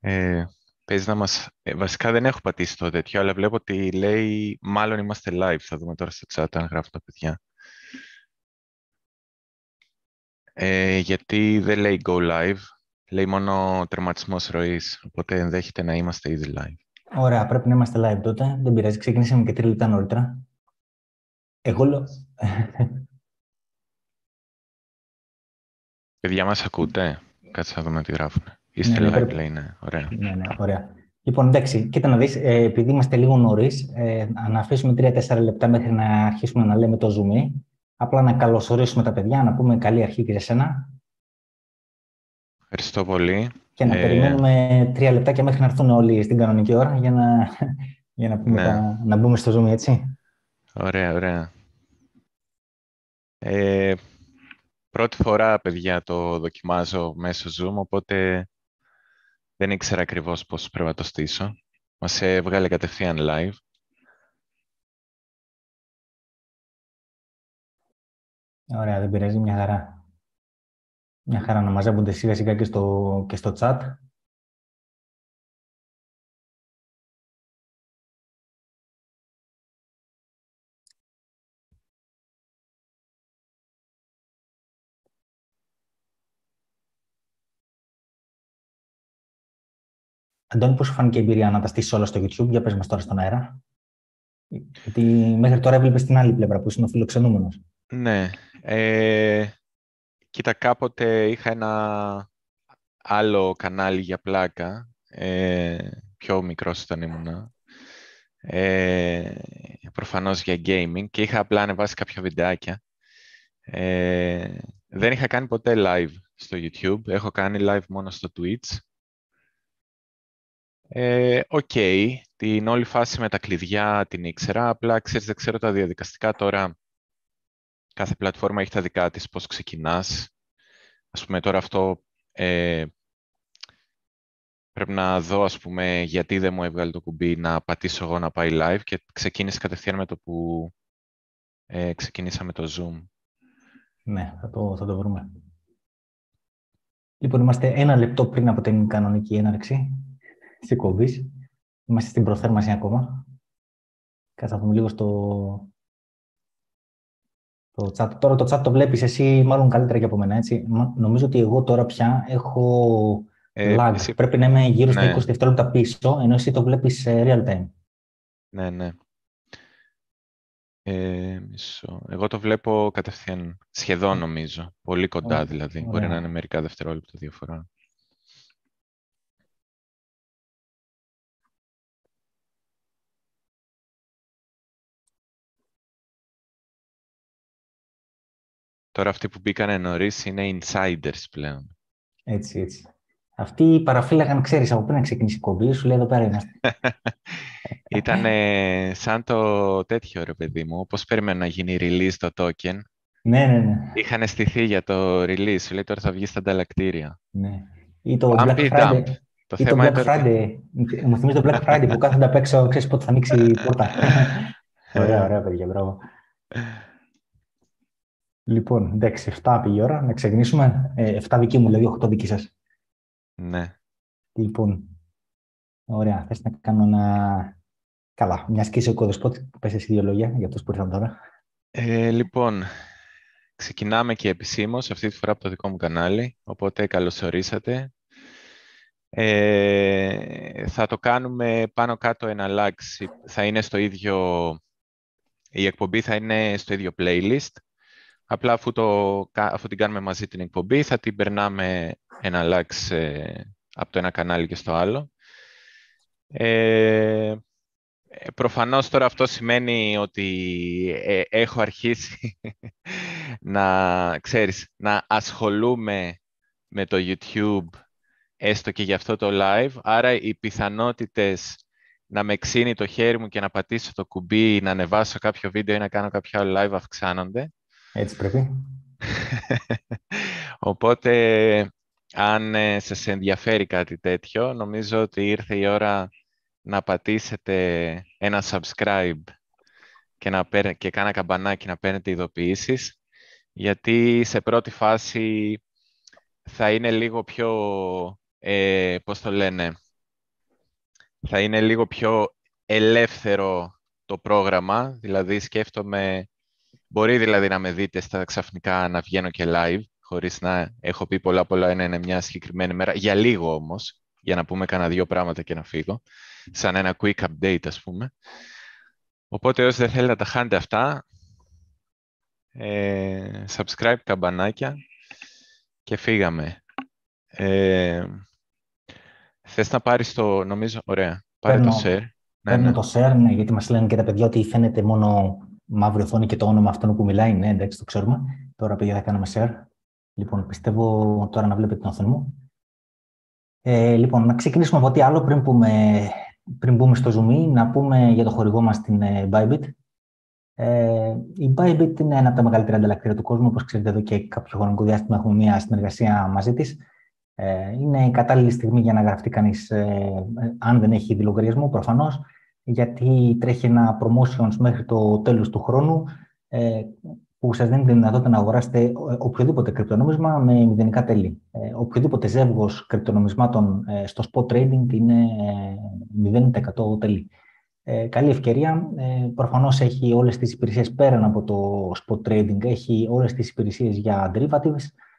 Ε, παίζει να μας... Ε, βασικά δεν έχω πατήσει το τέτοιο, αλλά βλέπω ότι λέει μάλλον είμαστε live. Θα δούμε τώρα στο chat αν γράφουν τα παιδιά. Ε, γιατί δεν λέει go live, λέει μόνο τερματισμός ροής, οπότε ενδέχεται να είμαστε ήδη live. Ωραία, πρέπει να είμαστε live τότε. Δεν πειράζει, ξεκινήσαμε και τρία λεπτά νωρίτερα. Εγώ λέω... Παιδιά μας ακούτε, κάτσε να δούμε τι γράφουν. Είστε ναι, ναι, live, λέει, ναι. Ωραία. Ναι, ναι, ωραία. Λοιπόν, εντάξει, κοίτα να δεις, ε, επειδή είμαστε λίγο νωρίς, ε, να αφήσουμε τρία-τέσσερα λεπτά μέχρι να αρχίσουμε να λέμε το Zoom. Απλά να καλωσορίσουμε τα παιδιά, να πούμε καλή αρχή και σε σένα. Ευχαριστώ πολύ. Και να ε... περιμένουμε τρία λεπτάκια μέχρι να έρθουν όλοι στην κανονική ώρα για να, για να, πούμε ναι. να μπούμε στο Zoom, έτσι. Ωραία, ωραία. Ε, πρώτη φορά, παιδιά, το δοκιμάζω μέσω Zoom, οπότε δεν ήξερα ακριβώς πώς πρέπει να το στήσω. Μας έβγαλε κατευθείαν live. Ωραία, δεν πειράζει, μια χαρά. Μια χαρά να μαζεύονται σιγά σιγά και στο, και στο chat. Αντώνη, πώς σου φάνηκε η εμπειρία να τα στήσεις όλα στο YouTube, για πες μας τώρα στον αέρα. Γιατί μέχρι τώρα έβλεπες την άλλη πλευρά που είσαι ο φιλοξενούμενος. Ναι. Ε, κοίτα, κάποτε είχα ένα άλλο κανάλι για πλάκα, ε, πιο μικρός όταν ήμουν. Ε, προφανώς για gaming και είχα απλά ανεβάσει κάποια βιντεάκια. Ε, δεν είχα κάνει ποτέ live στο YouTube, έχω κάνει live μόνο στο Twitch. Ε, οκ, την όλη φάση με τα κλειδιά την ήξερα, απλά ξέρεις, δεν ξέρω τα διαδικαστικά τώρα. Κάθε πλατφόρμα έχει τα δικά της, πώς ξεκινάς. Ας πούμε τώρα αυτό ε, πρέπει να δω, ας πούμε, γιατί δεν μου έβγαλε το κουμπί να πατήσω εγώ να πάει live και ξεκίνησε κατευθείαν με το που ε, ξεκινήσαμε το Zoom. Ναι, θα το, θα το βρούμε. Λοιπόν, είμαστε ένα λεπτό πριν από την κανονική έναρξη τη εκπομπή. Είμαστε στην προθέρμανση ακόμα. Κάτσε να δούμε λίγο στο, το chat. Τώρα το chat το βλέπεις εσύ μάλλον καλύτερα και από μένα, έτσι. Νομίζω ότι εγώ τώρα πια έχω ε, lag. Εσύ... Πρέπει να είμαι γύρω στα 20 ναι. δευτερόλεπτα πίσω, ενώ εσύ το βλέπεις real time. Ναι, ναι. Ε, μισό. Εγώ το βλέπω κατευθείαν, σχεδόν νομίζω. Πολύ κοντά δηλαδή. Μπορεί να είναι μερικά δευτερόλεπτα διαφορά. Τώρα αυτοί που μπήκανε νωρίς είναι insiders πλέον. Έτσι, έτσι. Αυτοί παραφύλαγαν, ξέρεις, από πριν να ξεκινήσει η κομπή, σου λέει εδώ πέρα είμαστε. Ήταν σαν το τέτοιο, ρε παιδί μου, όπως περίμενα να γίνει release το token. Ναι, ναι, ναι. Είχαν στηθεί για το release, σου λέει τώρα θα βγεις στα ανταλλακτήρια. Ναι. Ή το Black Friday. Το ή θέμα το Black Friday. Μου θυμίζει το Black Friday που κάθονται απ' έξω, ξέρεις πότε θα ανοίξει η πόρτα. ωραία, ωραία, παιδιά, μπράβο. Λοιπόν, εντάξει, 7 πήγε η ώρα. Να ξεκινήσουμε. Ε, 7 δική μου, δηλαδή 8 δική σας. Ναι. Λοιπόν, ωραία. Θες να κάνω ένα... Καλά, μιας και είσαι ο κωδεσπότ, πες εσύ δύο λόγια για αυτούς που ήρθαν τώρα. Ε, λοιπόν, ξεκινάμε και επισήμως αυτή τη φορά από το δικό μου κανάλι, οπότε καλωσορίσατε. Ε, θα το κάνουμε πάνω κάτω εναλλάξει. Θα είναι στο ίδιο... Η εκπομπή θα είναι στο ίδιο playlist. Απλά αφού, το, αφού την κάνουμε μαζί την εκπομπή, θα την περνάμε εναλλάξ ε, από το ένα κανάλι και στο άλλο. Ε, προφανώς τώρα αυτό σημαίνει ότι ε, έχω αρχίσει να, ξέρεις, να ασχολούμαι με το YouTube έστω και για αυτό το live. Άρα οι πιθανότητες να με ξύνει το χέρι μου και να πατήσω το κουμπί, να ανεβάσω κάποιο βίντεο ή να κάνω κάποιο live αυξάνονται. Έτσι πρέπει. Οπότε, αν ε, σας ενδιαφέρει κάτι τέτοιο, νομίζω ότι ήρθε η ώρα να πατήσετε ένα subscribe και, να και κάνα καμπανάκι να παίρνετε ειδοποιήσεις, γιατί σε πρώτη φάση θα είναι λίγο πιο, ε, πώς το λένε, θα είναι λίγο πιο ελεύθερο το πρόγραμμα, δηλαδή σκέφτομαι, μπορεί δηλαδή να με δείτε στα ξαφνικά να βγαίνω και live, χωρίς να έχω πει πολλά πολλά, είναι μια συγκεκριμένη μέρα, για λίγο όμως, για να πούμε κανένα δύο πράγματα και να φύγω, σαν ένα quick update ας πούμε. Οπότε όσοι δεν θέλει να τα χάνετε αυτά, ε, subscribe, καμπανάκια και φύγαμε. Ε, θες να πάρεις το, νομίζω, ωραία, πάρε το share. Ναι, ναι. το share, ναι, γιατί μας λένε και τα παιδιά ότι φαίνεται μόνο μαύρη οθόνη και το όνομα αυτόν που μιλάει. Ναι, εντάξει, το ξέρουμε. Τώρα, παιδιά, θα κάνουμε share. Λοιπόν, πιστεύω τώρα να βλέπετε την οθόνη μου. Ε, λοιπόν, να ξεκινήσουμε από τι άλλο πριν πούμε, πριν μπούμε στο Zoom, να πούμε για το χορηγό μας την ε, Bybit. Ε, η Bybit είναι ένα από τα μεγαλύτερα ανταλλακτήρια του κόσμου. Όπως ξέρετε, εδώ και κάποιο χρονικό διάστημα έχουμε μια συνεργασία μαζί της. Ε, είναι η κατάλληλη στιγμή για να γραφτεί κανείς, ε, αν δεν έχει λογαριασμό, προφανώς, γιατί τρέχει ένα promotions μέχρι το τέλος του χρόνου, ε, που σας δίνει τη δυνατότητα να αγοράσετε οποιοδήποτε κρυπτονόμισμα με μηδενικά τέλη. Ε, οποιοδήποτε ζεύγος κρυπτονομισμάτων ε, στο spot trading είναι 0% τέλη. Ε, καλή ευκαιρία. Ε, προφανώς έχει όλες τις υπηρεσίες πέραν από το spot trading. Έχει όλες τις υπηρεσίες για derivatives, ε,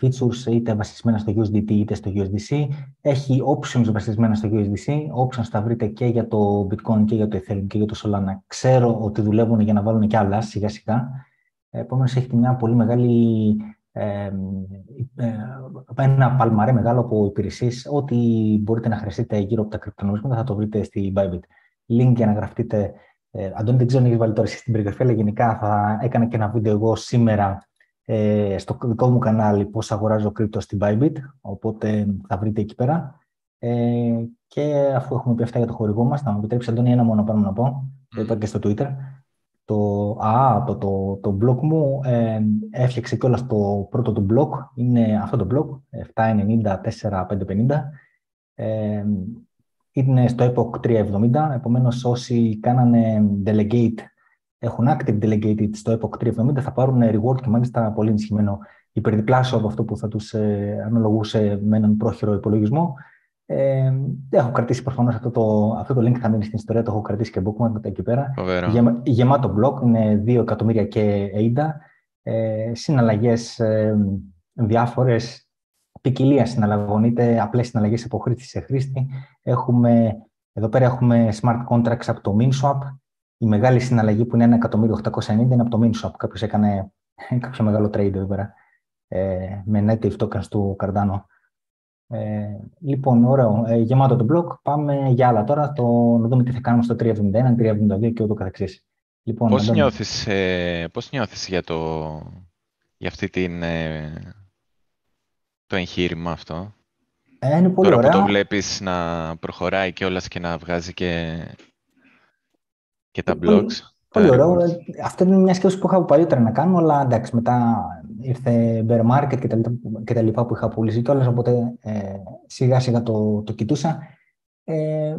features είτε βασισμένα στο USDT είτε στο USDC. Έχει options βασισμένα στο USDC. Options θα βρείτε και για το Bitcoin και για το Ethereum και για το Solana. Ξέρω ότι δουλεύουν για να βάλουν και άλλα σιγά σιγά. Επομένως, έχει μια πολύ μεγάλη. Ε, ε, ένα παλμαρέ μεγάλο από υπηρεσίες. Ό,τι μπορείτε να χρειαστείτε γύρω από τα κρυπτονομίσματα θα το βρείτε στη Bybit. Link για να γραφτείτε. Ε, Αντώνη, δεν ξέρω αν έχεις βάλει τώρα στην περιγραφή, αλλά γενικά θα έκανα και ένα βίντεο εγώ σήμερα ε, στο δικό μου κανάλι πώς αγοράζω κρύπτο στην Bybit, οπότε θα βρείτε εκεί πέρα. Ε, και αφού έχουμε πει αυτά για το χορηγό μας, θα μου επιτρέψει Αντώνη ένα μόνο πράγμα να πω, το είπα και στο Twitter. Το, α, το, το, το blog μου ε, έφτιαξε κιόλας το πρώτο του blog, είναι αυτό το blog, 790-4550. Ε, είναι στο Epoch 370, επομένως όσοι κάνανε delegate έχουν active delegated στο Epoch 370 θα πάρουν reward και μάλιστα πολύ ενισχυμένο υπερδιπλάσιο από αυτό που θα τους ε, αναλογούσε με έναν πρόχειρο υπολογισμό. Ε, έχω κρατήσει προφανώς αυτό το, αυτό το link θα μείνει στην ιστορία, το έχω κρατήσει και bookmark εκεί πέρα. Γεμα, γεμάτο blog, είναι 2 εκατομμύρια και 80. Ε, Συναλλαγές ε, διάφορες, ποικιλία συναλλαγών, είτε απλές συναλλαγές από χρήστη σε χρήστη. Έχουμε, εδώ πέρα έχουμε smart contracts από το MinSwap, η μεγάλη συναλλαγή που είναι 1.890 είναι από το MinSwap. Κάποιος έκανε κάποιο μεγάλο trade εδώ πέρα ε, με native tokens του Cardano. Ε, λοιπόν, ωραίο. Ε, γεμάτο το blog. Πάμε για άλλα τώρα. Το, να δούμε τι θα κάνουμε στο 371, 372 και ούτω καθεξής. Λοιπόν, πώς, νιώθεις, ε, πώς νιώθεις για, το, για αυτή την, ε, το εγχείρημα αυτό; Ε, είναι πολύ Τώρα ωραία. που το βλέπεις να προχωράει και όλα και να βγάζει και και τα blogs. Πολύ ωραίο. Αυτό είναι μια σκέψη που είχα παλιότερα να κάνω, αλλά εντάξει, μετά ήρθε bear market και τα, και τα λοιπά που είχα πουλήσει κιόλας, οπότε ε, σιγά σιγά το, το κοιτούσα. Ε,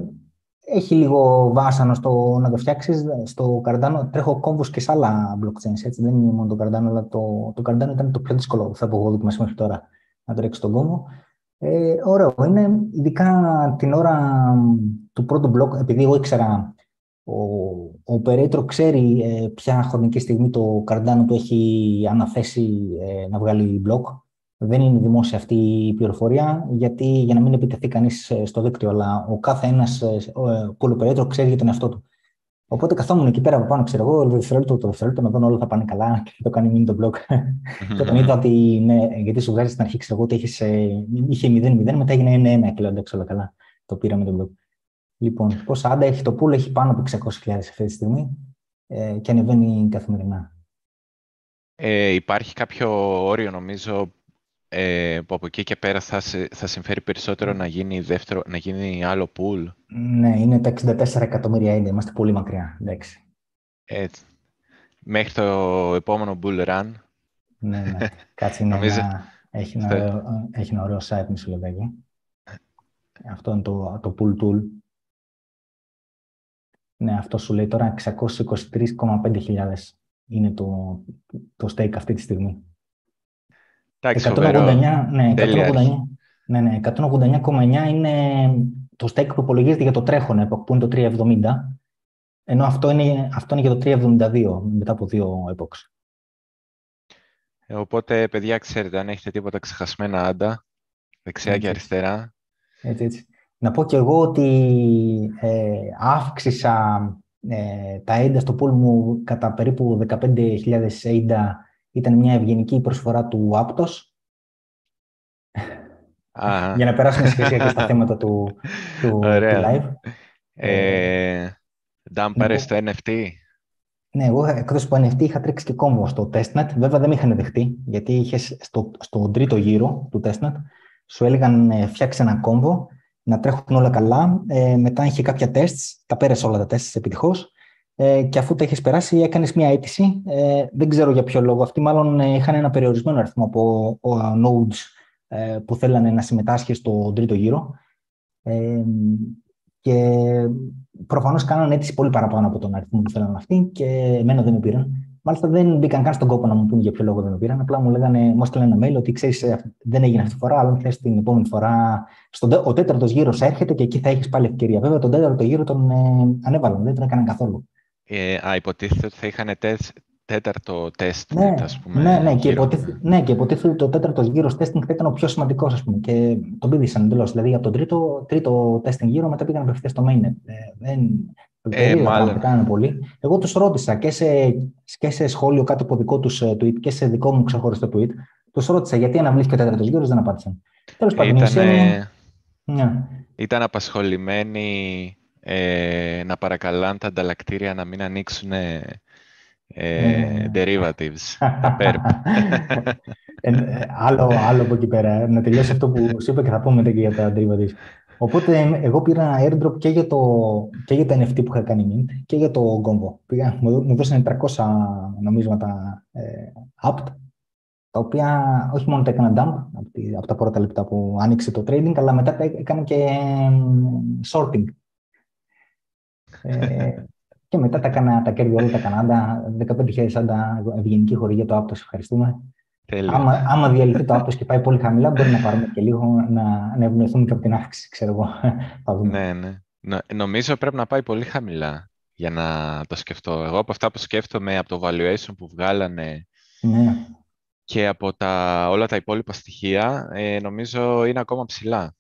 έχει λίγο βάσανο στο να το φτιάξεις. Στο Cardano τρέχω κόμβους και σε άλλα blockchains. Έτσι. Δεν είναι μόνο το Cardano, αλλά το, το Cardano ήταν το πιο δύσκολο που θα πω εγώ δοκιμάσει μέχρι τώρα να τρέξει τον κόμβο. Ε, ωραίο είναι, ειδικά την ώρα του πρώτου blog, επειδή εγώ ήξερα ο, ο operator ξέρει ε, ποια χρονική στιγμή το Cardano του έχει αναθέσει ε, να βγάλει block. Δεν είναι δημόσια αυτή η πληροφορία, γιατί για να μην επιτεθεί κανείς ε, στο δίκτυο, αλλά ο κάθε ένας pool operator ξέρει για τον εαυτό του. Οπότε καθόμουν εκεί πέρα από πάνω, ξέρω εγώ, το δευτερόλεπτο, το δευτερόλεπτο, να δω όλα θα πάνε καλά και το κάνει μείνει το blog. και όταν είδα ότι ναι, γιατί σου βγάζει στην αρχή, ξέρω εγώ, ότι είχε 0-0, μετά έγινε 1-1 και λέω εντάξει, όλα καλά. Το πήραμε το blog. Λοιπόν, πόσα άντα έχει το pool, έχει πάνω από 600.000 αυτή τη στιγμή ε, και ανεβαίνει καθημερινά. Ε, υπάρχει κάποιο όριο, νομίζω, ε, που από εκεί και πέρα θα, θα συμφέρει περισσότερο να γίνει, δεύτερο, να γίνει άλλο pool. Ναι, είναι τα 64 εκατομμύρια ήδη. Είμαστε πολύ μακριά. Εντάξει. Έτσι. Μέχρι το επόμενο bull run. Ναι, ναι. Κάτσε είναι νομίζω... ένα... Έχει ένα, ωραίο, έχει ένα ωραίο site, μισό λεπτάκι. Αυτό είναι το, το pool tool. Ναι, αυτό σου λέει τώρα 623,5 είναι το, το stake αυτή τη στιγμή. Εντάξει, 189, ναι, 189, ναι, ναι, 189,9 είναι το stake που υπολογίζεται για το τρέχον epoch, που είναι το 370, ενώ αυτό είναι, αυτό είναι για το 372, μετά από δύο epochs. Ε, οπότε, παιδιά, ξέρετε, αν έχετε τίποτα ξεχασμένα άντα, δεξιά και αριστερά. Έτσι, έτσι. Να πω και εγώ ότι ε, αύξησα ε, τα έντα στο pool μου κατά περίπου 15.000 έντα. Ήταν μια ευγενική προσφορά του Aptos. Για να περάσουμε σχέση και στα θέματα του, του, του live. Ε, Ντάμ, πάρες το NFT. Ναι, εγώ εκτός από NFT είχα τρέξει και κόμβο στο testnet. Βέβαια δεν με είχαν δεχτεί, γιατί είχες στο, στο τρίτο γύρο του testnet σου έλεγαν ε, φτιάξει ένα κόμβο, να τρέχουν όλα καλά. Ε, μετά είχε κάποια τεστ, τα πέρασε όλα τα τεστ επιτυχώς. Ε, και αφού τα έχει περάσει, έκανες μια αίτηση. Ε, δεν ξέρω για ποιο λόγο. Αυτοί μάλλον ε, είχαν ένα περιορισμένο αριθμό από nodes ε, που θέλανε να συμμετάσχει στο τρίτο γύρο. Ε, και προφανώς κάνανε αίτηση πολύ παραπάνω από τον αριθμό που θέλανε αυτοί και εμένα δεν με πήραν. Μάλιστα δεν μπήκαν καν στον κόπο να μου πούν για ποιο λόγο δεν με πήραν. Απλά μου λέγανε, μου έστειλαν ένα mail ότι ξέρεις, ε, δεν έγινε αυτή τη φορά, αλλά αν θες την επόμενη φορά. Στον, ο τέταρτος γύρος έρχεται και εκεί θα έχεις πάλι ευκαιρία. Βέβαια, τον τέταρτο γύρο τον ε, ανέβαλαν, δεν τον έκαναν καθόλου. Ε, α, υποτίθεται ότι θα είχαν τέταρτο τεστ, ναι, ας πούμε. Ναι, ναι, και υποτίθεται, ναι, και υποτίθεται ότι ο τέταρτος γύρος testing θα ήταν ο πιο σημαντικός, ας πούμε. Και τον πήδησαν εντελώς. Δηλαδή, από τον τρίτο, τρίτο testing γύρο μετά πήγαν απευθείας στο mainnet. Ε, δεν, ε, μάλλον. Κάνανε πολύ. Εγώ τους ρώτησα και σε, και σε σχόλιο κάτω από δικό τους ε, tweet και σε δικό μου ξεχωριστό tweet. Τους ρώτησα γιατί αναβλήθηκε ο τέταρτος γύρος, δεν απάντησαν. Τέλος πάντων, ήταν, ναι. ήταν απασχολημένοι ε, να παρακαλάνε τα ανταλλακτήρια να μην ανοίξουν ε, derivatives, τα PERP. Ε, άλλο, άλλο από εκεί πέρα. Να τελειώσει αυτό που σου είπα και θα πούμε μετά και για τα derivatives. Οπότε εγώ πήρα airdrop και για, το, και για τα NFT που είχα κάνει mint και για το Gombo. Πήγα, μου, μου δώσανε 300 νομίσματα ε, apt, τα οποία όχι μόνο τα έκανα dump από, από τα πρώτα λεπτά που άνοιξε το trading, αλλά μετά τα έκανα και sorting. Ε, και μετά τα, κάνα, τα κέρδη όλα τα Κανάντα, 15.000 άντα ευγενική χορηγία το Aptos, ευχαριστούμε. Άμα, άμα διαλυθεί το Aptos και πάει πολύ χαμηλά, μπορεί να πάρουμε και λίγο να, να ευνοηθούμε και από την αύξηση, ξέρω εγώ. Θα δούμε. Ναι, ναι. Νομίζω πρέπει να πάει πολύ χαμηλά για να το σκεφτώ. Εγώ από αυτά που σκέφτομαι από το valuation που βγάλανε ναι. και από τα, όλα τα υπόλοιπα στοιχεία, ε, νομίζω είναι ακόμα ψηλά.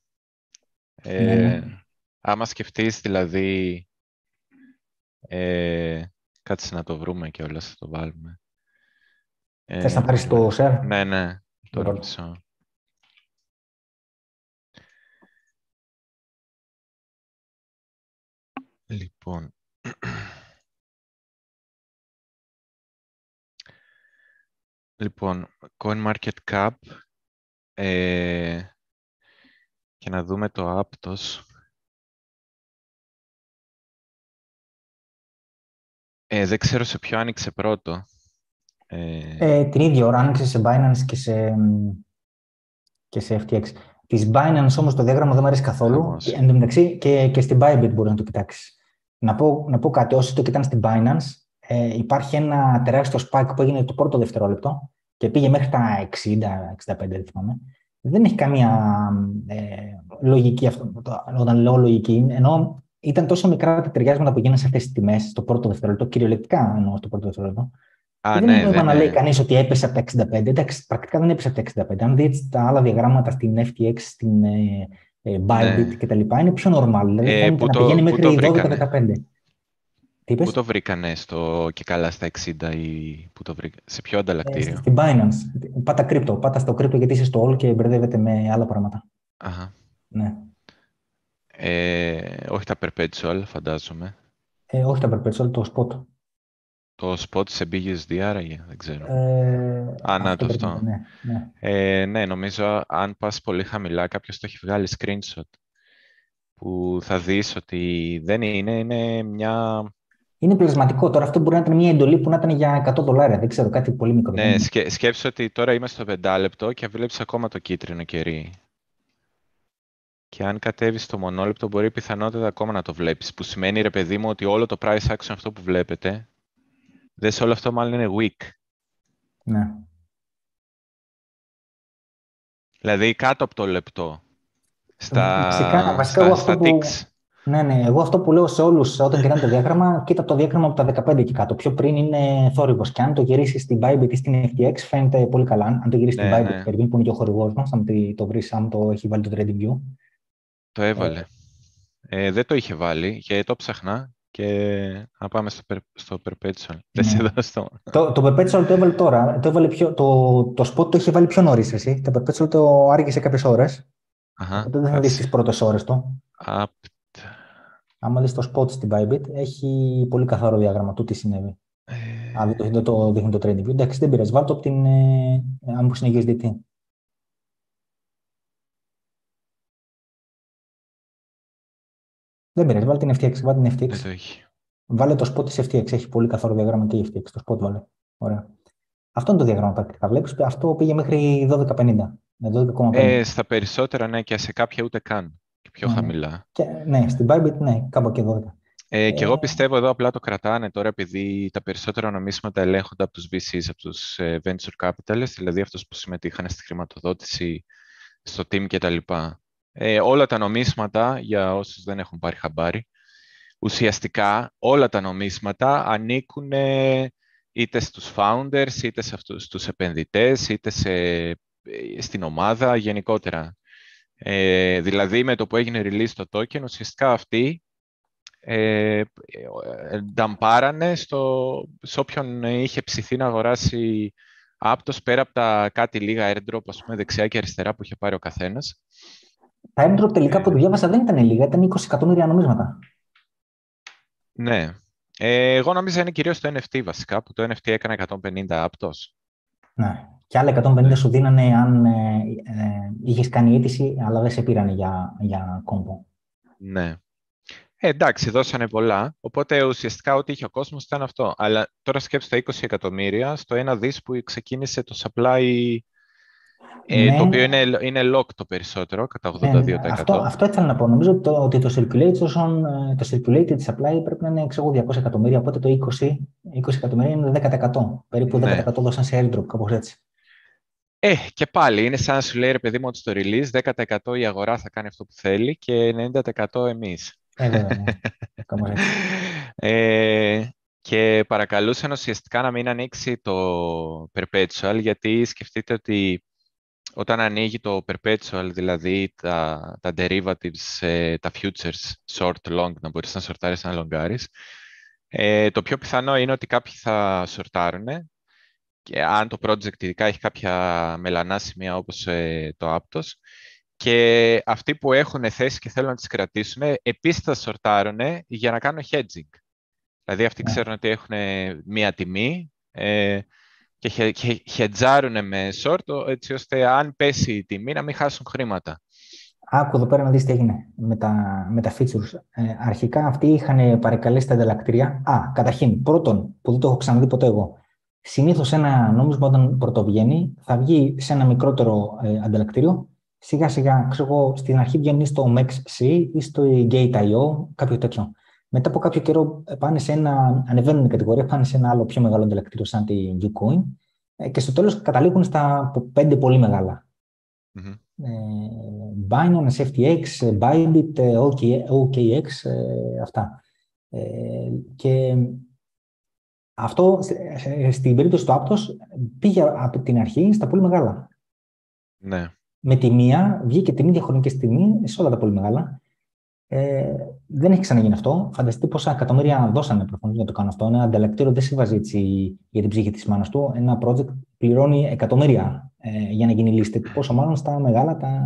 Ε, ναι. ναι. Άμα σκεφτείς δηλαδή ε, κάτσε να το βρούμε και όλα, θα το βάλουμε. Ε, Θες να πάρεις το share? Ναι, ναι, το ρώτησα. Λοιπόν, λοιπόν, CoinMarketCap ε, και να δούμε το Aptos. Ε, δεν ξέρω σε ποιο άνοιξε πρώτο. Ε... Ε, την ίδια ώρα άνοιξε σε Binance και σε, και σε FTX. Της Binance όμως το διάγραμμα δεν μου αρέσει καθόλου. Εν τω μεταξύ και, και στην Bybit μπορείς να το κοιτάξεις. Να πω, να πω κάτι, όσοι το κοιτάνε στην Binance, ε, υπάρχει ένα τεράστιο spike που έγινε το πρώτο δευτερόλεπτο και πήγε μέχρι τα 60-65, δεν θυμάμαι. Δεν έχει καμία ε, λογική αυτό, όταν λέω λογική, ενώ ήταν τόσο μικρά τα ταιριάσματα που γίνανε σε αυτές τις τιμές στο πρώτο δευτερόλεπτο, κυριολεκτικά εννοώ στο πρώτο δευτερόλεπτο. Α, δεν ναι, είναι να λέει κανείς ότι έπεσε από τα 65. Εντάξει, πρακτικά δεν έπεσε από τα 65. Αν δείτε τα άλλα διαγράμματα στην FTX, στην ε, ε, Bybit ναι. κτλ., είναι πιο normal. Δηλαδή ε, να το, πηγαίνει μέχρι 12-15. Πού το βρήκανε στο και καλά στα 60 ή πού το βρήκα, σε ποιο ανταλλακτήριο; Ε, στην Binance. Πάτα crypto. Πάτα στο crypto γιατί είσαι στο all και μπερδεύεται με άλλα πράγματα. Αχα. Ναι. Ε, όχι τα perpetual, φαντάζομαι. Ε, όχι τα perpetual, το spot. Το spot σε BUSD άραγε, δεν ξέρω. Ε, Α, να το αυτό. Ναι, ναι. Ε, ναι, νομίζω αν πας πολύ χαμηλά, κάποιος το έχει βγάλει screenshot που θα δεις ότι δεν είναι, είναι μια... Είναι πλασματικό. Τώρα αυτό μπορεί να ήταν μια εντολή που να ήταν για 100 δολάρια. Δεν ξέρω, κάτι πολύ μικρό. Ναι, σκέ, σκέψου ότι τώρα είμαστε στο πεντάλεπτο και βλέπεις ακόμα το κίτρινο κερί. Και αν κατέβεις στο μονόλεπτο, μπορεί πιθανότητα ακόμα να το βλέπεις. Που σημαίνει, ρε παιδί μου, ότι όλο το price action αυτό που βλέπετε, δε όλο αυτό μάλλον είναι weak. Ναι. Δηλαδή κάτω από το λεπτό. στα, βασικά, βασικά στα, εγώ στα αυτό που- ticks. Ναι, ναι. Εγώ αυτό που λέω σε όλους όταν κοιτάνε το διάγραμμα, κοίτα το διάγραμμα από τα 15 και κάτω. Πιο πριν είναι θόρυβος. Και αν το γυρίσεις στην Bybit ή στην FTX, φαίνεται πολύ καλά. Αν το γυρίσεις Ναι, στην Bybit, ναι. Περβίν, που είναι και ο χορηγός μας, αν το- το βρεις, αν το έχει βάλει το TradingView. Το έβαλε. Ε, δεν το είχε βάλει και το ψάχνα και να πάμε στο, περ- στο Perpetual. Δεν σε Ναι. δώσω. Το, το Perpetual το έβαλε τώρα. Το, έβαλε πιο, το, το spot το είχε βάλει πιο νωρίς εσύ. Το Perpetual το άργησε κάποιες ώρες. Αχα, Οπότε δεν θα δεις κάτσε. τις πρώτες ώρες του. Απ- Άμα δεις το spot στην Bybit, έχει πολύ καθαρό διάγραμμα του τι συνέβη. ε, Αν δεν το, δεν το δείχνει το TradingView, εντάξει, δεν πειράζει. Βάλτε το από την. Ε, αν που είναι USDT. Δεν πειράζει, βάλτε την FTX. Βάλτε την FTX. Δεν το έχει. Βάλε το spot της FTX. Έχει πολύ καθαρό διάγραμμα και η FTX. Το spot βάλε. Ωραία. Αυτό είναι το διάγραμμα πρακτικά. Βλέπεις, αυτό πήγε μέχρι 12,50. Με 12,50. Ε, στα περισσότερα, ναι, και σε κάποια ούτε καν. Και πιο Ναι, ναι. χαμηλά. Και, ναι, στην Bybit, ναι, κάπου εκεί 12. Ε, και Ε, εγώ πιστεύω εδώ απλά το κρατάνε τώρα επειδή τα περισσότερα νομίσματα ελέγχονται από τους VCs, από τους ε, venture capitalists, δηλαδή αυτούς που συμμετείχαν στη χρηματοδότηση, στο team κτλ. Ε, όλα τα νομίσματα, για όσους δεν έχουν πάρει χαμπάρι, ουσιαστικά όλα τα νομίσματα ανήκουν ε, είτε στους founders, είτε σε αυτούς, στους επενδυτές, είτε σε, ε, στην ομάδα γενικότερα. Ε, δηλαδή με το που έγινε release το token, ουσιαστικά αυτοί ε, ε, νταμπάρανε στο, σε όποιον είχε ψηθεί να αγοράσει Aptos πέρα από τα κάτι λίγα airdrop, ας πούμε, δεξιά και αριστερά που είχε πάρει ο καθένας. Τα airdrop τελικά που το διάβασα δεν ήταν λίγα, ήταν 20 εκατομμύρια νομίσματα. Ναι. Ε, εγώ νόμιζα είναι κυρίως το NFT βασικά, που το NFT έκανε 150 Aptos. Ναι. Και άλλα 150 σου δίνανε αν ε, ε, είχες κάνει αίτηση, αλλά δεν σε πήρανε για, για κόμπο. Ναι. Ε, εντάξει, δώσανε πολλά, οπότε ουσιαστικά ό,τι είχε ο κόσμος ήταν αυτό. Αλλά τώρα σκέψτε τα 20 εκατομμύρια στο ένα δις που ξεκίνησε το supply, ε, Ναι. το οποίο είναι, είναι lock το περισσότερο, κατά 82%. Ναι, ναι, αυτό, αυτό ήθελα να πω. Νομίζω ότι το, ότι το, circulation, ε, το circulated supply πρέπει να είναι ξέρω, εγώ, 200 εκατομμύρια, οπότε το 20, 20 εκατομμύρια είναι 10%. Περίπου 10% Ναι. δώσαν σε airdrop, κάπως έτσι. Ε, και πάλι είναι σαν να σου λέει ρε παιδί μου ότι στο release 10% η αγορά θα κάνει αυτό που θέλει και 90% εμείς. Ε, βέβαια, ναι. Κάπως έτσι. Ε, και παρακαλούσαν ουσιαστικά να μην ανοίξει το perpetual γιατί σκεφτείτε ότι όταν ανοίγει το perpetual, δηλαδή τα, τα derivatives, ε, τα futures, short, long, να μπορείς να σορτάρεις να λογκάρεις, ε, το πιο πιθανό είναι ότι κάποιοι θα σορτάρουν και αν το project ειδικά έχει κάποια μελανά σημεία όπως ε, το Aptos και αυτοί που έχουν θέση και θέλουν να τις κρατήσουν επίσης θα σορτάρουν για να κάνουν hedging. Δηλαδή αυτοί Ναι. ξέρουν ότι έχουν μία τιμή ε, και, χε, και χετζάρουν με short έτσι ώστε αν πέσει η τιμή να μην χάσουν χρήματα. Άκου εδώ πέρα να δεις τι έγινε με τα, με τα features. Ε, αρχικά αυτοί είχαν παρεκαλέσει τα ανταλλακτήρια. Α, καταρχήν, πρώτον, που δεν το έχω ξαναδεί ποτέ εγώ. Συνήθως ένα νόμισμα όταν πρωτοβγαίνει θα βγει σε ένα μικρότερο ε, ανταλλακτήριο. Σιγά σιγά, ξέρω εγώ, στην αρχή βγαίνει στο MEXC ή στο Gate.io, κάποιο τέτοιο. Μετά από κάποιο καιρό ε, πάνε σε ένα, ανεβαίνουν η κατηγορία, πάνε σε ένα άλλο πιο μεγάλο ανταλλακτήριο σαν τη Ucoin ε, και στο τέλος καταλήγουν στα πέντε πολύ μεγάλα. Μμμ. Ε, Binance, FTX, ε, Bybit, ε, OK- OKX, ε, αυτά. Ε, και αυτό σε- σε- στην περίπτωση του Aptos πήγε από την αρχή στα πολύ μεγάλα. Ναι. Με τη μία βγήκε την ίδια χρονική στιγμή σε όλα τα πολύ μεγάλα. Ε, δεν έχει ξαναγίνει αυτό. Φανταστείτε πόσα εκατομμύρια δώσανε προφανώς για να το κάνω αυτό. Ένα ανταλλακτήριο δεν συμβάζει έτσι για την ψυχή της μάνας του. Ένα project πληρώνει εκατομμύρια ε, για να γίνει listed. Πόσο μάλλον στα μεγάλα, τα,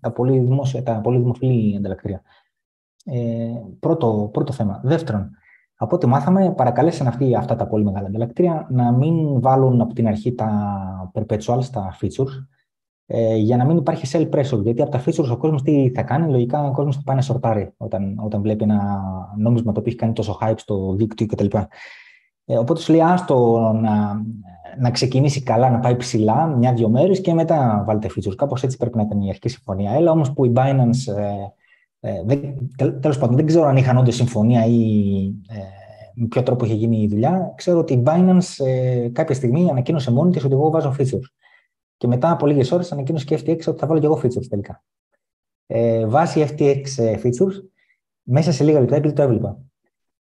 τα, πολύ, δημόσια, τα πολύ δημοφιλή ανταλλακτήρια. Ε, πρώτο, πρώτο θέμα. Δεύτερον, από ό,τι μάθαμε, παρακαλέσαν αυτοί αυτά τα πολύ μεγάλα ανταλλακτήρια να μην βάλουν από την αρχή τα perpetual στα features, ε, για να μην υπάρχει sell pressure. Γιατί από τα features ο κόσμος τι θα κάνει, λογικά ο κόσμος θα πάει να σορτάρει όταν, όταν βλέπει ένα νόμισμα το οποίο έχει κάνει τόσο hype στο δίκτυο κτλ. Ε, οπότε σου λέει άστο να, να ξεκινήσει καλά, να πάει ψηλά μια-δυο μέρες και μετά βάλτε features. Κάπως έτσι πρέπει να ήταν η αρχική συμφωνία. Έλα όμως που η Binance. Ε, ε, δεν, τέλος πάντων, δεν ξέρω αν είχαν όντως συμφωνία ή ε, με ποιο τρόπο είχε γίνει η δουλειά. Ξέρω ότι η Binance ε, κάποια στιγμή ανακοίνωσε μόνη της ότι εγώ βάζω features. Και μετά από λίγες ώρες ανακοίνωσε και FTX ότι θα βάλω και εγώ features τελικά. ε, βάσει FTX ε, features μέσα σε λίγα λεπτά, επειδή το έβλεπα.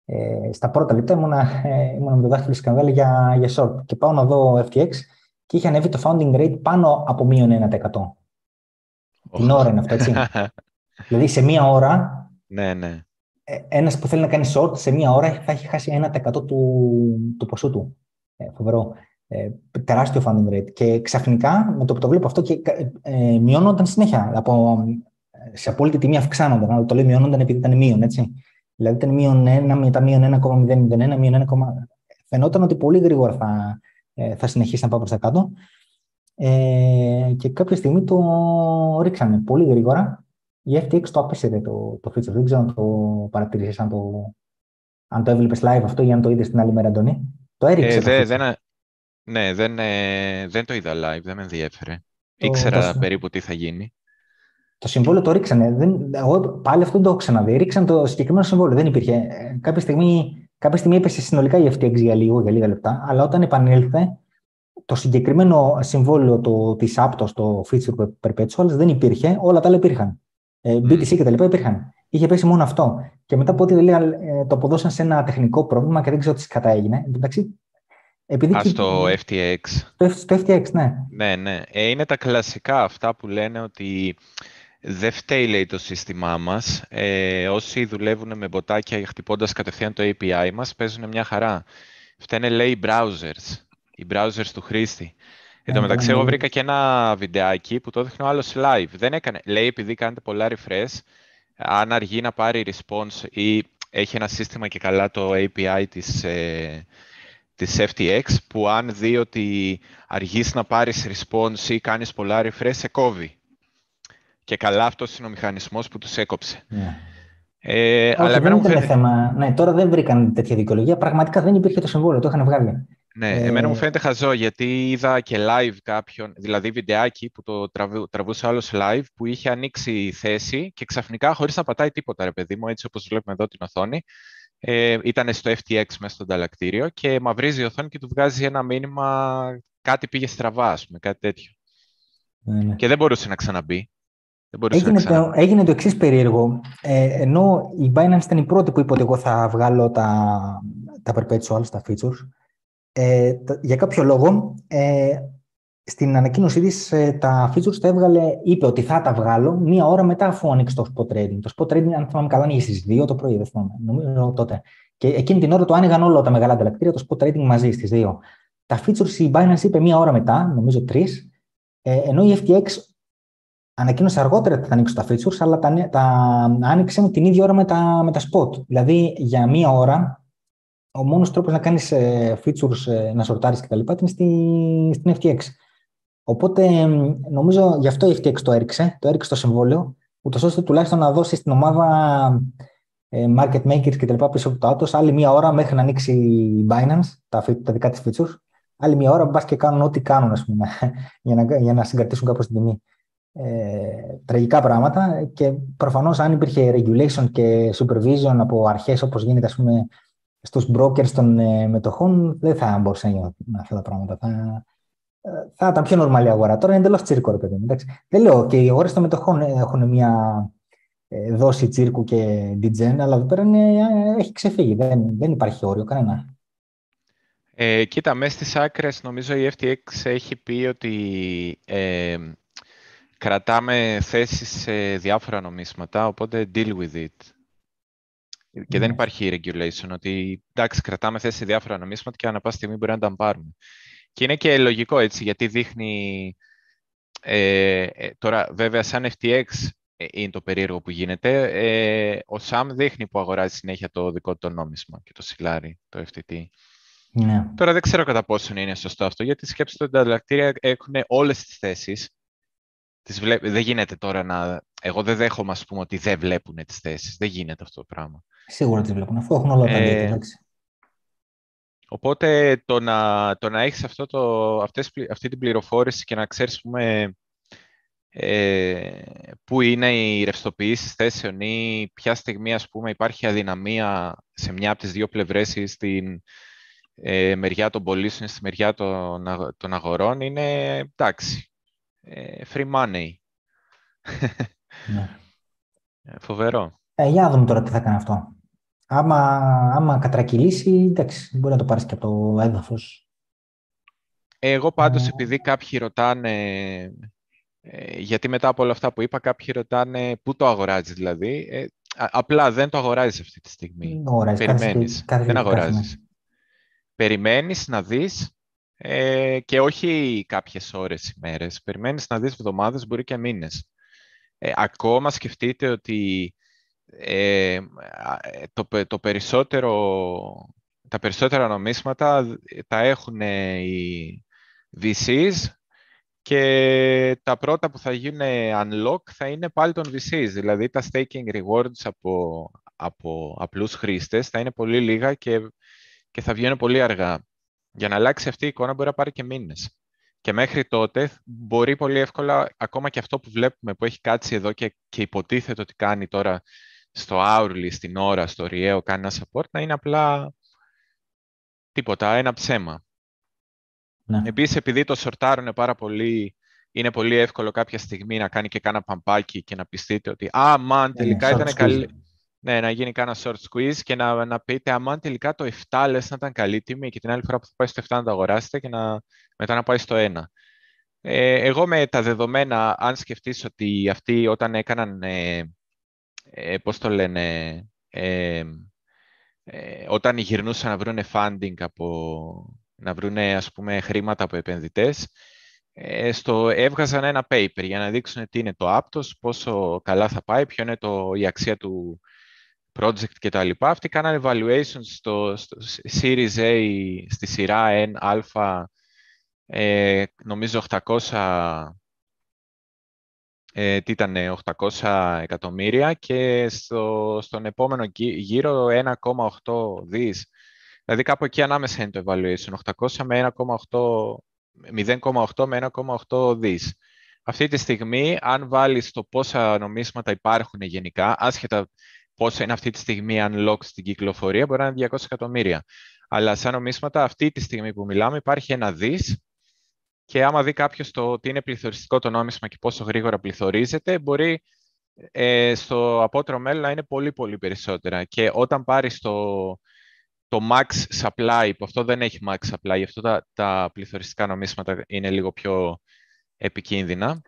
Ε, στα πρώτα λεπτά ήμουνα, ε, ήμουνα με το δάχτυλο σκανδάλι για, για short και πάω να δω FTX και είχε ανέβει το founding rate πάνω από μείον 1%. Την ώρα είναι αυτό, έτσι. δηλαδή σε μία ώρα ναι, ναι. Ε, ένας που θέλει να κάνει short σε μία ώρα θα έχει χάσει 1% του, του ποσού του. Ε, φοβερό. Ε, τεράστιο funding rate. Και ξαφνικά, με το που το βλέπω αυτό, και, ε, μειώνονταν συνέχεια. Από, σε απόλυτη τιμή αυξάνονταν. Αλλά το λέω μειώνονταν επειδή ήταν μείον, έτσι. Δηλαδή ήταν μείον 1, μετά μείον 1,001, μείον 1, φαινόταν ότι πολύ γρήγορα θα, ε, θα συνεχίσει να πάει προς τα κάτω. Ε, και κάποια στιγμή το ρίξανε πολύ γρήγορα η FTX το απέσυρε το, το feature. Δεν ξέρω αν το παρατηρήσεις, αν το, αν το έβλεπες live αυτό ή αν το είδες την άλλη μέρα, Αντώνη. Το έριξε. Ε, το δε, δεν, ναι, δεν, ε, δεν το είδα live, δεν με ενδιέφερε. Το, Ήξερα το, περίπου τι θα γίνει. Το συμβόλαιο το ρίξανε. Δεν, εγώ πάλι αυτό δεν το έχω ξαναδεί. Ρίξαν το συγκεκριμένο συμβόλαιο. Δεν υπήρχε. Ε, κάποια στιγμή, κάποια στιγμή έπεσε συνολικά η FTX για λίγο, για λίγα λεπτά, αλλά όταν επανήλθε, το συγκεκριμένο συμβόλαιο της Aptos, το feature perpetuals, δεν υπήρχε. Όλα τα άλλα υπήρχαν. BTC και τα λοιπά υπήρχαν. Είχε πέσει μόνο αυτό. Και μετά από ό,τι λέει, ε, το αποδώσαν σε ένα τεχνικό πρόβλημα και δεν ξέρω τι κατά έγινε. Εντάξει, επειδή Α, στο FTX. Στο, FTX, ναι. Ναι, ναι. Ε, είναι τα κλασικά αυτά που λένε ότι δεν φταίει λέει, το σύστημά μας. Ε, όσοι δουλεύουν με μποτάκια χτυπώντας κατευθείαν το API μας παίζουν μια χαρά. Φταίνε λέει οι browsers, οι browsers του χρήστη. Εν τω ναι, μεταξύ, εγώ ναι. βρήκα και ένα βιντεάκι που το έδειχνε ο άλλος live. Δεν έκανε, λέει, επειδή κάνετε πολλά refresh, αν αργεί να πάρει response ή έχει ένα σύστημα και καλά το API της, ε, της FTX, που αν δει ότι αργείς να πάρεις response ή κάνεις πολλά refresh, σε κόβει. Και καλά αυτός είναι ο μηχανισμός που τους έκοψε. Ναι. Ε, αλλά δεν ήταν θέμα. Ναι, τώρα δεν βρήκαν τέτοια δικαιολογία. Πραγματικά δεν υπήρχε το συμβόλαιο, το είχαν βγάλει. Ναι, ε... εμένα μου φαίνεται χαζό γιατί είδα και live κάποιον, δηλαδή βιντεάκι που το τραβού, τραβούσε άλλος live που είχε ανοίξει θέση και ξαφνικά χωρίς να πατάει τίποτα ρε παιδί μου, έτσι όπως βλέπουμε εδώ την οθόνη, ε, ήταν στο FTX μέσα στο ανταλλακτήριο και μαυρίζει η οθόνη και του βγάζει ένα μήνυμα κάτι πήγε στραβά, ας πούμε, κάτι τέτοιο. Ναι, ναι. Και δεν μπορούσε να ξαναμπεί. Έγινε, το, έγινε το εξής περίεργο. Ε, ενώ η Binance ήταν η πρώτη που είπε ότι εγώ θα βγάλω τα, τα perpetuals, τα features, ε, για κάποιο λόγο, ε, στην ανακοίνωσή της ε, τα features τα έβγαλε, είπε ότι θα τα βγάλω μία ώρα μετά αφού ανοίξει το spot trading. Το spot trading, αν θυμάμαι καλά, ανοίγει στις 2 το πρωί, δεν θυμάμαι. Νομίζω τότε. Και εκείνη την ώρα το άνοιγαν όλα τα μεγάλα ανταλλακτήρια, το spot trading μαζί στις 2. Τα features η Binance είπε μία ώρα μετά, νομίζω τρεις, ε, ενώ η FTX ανακοίνωσε αργότερα ότι θα ανοίξουν τα features, αλλά τα, τα άνοιξε την ίδια ώρα με τα, με τα spot. Δηλαδή για μία ώρα ο μόνος τρόπος να κάνεις ε, features, ε, να σορτάρεις κτλ. είναι στη, στην FTX. Οπότε νομίζω γι' αυτό η FTX το έριξε, το έριξε το συμβόλαιο, ούτως ώστε τουλάχιστον να δώσει στην ομάδα ε, market makers και τα λοιπά πίσω από το άτος άλλη μία ώρα μέχρι να ανοίξει η Binance, τα, τα δικά της features, άλλη μία ώρα μπας και κάνουν ό,τι κάνουν ας πούμε, για, να, για να συγκρατήσουν κάπως την τιμή. Ε, τραγικά πράγματα και προφανώς αν υπήρχε regulation και supervision από αρχές όπως γίνεται ας πούμε στους brokers των ε, μετοχών δεν θα μπορούσε να γίνουν αυτά τα πράγματα. Θα, ε, θα ήταν πιο νορμαλή αγορά. Τώρα είναι εντελώς τσίρκο, ρε παιδί μου. Δεν λέω και οι αγορές των μετοχών έχουν μια ε, δόση τσίρκου και DGen, αλλά εδώ πέρα είναι, έχει ξεφύγει. Δεν, δεν υπάρχει όριο κανένα. Ε, κοίτα, μέσα στις άκρες νομίζω η FTX έχει πει ότι ε, κρατάμε θέσεις σε διάφορα νομίσματα, οπότε deal with it. Και δεν ναι. υπάρχει regulation ότι εντάξει, κρατάμε θέση σε διάφορα νομίσματα και ανά πάση στιγμή μπορεί να τα πάρουμε. Και είναι και λογικό έτσι, γιατί δείχνει. Ε, ε τώρα, βέβαια, σαν FTX ε, είναι το περίεργο που γίνεται. Ε, ο Sam δείχνει που αγοράζει συνέχεια το δικό του το νόμισμα και το σιλάρι, το FTT. Ναι. Τώρα δεν ξέρω κατά πόσο είναι σωστό αυτό, γιατί σκέψτε ότι τα ανταλλακτήρια έχουν όλες τις θέσεις. Τις Δεν γίνεται τώρα να... Εγώ δεν δέχομαι, ας πούμε, ότι δεν βλέπουν τις θέσεις. Δεν γίνεται αυτό το πράγμα. Σίγουρα τις βλέπουν, αφού έχουν όλα τα ε, Οπότε το να, το να έχεις αυτό το, αυτές, αυτή την πληροφόρηση και να ξέρεις πούμε, ε, πού είναι οι ρευστοποιήσεις θέσεων ή ποια στιγμή ας πούμε, υπάρχει αδυναμία σε μια από τις δύο πλευρές ή στην ε, μεριά των πωλήσεων ή στη μεριά των, των αγορών είναι εντάξει, ε, free money. Ναι. Ε, φοβερό. Ε, για να δούμε τώρα τι θα κάνει αυτό. Άμα, άμα κατρακυλήσει, εντάξει, μπορεί να το πάρεις και από το έδαφος. Εγώ πάντως, επειδή κάποιοι ρωτάνε, ε, γιατί μετά από όλα αυτά που είπα, κάποιοι ρωτάνε πού το αγοράζεις δηλαδή, ε, απλά δεν το αγοράζεις αυτή τη στιγμή. Αγοράζεις, Περιμένεις, κάθε, δεν αγοράζεις. Περιμένεις να δεις ε, και όχι κάποιες ώρες, ημέρες. Περιμένεις να δεις εβδομάδες, μπορεί και μήνες. Ε, ακόμα σκεφτείτε ότι ε, το, το περισσότερο, τα περισσότερα νομίσματα τα έχουν οι VCs και τα πρώτα που θα γίνουν unlock θα είναι πάλι των VCs. Δηλαδή τα staking rewards από, από απλούς χρήστες θα είναι πολύ λίγα και, και θα βγαίνουν πολύ αργά. Για να αλλάξει αυτή η εικόνα μπορεί να πάρει και μήνες. Και μέχρι τότε μπορεί πολύ εύκολα, ακόμα και αυτό που βλέπουμε που έχει κάτσει εδώ και, και υποτίθεται ότι κάνει τώρα στο hourly, στην ώρα, στο ριαίο, κάνει ένα support, να είναι απλά τίποτα, ένα ψέμα. Ναι. Επίσης, επειδή το σορτάρουν πάρα πολύ, είναι πολύ εύκολο κάποια στιγμή να κάνει και κάνα παμπάκι και να πιστείτε ότι «Α, μαν, ναι, τελικά ήταν καλή». Ναι, να γίνει κάνα short squeeze και να, να πείτε «Α, τελικά το 7 λες να ήταν καλή τιμή» και την άλλη φορά που θα πάει στο 7 να το αγοράσετε και να, μετά να πάει στο 1. Ε, εγώ με τα δεδομένα, αν σκεφτείς ότι αυτοί όταν έκαναν, ε, ε, πώς το λένε, ε, ε, όταν γυρνούσαν να βρουν funding από, να βρουν ας πούμε χρήματα από επενδυτές, ε, στο, έβγαζαν ένα paper για να δείξουν τι είναι το Aptos, πόσο καλά θα πάει, ποιο είναι το, η αξία του project κτλ. Αυτοί κάνανε evaluations στο, στο Series A στη σειρά N, α, ε, νομίζω 800, ε, τι ήταν, 800 εκατομμύρια και στο, στον επόμενο γύρο 1,8 δις. Δηλαδή κάπου εκεί ανάμεσα είναι το evaluation, 800 με 1,8 0,8 με 1,8 δις. Αυτή τη στιγμή, αν βάλεις το πόσα νομίσματα υπάρχουν γενικά, άσχετα πόσα είναι αυτή τη στιγμή unlock στην κυκλοφορία, μπορεί να είναι 200 εκατομμύρια. Αλλά σαν νομίσματα, αυτή τη στιγμή που μιλάμε, υπάρχει ένα δις και άμα δει κάποιος το τι είναι πληθωριστικό το νόμισμα και πόσο γρήγορα πληθωρίζεται, μπορεί ε, στο απότερο μέλλον να είναι πολύ πολύ περισσότερα. Και όταν πάρει το, το max supply, που αυτό δεν έχει max supply, γι' αυτό τα, τα πληθωριστικά νομίσματα είναι λίγο πιο επικίνδυνα.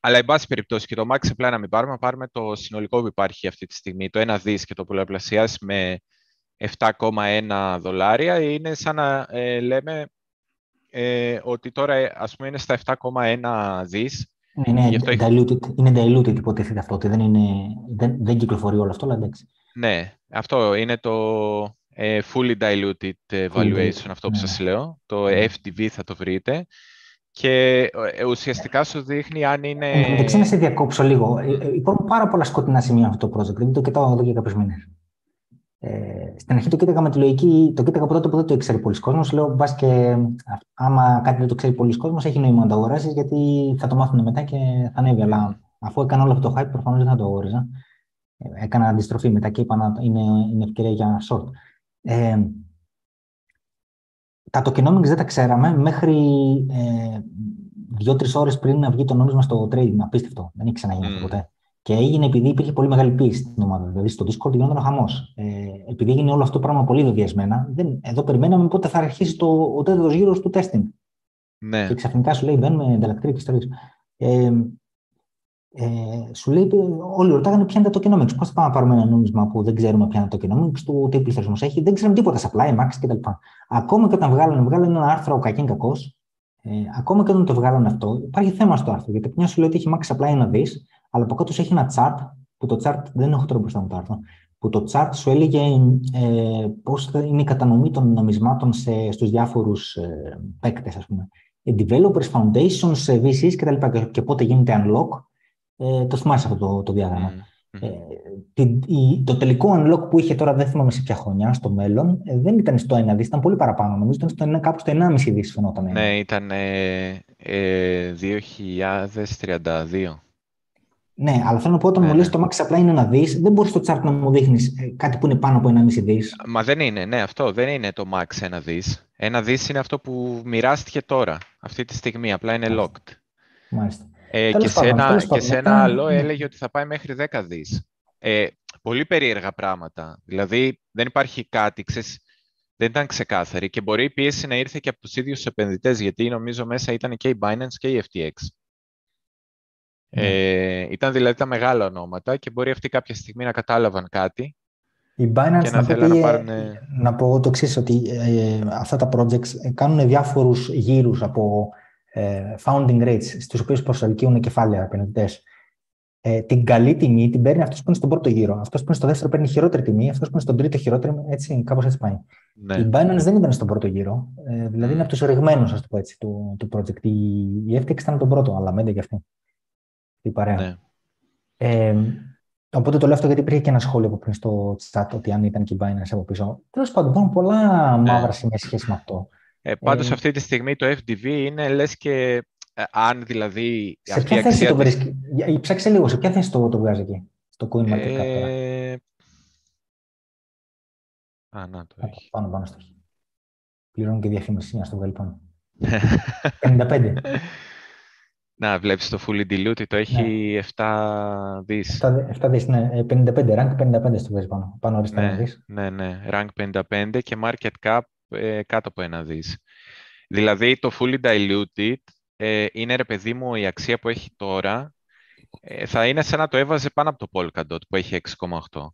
Αλλά, εν πάση περιπτώσει, και το max supply να μην πάρουμε, πάρουμε το συνολικό που υπάρχει αυτή τη στιγμή, το 1 δις και το πολλαπλασιάσει με 7,1 δολάρια, είναι σαν να ε, λέμε ε, ότι τώρα ας πούμε είναι στα 7,1 δις. Είναι, diluted, είναι diluted υποτίθεται αυτό, ότι δεν, είναι, δεν, δεν κυκλοφορεί όλο αυτό, αλλά εντάξει. Ναι, αυτό είναι το ε, fully diluted valuation, αυτό που ναι. σας λέω. Το ναι. FDV θα το βρείτε. Και ε, ουσιαστικά σου δείχνει αν είναι... Ε, μεταξύ να σε διακόψω λίγο. Ε, υπάρχουν πάρα πολλά σκοτεινά σημεία αυτό το project. Δεν το κοιτάω εδώ και κάποιους μήνες. Ε, στην αρχή το κοίταγα με τη λογική, το κοίταγα από τότε που δεν το ήξερε πολλοί κόσμος. Λέω, μπας και άμα κάτι δεν το ξέρει πολλοί κόσμος, έχει νόημα να το αγοράσεις, γιατί θα το μάθουν μετά και θα ανέβει. Αλλά αφού έκανα όλο αυτό το hype, προφανώς δεν θα το αγόριζα. Ε, έκανα αντιστροφή μετά και είπα να είναι, είναι ευκαιρία για short. Ε, τα tokenomics δεν τα ξέραμε μέχρι ε, δύο-τρει ώρες πριν να βγει το νόμισμα στο trading. Απίστευτο. Δεν έχει ξαναγίνει mm. ποτέ. Και έγινε επειδή υπήρχε πολύ μεγάλη πίεση στην ομάδα. Δηλαδή στο Discord γινόταν ο χαμός. Ε, επειδή έγινε όλο αυτό το πράγμα πολύ βεβαιασμένα, εδώ περιμέναμε πότε θα αρχίσει το, ο τέταρτος γύρος του testing. Ναι. Και ξαφνικά σου λέει μπαίνουμε ενταλλακτήρια και ιστορίε. Ε, ε, σου λέει, όλοι ρωτάγανε ποια είναι τα tokenomics. Πώς θα πάμε να πάρουμε ένα νόμισμα που δεν ξέρουμε ποια είναι τα tokenomics, του τι πληθωρισμό έχει, δεν ξέρουμε τίποτα, supply, max κτλ. Ακόμα και όταν βγάλανε, βγάλανε ένα άρθρο ο κακήν κακός, ε, ακόμα και όταν το βγάλανε αυτό, υπάρχει θέμα στο άρθρο. Γιατί μια σου λέει ότι έχει max supply ένα δις, αλλά από κάτω έχει ένα chart, που το chart δεν έχω τώρα μπροστά μου το άρθρο, που το chart σου έλεγε ε, πώς είναι η κατανομή των νομισμάτων σε, στους διάφορους ε, παίκτες, ας πούμε. Ε, developers, foundations, VCs κτλ. Και, και πότε γίνεται unlock. Ε, το θυμάσαι αυτό το, το διάγραμμα. Mm. Ε, το τελικό unlock που είχε τώρα, δεν θυμάμαι σε ποια χρονιά, στο μέλλον, ε, δεν ήταν στο 1 δις, ήταν πολύ παραπάνω. Νομίζω ήταν στο, κάπου στο 1,5 δις φαινόταν. Ναι, ήταν ε, 2032. Ναι, αλλά θέλω να πω όταν ναι, μου λες ναι. το max απλά είναι ένα δι, δεν μπορείς στο chart να μου δείχνεις ε, κάτι που είναι πάνω από ένα μισή δις. Μα δεν είναι, ναι, αυτό δεν είναι το max ένα δις. Ένα δις είναι αυτό που μοιράστηκε τώρα, αυτή τη στιγμή, απλά είναι locked. Μάλιστα. Ε, και, σε ένα, και σε ένα άλλο έλεγε ότι θα πάει μέχρι 10 δις. Ε, πολύ περίεργα πράγματα. Δηλαδή δεν υπάρχει κάτι, ξέρεις, δεν ήταν ξεκάθαρη και μπορεί η πίεση να ήρθε και από τους ίδιους επενδυτές, γιατί νομίζω μέσα ήταν και η Binance και η FTX. Ναι. Ε, ήταν δηλαδή τα μεγάλα ονόματα και μπορεί αυτοί κάποια στιγμή να κατάλαβαν κάτι η Binance να, να, να, πάρουν... να πω το εξής ότι ε, αυτά τα projects κάνουν διάφορους γύρους από ε, founding rates, στους οποίους προσελκύουν κεφάλαια επενδυτές. Ε, την καλή τιμή την παίρνει αυτός που είναι στον πρώτο γύρο. Αυτός που είναι στο δεύτερο παίρνει χειρότερη τιμή, αυτός που είναι στον τρίτο χειρότερη, έτσι, κάπως έτσι πάει. Ναι. Η Binance δεν ήταν στον πρώτο γύρο, ε, δηλαδή είναι από τους οριγμένου, ας το πω έτσι, του, του project. Η, η FTX ήταν τον πρώτο, αλλά μέντε και αυτή. Η παρέα. Ναι. Ε, Οπότε το λέω αυτό γιατί υπήρχε και ένα σχόλιο από πριν στο chat ότι αν ήταν και η Binance από πίσω. Τέλος πάντων, υπάρχουν πολλά ναι. μαύρα σημεία σχέση με αυτό. Ε, Πάντως, ε, αυτή τη στιγμή το FDV είναι λες και ε, αν δηλαδή. Σε ποια θέση αξία... το βρίσκει; Ψάξε λίγο, σε ποια θέση το, το βγάζει εκεί, στο Coin Market Cap. Ε... Α, να το έχει. Πάνω, πάνω στο έχει. Πληρώνει και διαφήμιση, να στο βγάλει πάνω. 55. Να, βλέπεις το fully diluted, το έχει ναι. 7 δις. 7, δις, ναι. 55, ε, rank 55 στο βγάζει πάνω. Πάνω αριστερά ναι, δις. Ναι, ναι, rank 55 και market cap ε, κάτω από ένα δις. Δηλαδή το fully diluted ε, είναι, ρε παιδί μου, η αξία που έχει τώρα ε, θα είναι σαν να το έβαζε πάνω από το Polkadot που έχει 6,8.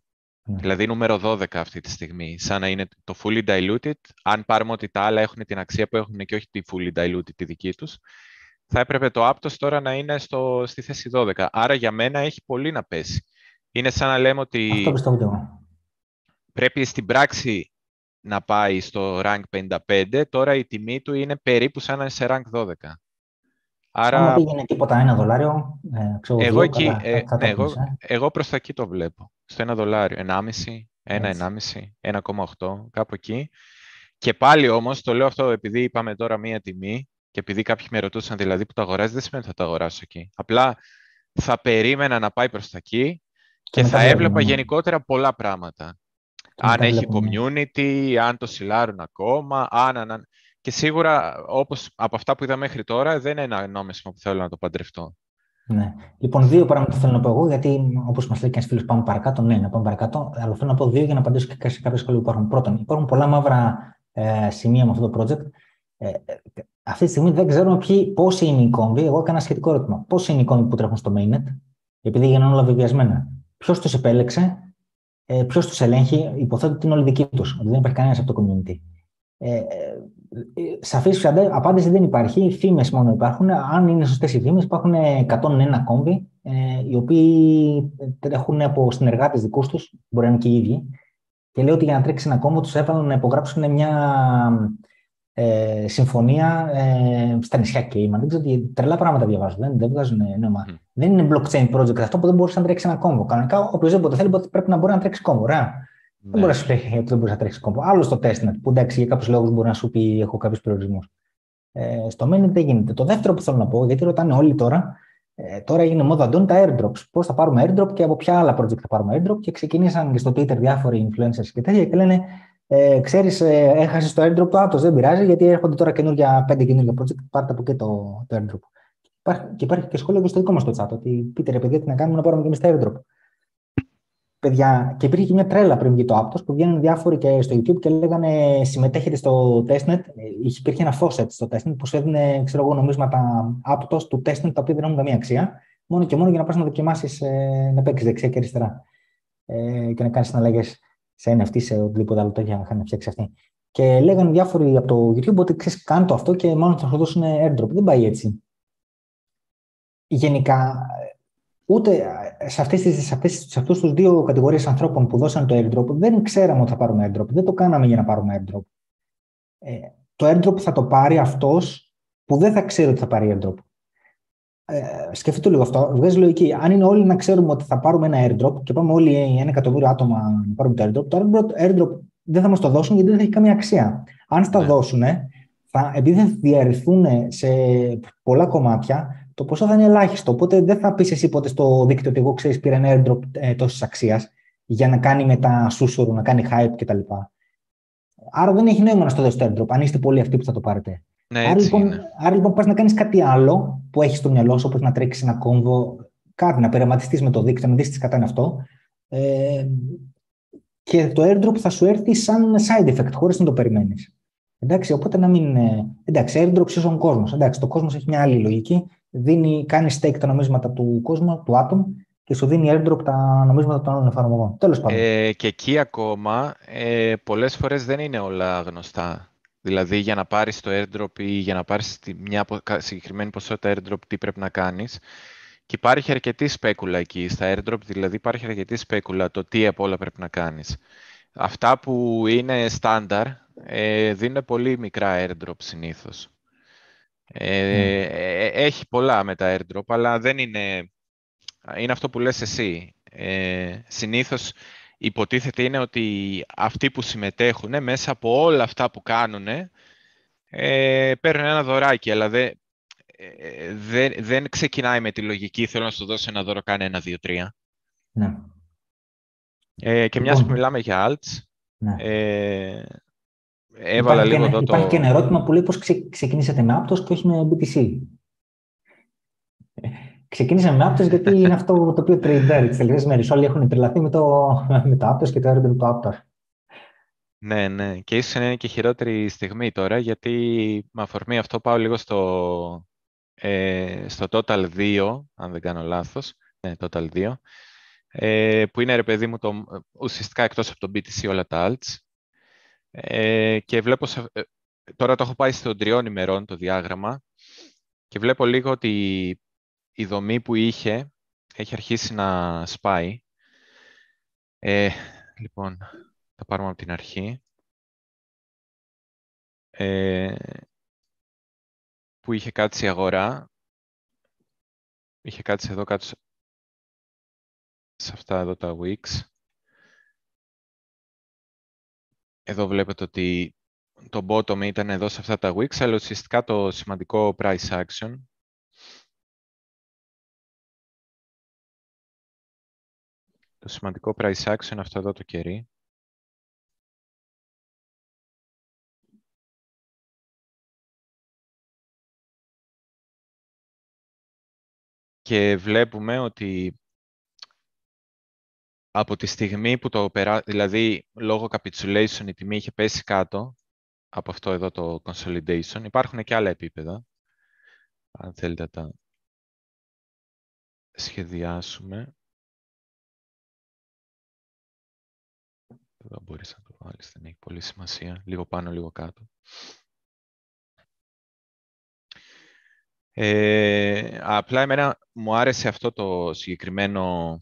Ναι. Δηλαδή νούμερο 12 αυτή τη στιγμή, σαν να είναι το fully diluted, αν πάρουμε ότι τα άλλα έχουν την αξία που έχουν και όχι τη fully diluted τη δική τους, θα έπρεπε το Aptos τώρα να είναι στο, στη θέση 12. Άρα για μένα έχει πολύ να πέσει. Είναι σαν να λέμε ότι πρέπει στην πράξη να πάει στο rank 55, τώρα η τιμή του είναι περίπου σαν να είναι σε rank 12. Άρα... Αν πήγαινε τίποτα ένα δολάριο, ε, ξέρω εγώ, εκεί, ε, ναι, εγώ, ε. εγώ προς τα εκεί το βλέπω. Στο ένα δολάριο, 1,5, 1,5, 1,8, κάπου εκεί. Και πάλι όμως, το λέω αυτό επειδή είπαμε τώρα μία τιμή, και επειδή κάποιοι με ρωτούσαν δηλαδή που το αγοράζεις, δεν σημαίνει ότι θα το αγοράσω εκεί. Απλά θα περίμενα να πάει προς τα εκεί και, θα έβλεπα γενικότερα πολλά πράγματα. αν έχει community, αν το σιλάρουν ακόμα, αν, αν, Και σίγουρα, όπως από αυτά που είδα μέχρι τώρα, δεν είναι ένα νόμισμα που θέλω να το παντρευτώ. Ναι. Λοιπόν, δύο πράγματα θέλω να πω εγώ, γιατί όπως μας λέει και ένας φίλος, πάμε παρακάτω. Ναι, να πάμε παρακάτω. Αλλά θέλω να πω δύο για να απαντήσω και σε κάποια σχόλια που υπάρχουν. Πρώτον, υπάρχουν πολλά μαύρα ε, σημεία με αυτό το project. Ε, αυτή τη στιγμή δεν ξέρουμε ποιοι, πόσοι είναι οι κόμβοι. Εγώ έκανα σχετικό ερώτημα. Πόσοι είναι οι κόμβοι που τρέχουν στο mainnet, επειδή γίνανε όλα βεβαιασμένα. Ποιος τους επέλεξε, ε, ποιος τους ελέγχει, υποθέτω ότι είναι όλοι δικοί τους, ότι δεν υπάρχει κανένας από το community. Ε, ε Σαφής απάντηση δεν υπάρχει. Φήμες μόνο υπάρχουν. Αν είναι σωστές οι φήμες, υπάρχουν 101 κόμβοι, ε, οι οποίοι τρέχουν από συνεργάτες δικούς τους, μπορεί να είναι και οι ίδιοι. Και λέω ότι για να τρέξει ένα κόμβο τους έβαλαν να υπογράψουν μια ε, συμφωνία ε, στα νησιά Cayman. Δεν ξέρω τι τρελά πράγματα διαβάζουν. Δεν, δεν βγάζουν νόημα. Mm. Δεν είναι blockchain project αυτό που δεν μπορούσε να τρέξεις ένα κόμβο. Κανονικά, οποιοδήποτε θέλει πρέπει να μπορεί να τρέξει κόμβο. Ωραία. Ναι. Δεν μπορεί να σου λέει ότι δεν μπορείς να τρέξεις κόμβο. Άλλο στο testnet που εντάξει για κάποιους λόγους μπορεί να σου πει έχω κάποιους περιορισμού. Ε, στο mainnet δεν γίνεται. Το δεύτερο που θέλω να πω, γιατί ρωτάνε όλοι τώρα, ε, τώρα έγινε μόδα αντών τα airdrops. Πώς θα πάρουμε airdrop και από ποια άλλα project θα πάρουμε airdrop. Και ξεκίνησαν και στο Twitter διάφοροι influencers και τέτοια και λένε ε, ξέρεις, ε, έχασες το airdrop του Atos, δεν πειράζει, γιατί έρχονται τώρα καινούργια, πέντε καινούργια project, πάρτε από εκεί το, το airdrop. Υπάρχει, και υπάρχει και σχόλιο και στο δικό μας το chat, ότι πείτε ρε παιδιά, τι να κάνουμε να πάρουμε και εμείς τα airdrop. Παιδιά, και υπήρχε και μια τρέλα πριν βγει το Aptos που βγαίνουν διάφοροι και στο YouTube και λέγανε συμμετέχετε στο testnet. Υπήρχε ένα faucet στο testnet που σου έδινε, ξέρω εγώ, νομίσματα Aptos του testnet τα οποία δεν έχουν καμία αξία. Μόνο και μόνο για να πας να δοκιμάσεις ε, να παίξεις δεξιά και αριστερά ε, και να κάνεις συναλλαγές σε NFT, σε οτιδήποτε άλλο τέτοια είχαν φτιάξει αυτοί. Και λέγανε διάφοροι από το YouTube ότι ξέρεις, κάνω το αυτό και μάλλον θα σου δώσουν airdrop. Δεν πάει έτσι. Γενικά, ούτε σε, αυτές τις, σε, αυτές, σε αυτούς τους δύο κατηγορίες ανθρώπων που δώσαν το airdrop, δεν ξέραμε ότι θα πάρουμε airdrop. Δεν το κάναμε για να πάρουμε airdrop. Ε, το airdrop θα το πάρει αυτός που δεν θα ξέρει ότι θα πάρει airdrop ε, σκεφτείτε λίγο αυτό. Βγάζει λογική. Αν είναι όλοι να ξέρουμε ότι θα πάρουμε ένα airdrop και πάμε όλοι ένα εκατομμύριο άτομα να πάρουμε το airdrop, το airdrop δεν θα μας το δώσουν γιατί δεν έχει καμία αξία. Αν στα ναι. δώσουν, θα, επειδή θα διαρρηθούν σε πολλά κομμάτια, το ποσό θα είναι ελάχιστο. Οπότε δεν θα πεις εσύ ποτέ στο δίκτυο ότι εγώ ξέρεις πήρα ένα airdrop ε, τόσης αξίας για να κάνει μετά σούσουρου, να κάνει hype κτλ. Άρα δεν έχει νόημα να στο δώσει το airdrop, αν είστε πολλοί αυτοί που θα το πάρετε. Ναι, άρα, έτσι λοιπόν, είναι. άρα λοιπόν πας να κάνεις κάτι άλλο που έχεις στο μυαλό σου, όπως να τρέξεις ένα κόμβο, κάτι να πειραματιστείς με το δίκτυο, να δεις τι κατά αυτό. Ε, και το airdrop θα σου έρθει σαν side effect, χωρίς να το περιμένεις. Εντάξει, οπότε να μην. ε, Εντάξει, airdrop ίσον κόσμος. Εντάξει, το κόσμος έχει μια άλλη λογική. Δίνει, κάνει stake τα νομίσματα του κόσμου, του Atom, και σου δίνει airdrop τα νομίσματα των άλλων εφαρμογών. Τέλος πάντων. Ε, και εκεί ακόμα ε, πολλές φορές δεν είναι όλα γνωστά. Δηλαδή για να πάρεις το airdrop ή για να πάρεις τη- μια πο- κα- συγκεκριμένη ποσότητα airdrop τι πρέπει να κάνεις. Και υπάρχει αρκετή σπέκουλα εκεί. Στα airdrop δηλαδή υπάρχει αρκετή σπέκουλα το τι από όλα πρέπει να κάνεις. Αυτά που είναι στάνταρ ε, δίνουν πολύ μικρά airdrop συνήθως. Ε, Ναι. ε, έχει πολλά με τα airdrop, αλλά δεν είναι... Είναι αυτό που λες εσύ. Ε, συνήθως υποτίθεται είναι ότι αυτοί που συμμετέχουν μέσα από όλα αυτά που κάνουν ε, παίρνουν ένα δωράκι, αλλά δεν, ε, δεν, δεν ξεκινάει με τη λογική θέλω να σου δώσω ένα δώρο, κάνε ένα, δύο, τρία. Ναι. Ε, και μιας που Λοιπόν. μιλάμε για alts, ναι. ε, έβαλα υπάρχει, λίγο και ένα, εδώ υπάρχει το... και ένα ερώτημα που λέει πώς ξε, ξεκινήσατε με Aptos και όχι με BTC. Ε, Ξεκίνησα με Aptos γιατί είναι αυτό το οποίο τρέιντάρει τις τελευταίες μέρες. Όλοι έχουν τρελαθεί με το, με το Aptos και το airdrop του Aptos. Ναι, ναι. Και ίσως είναι και χειρότερη στιγμή τώρα, γιατί με αφορμή αυτό πάω λίγο στο, ε, στο Total 2, αν δεν κάνω λάθος. Ναι, Total 2. Ε, που είναι, ρε παιδί μου, το, ουσιαστικά εκτός από το BTC όλα τα alts. Ε, και βλέπω, σε- ε, τώρα το έχω πάει στον τριών ημερών το διάγραμμα και βλέπω λίγο ότι η δομή που είχε έχει αρχίσει να σπάει. Ε, λοιπόν, θα πάρουμε από την αρχή. Ε, που είχε κάτσει η αγορά. Είχε κάτσει εδώ κάτω σε- σε αυτά εδώ τα wicks. Εδώ βλέπετε ότι το bottom ήταν εδώ σε αυτά τα wicks, αλλά ουσιαστικά το σημαντικό price action το σημαντικό price action είναι αυτό εδώ το κερί. Και βλέπουμε ότι από τη στιγμή που το περά... δηλαδή λόγω capitulation η τιμή είχε πέσει κάτω από αυτό εδώ το consolidation, υπάρχουν και άλλα επίπεδα, αν θέλετε να τα σχεδιάσουμε. Εδώ μπορείς να το βάλεις, δεν έχει πολύ σημασία. Λίγο πάνω, λίγο κάτω. Ε, απλά εμένα μου άρεσε αυτό το συγκεκριμένο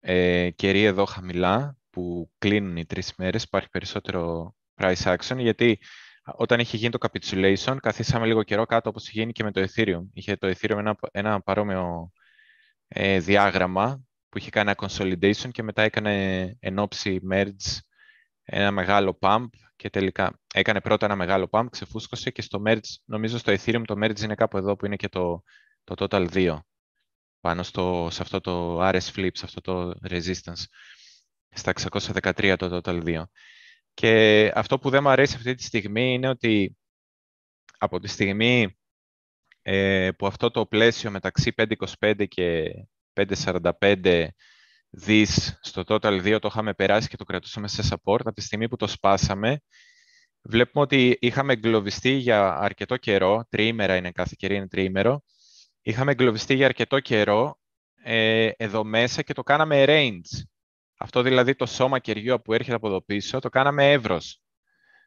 ε, κερί εδώ χαμηλά που κλείνουν οι τρεις μέρες, υπάρχει περισσότερο price action, γιατί όταν είχε γίνει το capitulation, καθίσαμε λίγο καιρό κάτω όπως είχε γίνει και με το Ethereum. Είχε το Ethereum ένα, ένα παρόμοιο ε, διάγραμμα που είχε κάνει ένα consolidation και μετά έκανε εν ώψη merge ένα μεγάλο pump και τελικά έκανε πρώτα ένα μεγάλο pump, ξεφούσκωσε και στο merge, νομίζω στο Ethereum το merge είναι κάπου εδώ που είναι και το, το total 2 πάνω στο, σε αυτό το RS flip, σε αυτό το resistance στα 613 το total 2. Και αυτό που δεν μου αρέσει αυτή τη στιγμή είναι ότι από τη στιγμή ε, που αυτό το πλαίσιο μεταξύ 5.25 και 5.45 δις στο total 2 το είχαμε περάσει και το κρατούσαμε σε support, από τη στιγμή που το σπάσαμε, βλέπουμε ότι είχαμε εγκλωβιστεί για αρκετό καιρό, τριήμερα είναι κάθε κερί, είναι τριήμερο, είχαμε εγκλωβιστεί για αρκετό καιρό ε, εδώ μέσα και το κάναμε range. Αυτό δηλαδή το σώμα κεριού που έρχεται από εδώ πίσω, το κάναμε εύρος.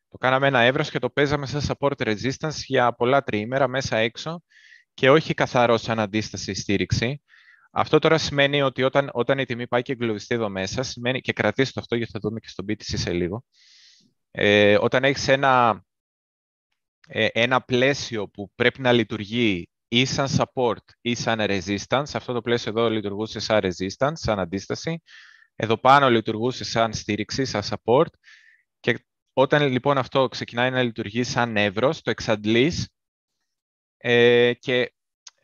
Το κάναμε ένα εύρος και το παίζαμε σε support resistance για πολλά τριήμερα μέσα έξω και όχι καθαρό σαν αντίσταση στήριξη. Αυτό τώρα σημαίνει ότι όταν, όταν η τιμή πάει και εγκλωβιστεί εδώ μέσα, σημαίνει, και κρατήσει το αυτό γιατί θα δούμε και στο BTC σε λίγο, ε, όταν έχεις ένα, ε, ένα πλαίσιο που πρέπει να λειτουργεί ή σαν support ή σαν resistance, αυτό το πλαίσιο εδώ λειτουργούσε σαν resistance, σαν αντίσταση, εδώ πάνω λειτουργούσε σαν στήριξη, σαν support. Και όταν λοιπόν αυτό ξεκινάει να λειτουργεί σαν εύρος, το εξαντλείς ε, και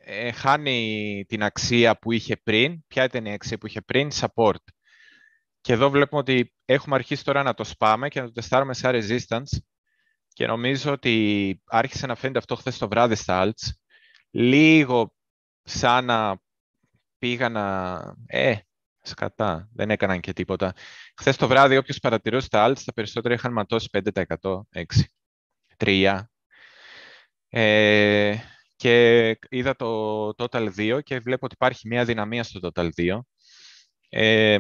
ε, χάνει την αξία που είχε πριν. Ποια ήταν η αξία που είχε πριν; Support. Και εδώ βλέπουμε ότι έχουμε αρχίσει τώρα να το σπάμε και να το τεστάρουμε σαν resistance και νομίζω ότι άρχισε να φαίνεται αυτό χθες το βράδυ στα Alts. Λίγο σαν να πήγα να... Ε, σκατά, δεν έκαναν και τίποτα. Χθες το βράδυ όποιος παρατηρούσε τα Alts, τα περισσότερα είχαν ματώσει 5%, 6%, 3%. Ε, και είδα το Total 2 και βλέπω ότι υπάρχει μια δυναμία στο Total 2. Ε,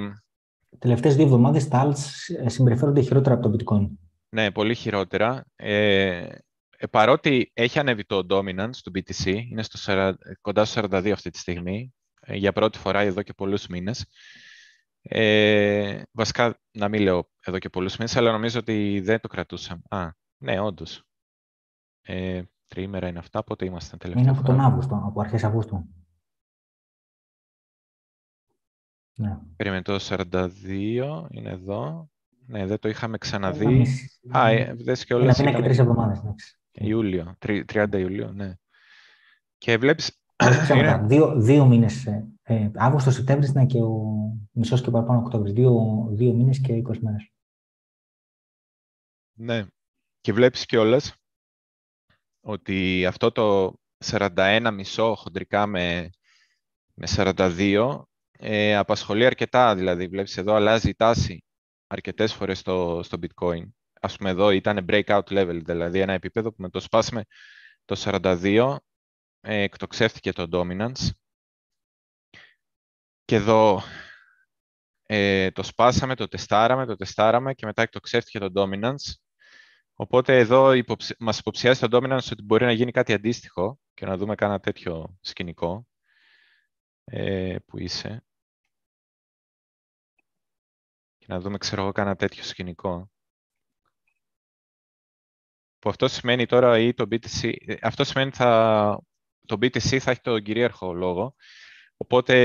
Τελευταίες δύο εβδομάδες τα Alts συμπεριφέρονται χειρότερα από το Bitcoin. Ναι, πολύ χειρότερα. Ε, ε, παρότι έχει ανέβει το dominance του BTC, είναι στο, κοντά στο 42 αυτή τη στιγμή, ε, για πρώτη φορά εδώ και πολλούς μήνες. Ε, βασικά, να μην λέω εδώ και πολλούς μήνες, αλλά νομίζω ότι δεν το κρατούσαμε. Α, ναι, όντως. Ε, τριήμερα είναι αυτά, πότε ήμασταν τελευταία Είναι από τον Αύγουστο, από αρχές Αυγούστου. Ναι. Περίμενε το 42, είναι εδώ. Ναι, δεν το είχαμε ξαναδεί. Α, ε, δες και όλες. Είναι και τρεις εβδομάδες. Ιούλιο, 30 Ιουλίου, ναι. Και βλέπεις... είναι... δύο, δύο μήνες, ε, ε Αύγουστο, Σεπτέμβρης είναι και ο μισός και παραπάνω Οκτώβρης. Δύο, δύο μήνες και 20 μέρες. Ναι. Και βλέπεις κιόλας ότι αυτό το 41 μισό χοντρικά με, με 42 ε, απασχολεί αρκετά. Δηλαδή, βλέπεις εδώ αλλάζει η τάση αρκετές φορές στο, στο bitcoin. Ας πούμε εδώ ήταν breakout level, δηλαδή ένα επίπεδο που με το σπάσαμε το 42 ε, εκτοξεύτηκε το dominance. Και εδώ ε, το σπάσαμε, το τεστάραμε, το τεστάραμε και μετά εκτοξεύτηκε το dominance. Οπότε εδώ υποψη... μας υποψιάζει το dominance ότι μπορεί να γίνει κάτι αντίστοιχο και να δούμε κάνα τέτοιο σκηνικό ε, που είσαι και να δούμε, ξέρω εγώ, κάνα τέτοιο σκηνικό. Που αυτό σημαίνει τώρα ή το BTC, αυτό σημαίνει θα, το BTC θα έχει τον κυρίαρχο λόγο. Οπότε,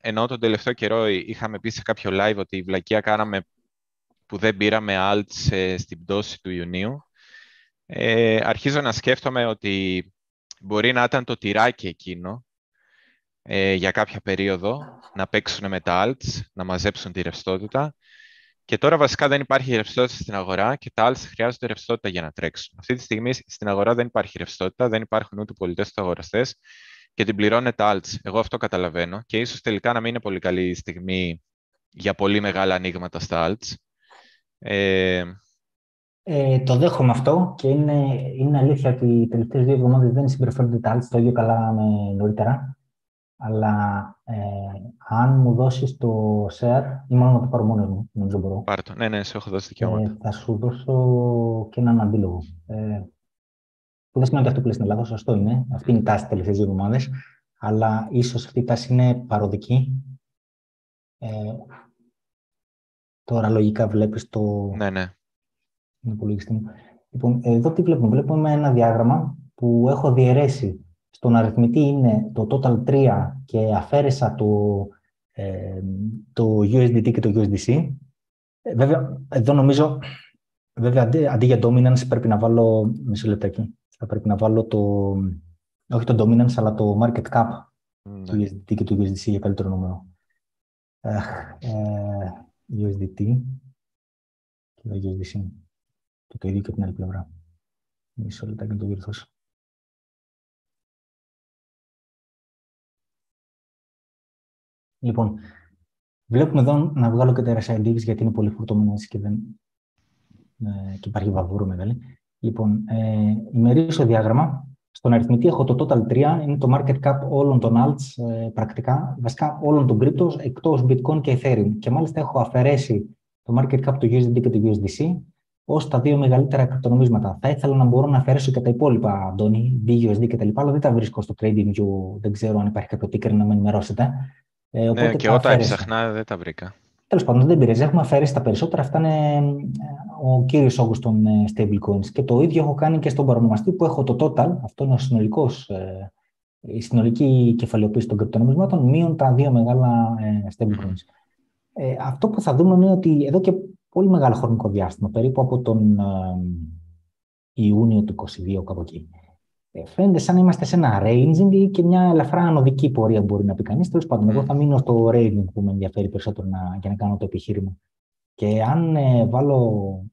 ενώ τον τελευταίο καιρό είχαμε πει σε κάποιο live ότι η βλακεία κάναμε που δεν πήραμε alt στην πτώση του Ιουνίου, ε, αρχίζω να σκέφτομαι ότι μπορεί να ήταν το τυράκι εκείνο ε, για κάποια περίοδο, να παίξουν με τα alts, να μαζέψουν τη ρευστότητα και τώρα βασικά δεν υπάρχει ρευστότητα στην αγορά και τα άλλα χρειάζονται ρευστότητα για να τρέξουν. Αυτή τη στιγμή στην αγορά δεν υπάρχει ρευστότητα, δεν υπάρχουν ούτε πολιτές ούτε αγοραστές και την πληρώνεται alts. Εγώ αυτό καταλαβαίνω και ίσως τελικά να μην είναι πολύ καλή στιγμή για πολύ μεγάλα ανοίγματα στα alts. Ε... Ε, το δέχομαι αυτό και είναι, είναι αλήθεια ότι οι τελευταίες δύο εβδομάδες δεν συμπεριφέρονται τα alts το ίδιο καλά με νωρίτερα αλλά ε, αν μου δώσεις το share, ή μάλλον να το πάρω μόνος μου, νομίζω μπορώ. Πάρε το. Ναι, ναι, σε έχω δώσει δικαιώματα. Ε, θα σου δώσω και έναν αντίλογο. Ε, που δεν σημαίνει ότι αυτό που λέει στην Ελλάδα, σωστό είναι. Αυτή είναι η τάση τελευταίες δύο εβδομάδες. Αλλά ίσως αυτή η τάση είναι παροδική. Ε, τώρα λογικά βλέπεις το. Ναι, ναι. υπολογιστή μου. Λοιπόν, εδώ τι βλέπουμε; Βλέπουμε ένα διάγραμμα που έχω διαιρέσει στον αριθμητή είναι το total 3 και αφαίρεσα το, ε, το USDT και το USDC. Ε, βέβαια, εδώ νομίζω, βέβαια αντί, αντί, για dominance πρέπει να βάλω, μισό λεπτάκι, θα πρέπει να βάλω το, όχι το dominance, αλλά το market cap mm, του USDT και του USDC για καλύτερο νούμερο. Ε, ε, USDT και το USDC. Και το ίδιο και την άλλη πλευρά. Μισό λεπτάκι να το διορθώσω. Λοιπόν, βλέπουμε εδώ να βγάλω και τα RSI γιατί είναι πολύ φορτωμένο και, δεν, ε, και υπάρχει βαβούρο μεγάλη. Λοιπόν, ε, ημερήσιο διάγραμμα. Στον αριθμητή έχω το total 3, είναι το market cap όλων των alts ε, πρακτικά, βασικά όλων των cryptos εκτός bitcoin και ethereum. Και μάλιστα έχω αφαιρέσει το market cap του USDT και του USDC ως τα δύο μεγαλύτερα κρυπτονομίσματα. Θα ήθελα να μπορώ να αφαιρέσω και τα υπόλοιπα, Αντώνη, BUSD κτλ. Αλλά δεν τα βρίσκω στο TradingView. Δεν ξέρω αν υπάρχει κάποιο ticker να με ενημερώσετε. Ε, ναι, και όταν έψαχνα δεν τα βρήκα. Τέλος πάντων, δεν πειράζει. Έχουμε αφαιρέσει τα περισσότερα. Αυτά είναι ε, ο κύριος όγκος των ε, stablecoins. Και το ίδιο έχω κάνει και στον παρονομαστή που έχω το total. Αυτό είναι ο συνολικός, ε, η συνολική κεφαλαιοποίηση των κρυπτονομισμάτων, μείον τα δύο μεγάλα stablecoins. Ε, αυτό που θα δούμε είναι ότι εδώ και πολύ μεγάλο χρονικό διάστημα, περίπου από τον Ιούνιο του 2022, κάπου εκεί, ε, φαίνεται σαν να είμαστε σε ένα ranging ή και μια ελαφρά ανωδική πορεία μπορεί να πει κανείς. Τέλος πάντων, εγώ θα μείνω στο ranging που με ενδιαφέρει περισσότερο να, για να κάνω το επιχείρημα. Και αν ε, βάλω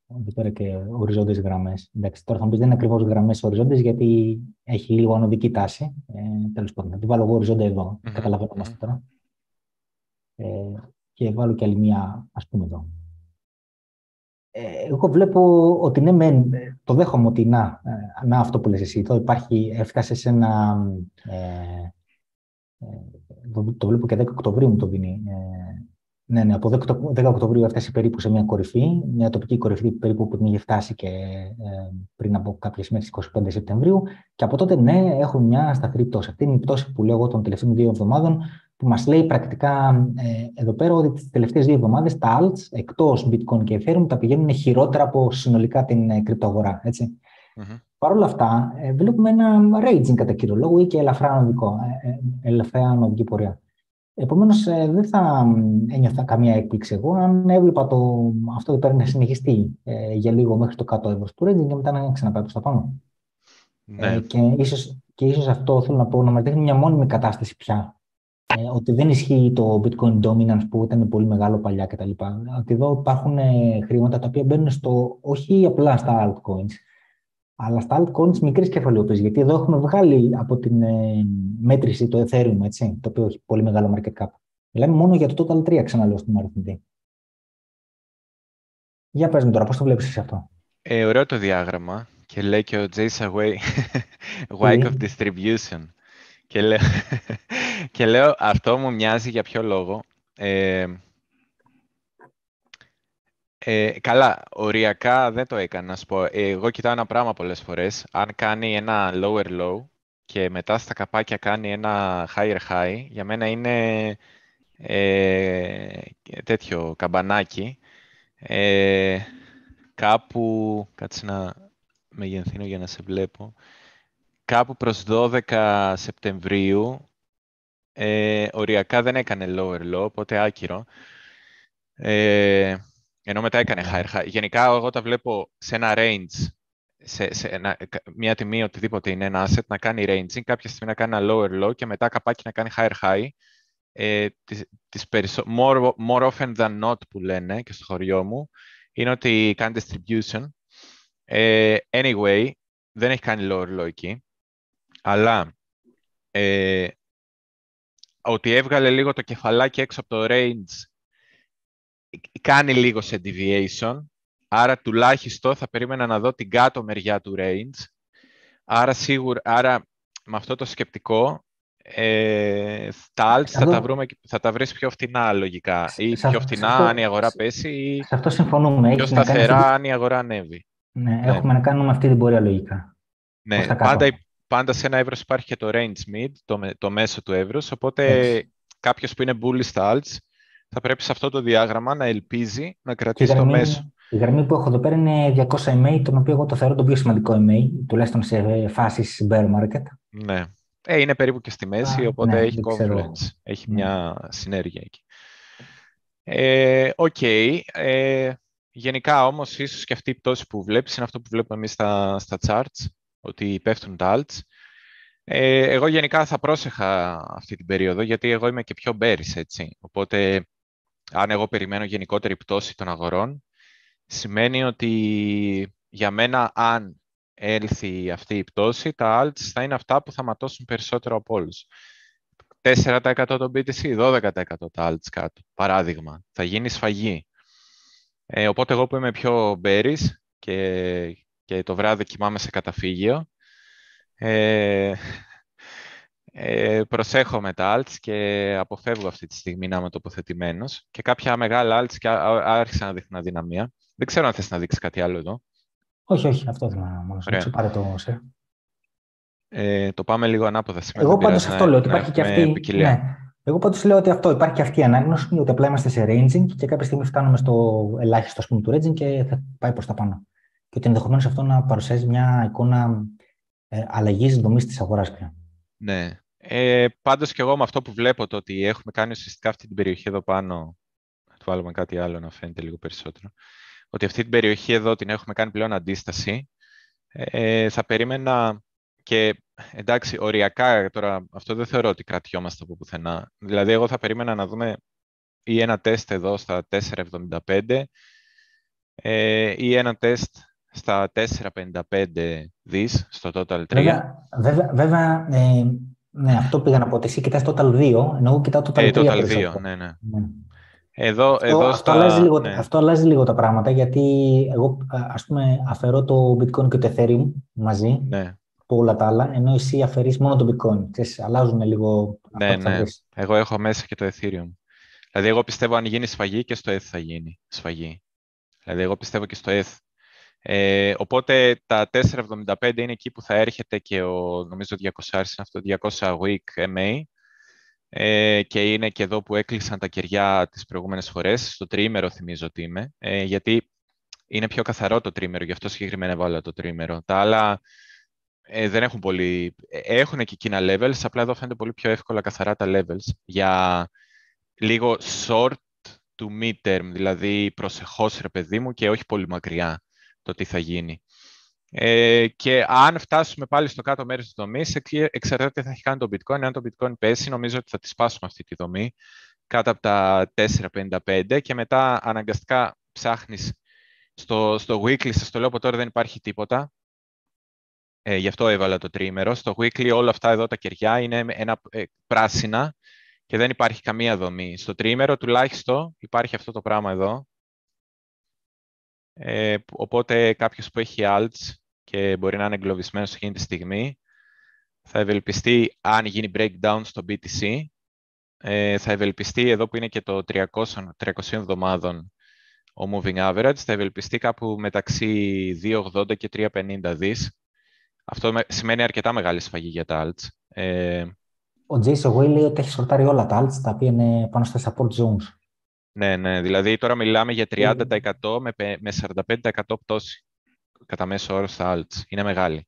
εδώ πέρα και οριζόντιες γραμμές. Εντάξει, τώρα θα μου πεις δεν είναι ακριβώς γραμμές οριζόντιες, γιατί έχει λίγο ανωδική τάση. Ε, Τέλος πάντων, θα την βάλω εγώ οριζόντια εδώ. Mm-hmm. Καταλαβαίνουμε τώρα. Ε, και βάλω και άλλη μία, ας πούμε εδώ. Ε, εγώ βλέπω ότι ναι, μεν, το δέχομαι ότι να, ε, να αυτό που λες εσύ. Εδώ υπάρχει, έφτασε σε ένα. Ε, ε, το, το βλέπω και 10 Οκτωβρίου μου το δίνει. Ε, ναι, ναι, από 10 Οκτωβρίου έφτασε περίπου σε μια κορυφή, μια τοπική κορυφή περίπου που την είχε φτάσει και ε, πριν από κάποιες μέρες, 25 Σεπτεμβρίου. Και από τότε, ναι, έχουμε μια σταθερή πτώση. Αυτή είναι η πτώση που λέω των τελευταίων δύο εβδομάδων, που μας λέει πρακτικά ε, εδώ πέρα ότι τις τελευταίες δύο εβδομάδες τα alts εκτός Bitcoin και Ethereum τα πηγαίνουν χειρότερα από συνολικά την ε, κρυπτοαγορά. Έτσι. Mm-hmm. Παρ' όλα αυτά, ε, βλέπουμε ένα raging κατά κύριο λόγο ή και ελαφρά ανωδικό, ε, ε, ελαφρά ανωδική πορεία. Επομένως, ε, δεν θα ένιωθα καμία έκπληξη εγώ αν έβλεπα το, αυτό το παίρνει να συνεχιστεί ε, για λίγο μέχρι το κάτω εύρο του Redding και μετά να ξαναπάει προς τα πάνω. Ναι. Ε, και ίσως και ίσως αυτό θέλω να πω να μα δείχνει μια μόνιμη κατάσταση πια. Ε, ότι δεν ισχύει το bitcoin dominance που ήταν πολύ μεγάλο παλιά κτλ. Ότι εδώ υπάρχουν χρήματα τα οποία μπαίνουν στο, όχι απλά στα altcoins, αλλά στα altcoins μικρής κεφαλαιοποίησης. Γιατί εδώ έχουμε βγάλει από την ε, μέτρηση το Ethereum, έτσι, το οποίο έχει πολύ μεγάλο market cap. Μιλάμε μόνο για το Total 3, ξαναλέω στην αριθμητή. Για πες μου τώρα, πώς το βλέπεις εσύ αυτό; Ε, ωραίο το διάγραμμα και λέει και ο Jason Way, Wike of Distribution. Και λέω, και λέω, αυτό μου μοιάζει για ποιο λόγο. Ε, ε, καλά, οριακά δεν το έκανα, να σου πω. Εγώ κοιτάω ένα πράγμα πολλές φορές. Αν κάνει ένα lower low και μετά στα καπάκια κάνει ένα higher high, για μένα είναι ε, τέτοιο καμπανάκι. Ε, κάπου, κάτσε να μεγενθύνω για να σε βλέπω, κάπου προς 12 Σεπτεμβρίου, ε, οριακά δεν έκανε lower low, οπότε άκυρο. Ε, ενώ μετά έκανε higher high. Γενικά, εγώ τα βλέπω σε ένα range, σε, σε ένα, μια τιμή οτιδήποτε είναι ένα asset, να κάνει ranging, κάποια στιγμή να κάνει ένα lower low και μετά καπάκι να κάνει higher high. Ε, τις, τις περισσο... more, more often than not που λένε και στο χωριό μου, είναι ότι κάνει distribution. Ε, anyway, δεν έχει κάνει lower low εκεί, αλλά ε, ότι έβγαλε λίγο το κεφαλάκι έξω από το range κάνει λίγο σε deviation, άρα τουλάχιστον θα περίμενα να δω την κάτω μεριά του range. Άρα, σίγουρα, άρα με αυτό το σκεπτικό, ε, τα alts θα, τα βρούμε, θα τα βρεις πιο φτηνά λογικά. Ή πιο φτηνά αν η αγορά πέσει ή σε αυτό συμφωνούμε. πιο σταθερά αν η αγορά ανέβει. Ναι, ναι, έχουμε να κάνουμε αυτή την πορεία λογικά. Ναι, πάντα, πάντα σε ένα εύρος υπάρχει και το range mid, το, το μέσο του εύρους, οπότε κάποιο κάποιος που είναι bullish στα alts θα πρέπει σε αυτό το διάγραμμα να ελπίζει να κρατήσει το μέσο. Η γραμμή που έχω εδώ πέρα είναι 200 MA, τον οποίο εγώ το θεωρώ το πιο σημαντικό MA, τουλάχιστον σε φάσεις bear market. Ναι. Ε, είναι περίπου και στη μέση, οπότε ναι, έχει confluence. Έχει ναι. μια συνέργεια εκεί. Ε, Οκ. Ε, γενικά όμως, ίσως και αυτή η πτώση που βλέπεις είναι αυτό που βλέπουμε εμείς στα, στα charts, ότι πέφτουν τα alts. Ε, εγώ γενικά θα πρόσεχα αυτή την περίοδο, γιατί εγώ είμαι και πιο bearish, έτσι. Οπότε αν εγώ περιμένω γενικότερη πτώση των αγορών, σημαίνει ότι για μένα αν έλθει αυτή η πτώση, τα alts θα είναι αυτά που θα ματώσουν περισσότερο από όλους. 4% το BTC, 12% τα alts κάτω. Παράδειγμα, θα γίνει σφαγή. Ε, οπότε εγώ που είμαι πιο bearish και, και το βράδυ κοιμάμαι σε καταφύγιο, ε, ε, προσέχω με τα alts και αποφεύγω αυτή τη στιγμή να είμαι τοποθετημένος. Και κάποια μεγάλα alts και άρχισαν να δείχνουν αδυναμία. Δεν ξέρω αν θες να δείξεις κάτι άλλο εδώ. Όχι, όχι, αυτό θέλω να μόνο σου πάρε το σε. Ε, το πάμε λίγο ανάποδα σήμερα. Εγώ πάντως αυτό λέω, ότι υπάρχει και αυτή... Ναι. Εγώ πάντως λέω ότι αυτό υπάρχει και αυτή η ανάγνωση, ότι απλά είμαστε σε ranging και κάποια στιγμή φτάνουμε στο ελάχιστο πούμε, του ranging και θα πάει προς τα πάνω. Και ότι ενδεχομένως αυτό να παρουσιάζει μια εικόνα ε, αλλαγής δομής της αγοράς πια. Ναι. Ε, Πάντως και εγώ με αυτό που βλέπω το ότι έχουμε κάνει ουσιαστικά αυτή την περιοχή εδώ πάνω. Θα του βάλουμε κάτι άλλο να φαίνεται λίγο περισσότερο. Ότι αυτή την περιοχή εδώ την έχουμε κάνει πλέον αντίσταση. Ε, θα περίμενα και εντάξει, οριακά τώρα αυτό δεν θεωρώ ότι κρατιόμαστε από πουθενά. Δηλαδή, εγώ θα περίμενα να δούμε ή ένα τεστ εδώ στα 4,75 ε, ή ένα τεστ στα 4,55 δις στο Total 3. Βέβαια, βέβαια, βέβαια ε, ναι, αυτό πήγα να πω ότι εσύ κοιτάς Total 2, ενώ εγώ κοιτάω Total 3. Ε, Total 2, ναι, ναι. ναι. Εδώ, αυτό, εδώ αυτό, αλλάζει λίγο, ναι. αυτό αλλάζει λίγο τα πράγματα, γιατί εγώ ας πούμε αφαιρώ το bitcoin και το ethereum μαζί ναι. από όλα τα άλλα, ενώ εσύ αφαιρείς μόνο το bitcoin. Ξέρεις, αλλάζουν λίγο ναι, ναι. Εγώ έχω μέσα και το ethereum. Δηλαδή εγώ πιστεύω αν γίνει σφαγή και στο ETH θα γίνει σφαγή. Δηλαδή εγώ πιστεύω και στο ETH. Ε, οπότε τα 4,75 είναι εκεί που θα έρχεται και ο, νομίζω 200 είναι αυτό, 200 week MA ε, και είναι και εδώ που έκλεισαν τα κεριά τις προηγούμενες φορές. Στο τρίμερο θυμίζω ότι είμαι, ε, γιατί είναι πιο καθαρό το τρίμερο, γι' αυτό συγκεκριμένα έβαλα το τρίμερο. Τα άλλα ε, δεν έχουν πολύ... Ε, έχουν και εκείνα levels, απλά εδώ φαίνεται πολύ πιο εύκολα καθαρά τα levels για λίγο short to mid-term, δηλαδή προσεχώς ρε παιδί μου και όχι πολύ μακριά το τι θα γίνει. Ε, και αν φτάσουμε πάλι στο κάτω μέρος της δομής, εξαρτάται τι θα έχει κάνει το bitcoin. Αν το bitcoin πέσει, νομίζω ότι θα τη σπάσουμε αυτή τη δομή κάτω από τα 4,55 και μετά αναγκαστικά ψάχνεις στο, στο weekly, σας το λέω από τώρα δεν υπάρχει τίποτα. Ε, γι' αυτό έβαλα το τρίμερο. Στο weekly όλα αυτά εδώ τα κεριά είναι ένα, ε, πράσινα και δεν υπάρχει καμία δομή. Στο τρίμερο τουλάχιστον υπάρχει αυτό το πράγμα εδώ. Ε, οπότε κάποιος που έχει alts και μπορεί να είναι εγκλωβισμένος εκείνη τη στιγμή θα ευελπιστεί αν γίνει breakdown στο BTC ε, θα ευελπιστεί εδώ που είναι και το 300, 300 εβδομάδων ο moving average θα ευελπιστεί κάπου μεταξύ 2,80 και 3,50 δις. Αυτό σημαίνει αρκετά μεγάλη σφαγή για τα alts. Ε, ο Jason Way λέει ότι έχει σορτάρει όλα τα alts τα οποία είναι πάνω στα support zones. Ναι, ναι. Δηλαδή τώρα μιλάμε για 30% με, με 45% πτώση κατά μέσο όρο στα alts. Είναι μεγάλη.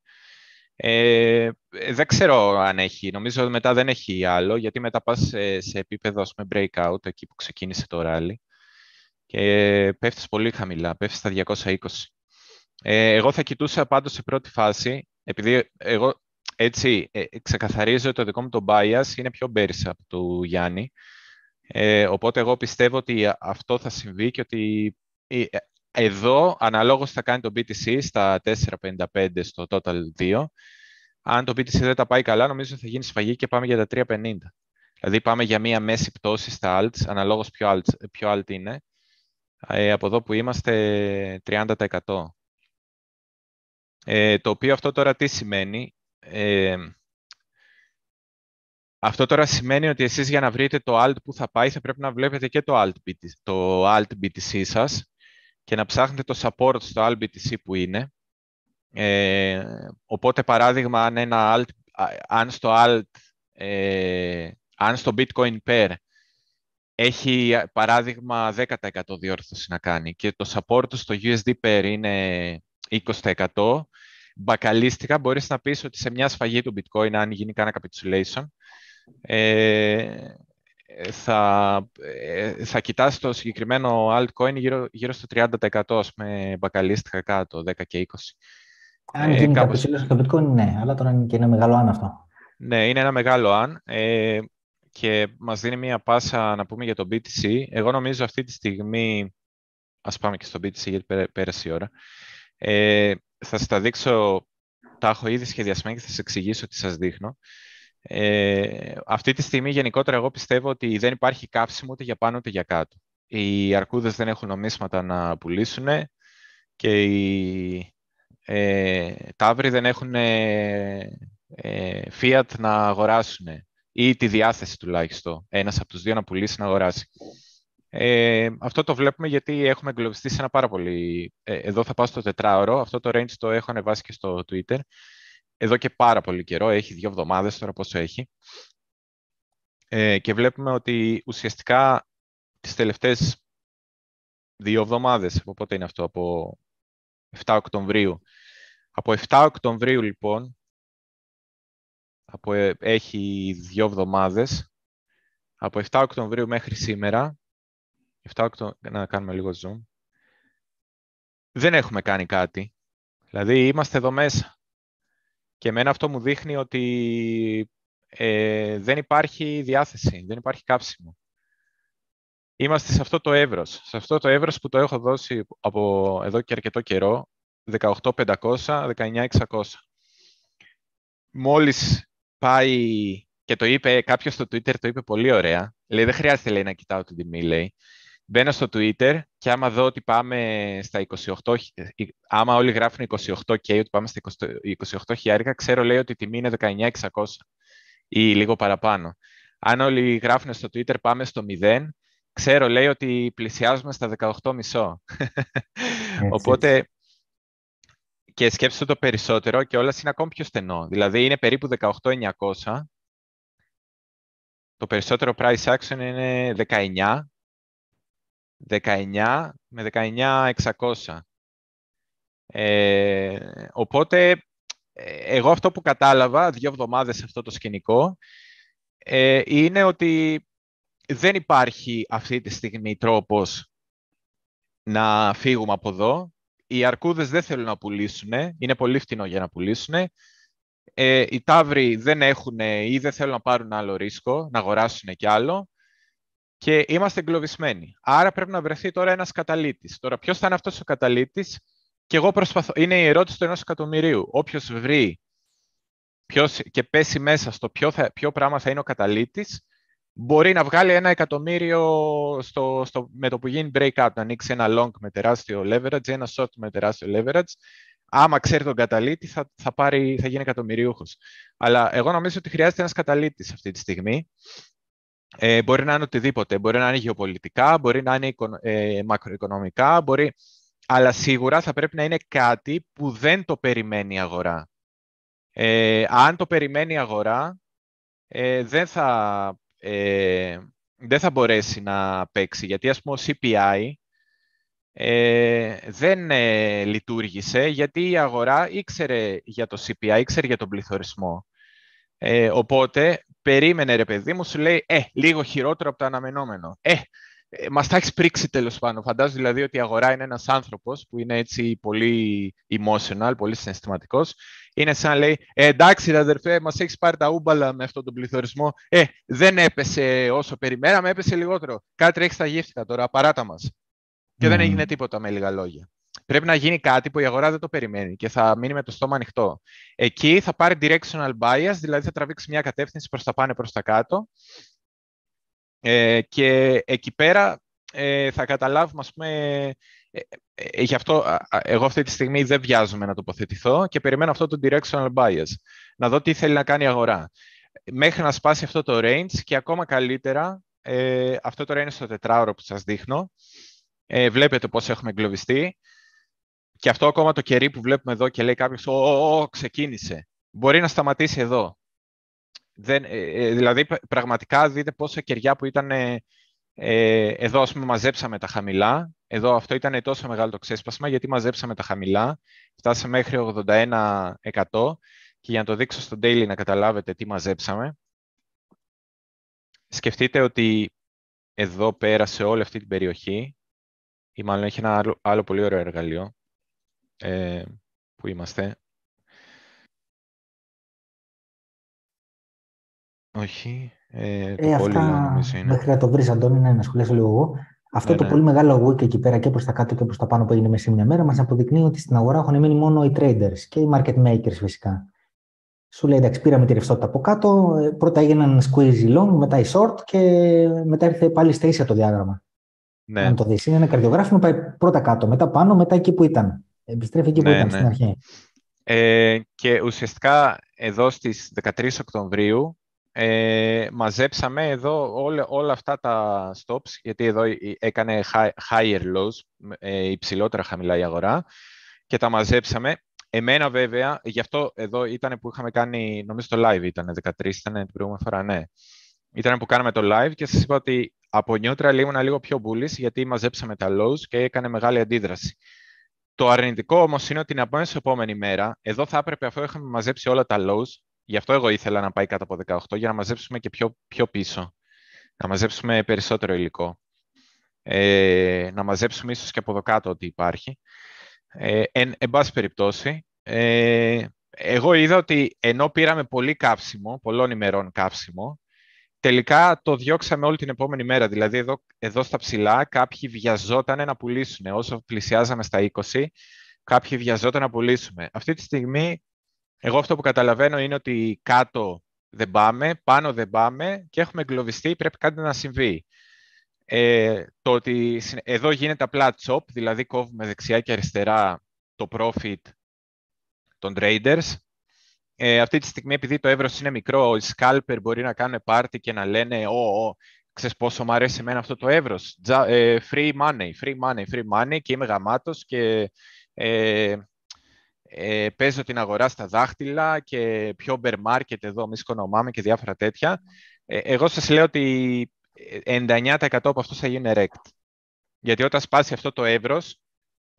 Ε, δεν ξέρω αν έχει. Νομίζω μετά δεν έχει άλλο, γιατί μετά πας σε, σε επίπεδο με breakout, εκεί που ξεκίνησε το rally, και πέφτεις πολύ χαμηλά, πέφτεις στα 220. Ε, εγώ θα κοιτούσα πάντως σε πρώτη φάση, επειδή εγώ έτσι ε, ξεκαθαρίζω το δικό μου το bias είναι πιο bearish από του Γιάννη, ε, οπότε εγώ πιστεύω ότι αυτό θα συμβεί και ότι ε, εδώ αναλόγως θα κάνει το BTC στα 4,55 στο total 2. Αν το BTC δεν τα πάει καλά, νομίζω θα γίνει σφαγή και πάμε για τα 3,50. Δηλαδή πάμε για μία μέση πτώση στα alts, αναλόγως ποιο alt, ποιο alt είναι. Ε, από εδώ που είμαστε 30%. Ε, το οποίο αυτό τώρα τι σημαίνει; Ε, αυτό τώρα σημαίνει ότι εσείς για να βρείτε το alt που θα πάει θα πρέπει να βλέπετε και το alt, BTC, το alt BTC σας και να ψάχνετε το support στο alt BTC που είναι. Ε, οπότε παράδειγμα αν, ένα alt, αν στο alt, ε, αν στο bitcoin pair έχει παράδειγμα 10% διόρθωση να κάνει και το support στο USD pair είναι 20%, μπακαλίστικα μπορείς να πεις ότι σε μια σφαγή του bitcoin αν γίνει κάνα capitulation ε, θα, ε, θα κοιτάς το συγκεκριμένο altcoin γύρω, γύρω στο 30% με μπακαλίστικα κάτω, 10 και 20. Αν γίνει κάπως... κάποιος στο bitcoin, ναι, αλλά τώρα είναι και ένα μεγάλο αν αυτό. Ναι, είναι ένα μεγάλο αν ε, και μας δίνει μια πάσα να πούμε για το BTC. Εγώ νομίζω αυτή τη στιγμή, ας πάμε και στο BTC γιατί πέρασε η ώρα, ε, θα σας τα δείξω, τα έχω ήδη σχεδιασμένα και θα σας εξηγήσω τι σας δείχνω. Ε, αυτή τη στιγμή γενικότερα εγώ πιστεύω ότι δεν υπάρχει κάψιμο ούτε για πάνω ούτε για κάτω. Οι αρκούδες δεν έχουν νομίσματα να πουλήσουν και οι ε, ταύροι δεν έχουν ε, fiat να αγοράσουν ή τη διάθεση τουλάχιστον ένας από τους δύο να πουλήσει να αγοράσει. Ε, αυτό το βλέπουμε γιατί έχουμε εγκλωβιστεί σε ένα πάρα πολύ... Ε, εδώ θα πάω στο τετράωρο, αυτό το range το έχω ανεβάσει και στο Twitter εδώ και πάρα πολύ καιρό, έχει δύο εβδομάδες τώρα πόσο έχει. Ε, και βλέπουμε ότι ουσιαστικά τις τελευταίες δύο εβδομάδες, από πότε είναι αυτό, από 7 Οκτωβρίου. Από 7 Οκτωβρίου λοιπόν, από, ε, έχει δύο εβδομάδες, από 7 Οκτωβρίου μέχρι σήμερα, 7 Οκτω... να κάνουμε λίγο zoom, δεν έχουμε κάνει κάτι. Δηλαδή είμαστε εδώ μέσα. Και εμένα αυτό μου δείχνει ότι ε, δεν υπάρχει διάθεση, δεν υπάρχει κάψιμο. είμαστε σε αυτό το εύρος. Σε αυτό το εύρος που το έχω δώσει από εδώ και αρκετό καιρό, 18.500, 19.600. Μόλις πάει και το είπε, κάποιος στο Twitter το είπε πολύ ωραία, λέει δεν χρειάζεται λέει, να κοιτάω την τιμή, λέει. Μπαίνω στο Twitter και άμα δω ότι πάμε στα 28, άμα όλοι γράφουν 28 και ότι πάμε στα 28 χιλιάρικα, ξέρω λέει ότι η τιμή είναι 19.600 ή λίγο παραπάνω. Αν όλοι γράφουν στο Twitter πάμε στο 0, ξέρω λέει ότι πλησιάζουμε στα 18,5. Οπότε και σκέψτε το περισσότερο και όλας είναι ακόμη πιο στενό. Δηλαδή είναι περίπου 18.900. Το περισσότερο price action είναι 19. 19 με 19.600. Ε, οπότε, ε, εγώ αυτό που κατάλαβα δύο εβδομάδες σε αυτό το σκηνικό ε, είναι ότι δεν υπάρχει αυτή τη στιγμή τρόπος να φύγουμε από εδώ. Οι αρκούδες δεν θέλουν να πουλήσουν, είναι πολύ φτηνό για να πουλήσουν. Ε, οι τάβροι δεν έχουν ή δεν θέλουν να πάρουν άλλο ρίσκο, να αγοράσουν κι άλλο και είμαστε εγκλωβισμένοι. Άρα πρέπει να βρεθεί τώρα ένας καταλήτης. Τώρα ποιος θα είναι αυτός ο καταλήτης; Και εγώ προσπαθώ, είναι η ερώτηση του ενός εκατομμυρίου. Όποιος βρει ποιος, και πέσει μέσα στο ποιο, θα, ποιο πράγμα θα είναι ο καταλήτης, μπορεί να βγάλει ένα εκατομμύριο στο, στο, με το που γίνει breakout, να ανοίξει ένα long με τεράστιο leverage, ένα short με τεράστιο leverage. Άμα ξέρει τον καταλήτη, θα, θα, πάρει, θα γίνει εκατομμυριούχος. Αλλά εγώ νομίζω ότι χρειάζεται ένας καταλήτης αυτή τη στιγμή. Ε, μπορεί να είναι οτιδήποτε. Μπορεί να είναι γεωπολιτικά, μπορεί να είναι ε, μακροοικονομικά, μπορεί... αλλά σίγουρα θα πρέπει να είναι κάτι που δεν το περιμένει η αγορά. Ε, αν το περιμένει η αγορά, ε, δεν θα ε, δεν θα μπορέσει να παίξει, γιατί ας πούμε ο CPI ε, δεν ε, λειτουργήσε, γιατί η αγορά ήξερε για το CPI, ήξερε για τον πληθωρισμό. Ε, οπότε, περίμενε ρε παιδί μου, σου λέει, ε, λίγο χειρότερο από το αναμενόμενο. Ε, ε, μας τα έχεις πρίξει τέλος πάντων. Φαντάζομαι δηλαδή ότι η αγορά είναι ένας άνθρωπος που είναι έτσι πολύ emotional, πολύ συναισθηματικός. Είναι σαν να λέει, ε, εντάξει ρε αδερφέ, μας έχεις πάρει τα ούμπαλα με αυτόν τον πληθωρισμό. Ε, δεν έπεσε όσο περιμέναμε, έπεσε λιγότερο. Κάτι τρέχει στα γύφτηκα τώρα, παράτα μας. Και δεν έγινε τίποτα με λίγα λόγια. Πρέπει να γίνει κάτι που η αγορά δεν το περιμένει και θα μείνει με το στόμα ανοιχτό. Εκεί θα πάρει directional bias, δηλαδή θα τραβήξει μια κατεύθυνση προς τα πάνω προς τα κάτω ε, και εκεί πέρα ε, θα καταλάβουμε, ας πούμε, ε, ε, γι' αυτό εγώ αυτή τη στιγμή δεν βιάζομαι να τοποθετηθώ και περιμένω αυτό το directional bias, να δω τι θέλει να κάνει η αγορά. Μέχρι να σπάσει αυτό το range και ακόμα καλύτερα, ε, αυτό τώρα είναι στο τετράωρο που σας δείχνω, ε, βλέπετε πώς έχουμε εγκλωβιστεί και αυτό ακόμα το κερί που βλέπουμε εδώ και λέει κάποιος «Ω, ξεκίνησε». Μπορεί να σταματήσει εδώ. Δεν, ε, ε, δηλαδή, πραγματικά δείτε πόσα κεριά που ήταν ε, εδώ, ας πούμε, μαζέψαμε τα χαμηλά. Εδώ αυτό ήταν τόσο μεγάλο το ξέσπασμα, γιατί μαζέψαμε τα χαμηλά. Φτάσαμε μέχρι 81% και για να το δείξω στο daily να καταλάβετε τι μαζέψαμε. Σκεφτείτε ότι εδώ πέρα σε όλη αυτή την περιοχή, ή μάλλον έχει ένα άλλο, άλλο πολύ ωραίο εργαλείο, ε, που είμαστε, Όχι. Ε, το ε, αυτά, νομίζω είναι. Μέχρι να το βρεις, Αντώνη, να σχολιάσω λίγο εγώ. Αυτό ναι, το ναι. πολύ μεγάλο wick εκεί πέρα και προς τα κάτω και προς τα πάνω που έγινε μέσα σε μια μέρα μας αποδεικνύει ότι στην αγορά έχουν μείνει μόνο οι traders και οι market makers φυσικά. Σου λέει εντάξει, πήραμε τη ρευστότητα από κάτω. Ε, πρώτα έγιναν squeeze long, μετά η short και μετά ήρθε πάλι στα ίσια το διάγραμμα. Ναι. Αν το δεις, είναι ένα καρδιογράφημα, πάει πρώτα κάτω, μετά πάνω, μετά εκεί που ήταν. Επιστρέφει εκεί που ναι, ήταν στην αρχή. Ε, και ουσιαστικά εδώ στις 13 Οκτωβρίου ε, μαζέψαμε εδώ όλα, όλα αυτά τα stops, γιατί εδώ έκανε higher lows, ε, υψηλότερα χαμηλά η αγορά, και τα μαζέψαμε. Εμένα βέβαια, γι' αυτό εδώ ήταν που είχαμε κάνει, νομίζω το live ήταν, 13 ήταν την προηγούμενη φορά, ναι. Ήταν που κάναμε το live και σας είπα ότι από neutral ήμουν λίγο πιο bullish, γιατί μαζέψαμε τα lows και έκανε μεγάλη αντίδραση. Το αρνητικό όμως είναι ότι την επόμενη μέρα, εδώ θα έπρεπε αφού είχαμε μαζέψει όλα τα lows, Γι' αυτό εγώ ήθελα να πάει κάτω από 18 για να μαζέψουμε και πιο, πιο πίσω. Να μαζέψουμε περισσότερο υλικό. Ε, να μαζέψουμε ίσως και από εδώ κάτω ό,τι υπάρχει. Ε, εν, εν πάση περιπτώσει, ε, εγώ είδα ότι ενώ πήραμε πολύ καύσιμο, πολλών ημερών καύσιμο, τελικά το διώξαμε όλη την επόμενη μέρα. Δηλαδή, εδώ, εδώ στα ψηλά κάποιοι βιαζόταν να πουλήσουν. Όσο πλησιάζαμε στα 20, κάποιοι βιαζόταν να πουλήσουμε. Αυτή τη στιγμή, εγώ αυτό που καταλαβαίνω είναι ότι κάτω δεν πάμε, πάνω δεν πάμε και έχουμε εγκλωβιστεί, πρέπει κάτι να συμβεί. Ε, το ότι εδώ γίνεται απλά chop, δηλαδή κόβουμε δεξιά και αριστερά το profit των traders. Ε, αυτή τη στιγμή, επειδή το εύρος είναι μικρό, οι scalper μπορεί να κάνουν πάρτι και να λένε «Ω, ω, ξέρεις πόσο μου αρέσει εμένα αυτό το εύρος, ε, free money, free money, free money» και είμαι γαμάτος και ε, ε, παίζω την αγορά στα δάχτυλα και πιο bear market εδώ, μη σκονομάμε και διάφορα τέτοια. Ε, εγώ σας λέω ότι 99% από αυτούς θα γίνουν erect. Γιατί όταν σπάσει αυτό το εύρος,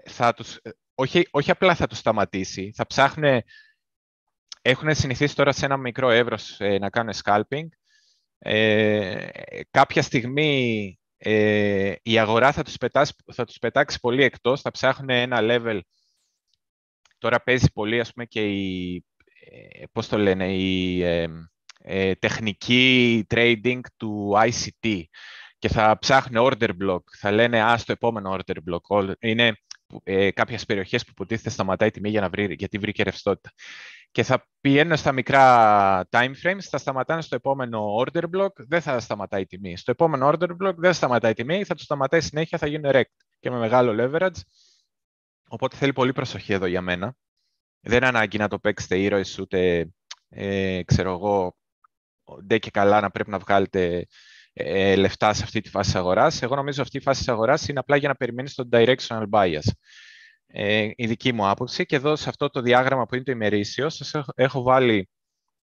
θα τους, όχι, όχι απλά θα τους σταματήσει, θα ψάχνουν, έχουν συνηθίσει τώρα σε ένα μικρό εύρος ε, να κάνουν scalping. Ε, κάποια στιγμή ε, η αγορά θα τους, πετάσει, θα τους πετάξει πολύ εκτός, θα ψάχνουν ένα level Τώρα παίζει πολύ, ας πούμε, και η, ε, πώς το λένε, η ε, ε, τεχνική trading του ICT και θα ψάχνουν order block, θα λένε «Α, στο επόμενο order block». Είναι ε, κάποιες περιοχές που υποτίθεται σταματάει τιμή για να βρει, γιατί βρήκε ρευστότητα. Και θα πηγαίνουν στα μικρά time frames, θα σταματάνε στο επόμενο order block, δεν θα σταματάει η τιμή. Στο επόμενο order block δεν θα σταματάει η τιμή, θα του σταματάει συνέχεια, θα γίνουν rect και με μεγάλο leverage. Οπότε θέλει πολύ προσοχή εδώ για μένα. Δεν είναι ανάγκη να το παίξετε ήρωες, ούτε, ε, ξέρω εγώ, ντε και καλά να πρέπει να βγάλετε ε, λεφτά σε αυτή τη φάση της αγοράς. Εγώ νομίζω αυτή η φάση της αγοράς είναι απλά για να περιμένεις το directional bias. Ε, η δική μου άποψη. Και εδώ σε αυτό το διάγραμμα που είναι το ημερήσιο, σας έχω, έχω βάλει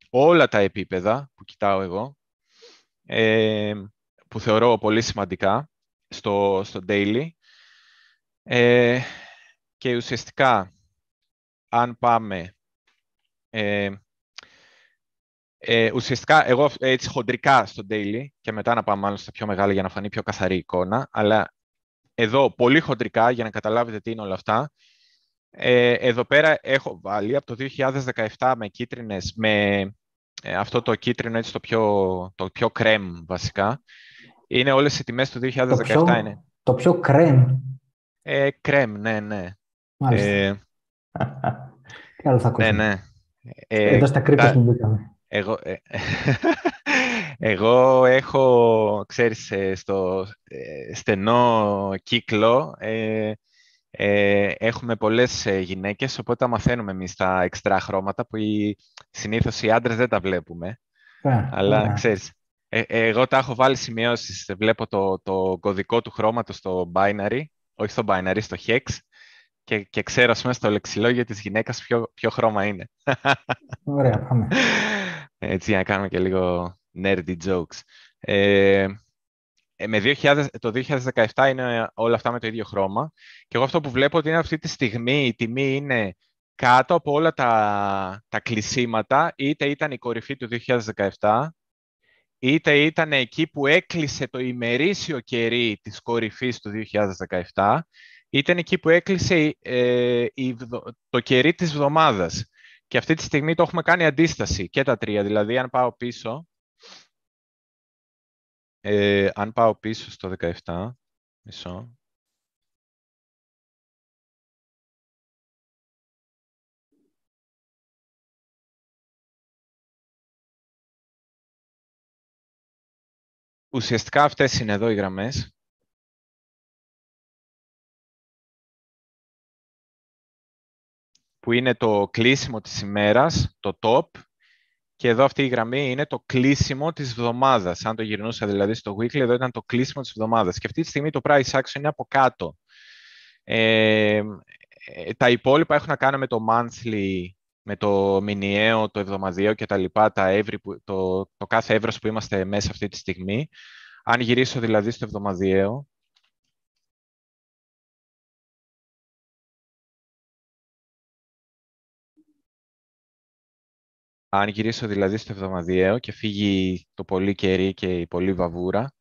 όλα τα επίπεδα που κοιτάω εγώ, ε, που θεωρώ πολύ σημαντικά στο, στο daily. Ε, και ουσιαστικά, αν πάμε... Ε, ε, ουσιαστικά, εγώ έτσι χοντρικά στο daily και μετά να πάμε μάλλον στα πιο μεγάλα για να φανεί πιο καθαρή εικόνα, αλλά εδώ πολύ χοντρικά για να καταλάβετε τι είναι όλα αυτά. Ε, εδώ πέρα έχω βάλει από το 2017 με κίτρινες, με ε, αυτό το κίτρινο έτσι το πιο, το πιο κρέμ βασικά. Είναι όλες οι τιμές του 2017 το πιο, είναι. Το πιο κρέμ. Ε, κρέμ, ναι, ναι. Μάλιστα. Ε, Τι άλλο θα ακούσουμε; Ναι, ναι. Ε, Εδώ στα κρύπτες μου μπήκαμε. Εγώ, ε, εγώ έχω, ξέρεις, ε, στο ε, στενό κύκλο ε, ε, έχουμε πολλές γυναίκες, οπότε μαθαίνουμε εμείς τα εξτρά χρώματα που οι, συνήθως οι άντρες δεν τα βλέπουμε. Αλλά, ξέρεις, εγώ τα έχω βάλει σημειώσεις. Βλέπω το, το κωδικό του χρώματος στο binary, όχι στο binary, στο hex και, και ξέρω, ας πούμε, στο λεξιλόγιο της γυναίκας ποιο, ποιο χρώμα είναι. Ωραία, πάμε. Έτσι, για να κάνουμε και λίγο nerdy jokes. Ε, ε με 2000, το 2017 είναι όλα αυτά με το ίδιο χρώμα. Και εγώ αυτό που βλέπω ότι είναι αυτή τη στιγμή η τιμή είναι κάτω από όλα τα, τα κλεισίματα, είτε ήταν η κορυφή του 2017, είτε ήταν εκεί που έκλεισε το ημερήσιο κερί της κορυφής του 2017, ήταν εκεί που έκλεισε ε, το κερί της βδομάδας. Και αυτή τη στιγμή το έχουμε κάνει αντίσταση και τα τρία. Δηλαδή, αν πάω πίσω, ε, αν πάω πίσω στο 17, μισό, Ουσιαστικά αυτές είναι εδώ οι γραμμές. που είναι το κλείσιμο της ημέρας, το top, και εδώ αυτή η γραμμή είναι το κλείσιμο της εβδομάδας. Αν το γυρνούσα δηλαδή στο weekly, εδώ ήταν το κλείσιμο της εβδομάδας. Και αυτή τη στιγμή το price action είναι από κάτω. Ε, ε τα υπόλοιπα έχουν να κάνουν με το monthly, με το μηνιαίο, το εβδομαδιαίο και τα λοιπά, τα το, το κάθε εύρος που είμαστε μέσα αυτή τη στιγμή. Αν γυρίσω δηλαδή στο εβδομαδιαίο, Αν γυρίσω δηλαδή στο εβδομαδιαίο και φύγει το πολύ κερί και η πολύ βαβούρα,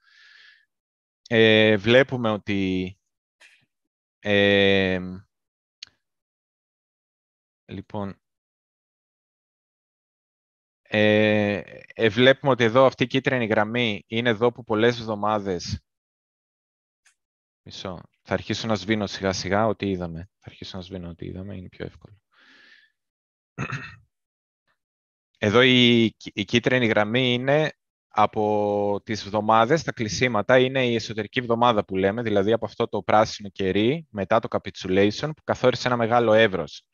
ε, βλέπουμε ότι ε, λοιπόν Ε, ε, βλέπουμε ότι εδώ αυτή η κίτρινη γραμμή είναι εδώ που πολλές εβδομάδες Μισό. Θα αρχίσω να σβήνω σιγά σιγά ό,τι είδαμε. Θα αρχίσω να σβήνω ό,τι είδαμε, είναι πιο εύκολο. Εδώ η, η κίτρινη γραμμή είναι από τις εβδομάδες, τα κλεισίματα, είναι η εσωτερική εβδομάδα που λέμε, δηλαδή από αυτό το πράσινο κερί, μετά το capitulation, που καθόρισε ένα μεγάλο εύρος.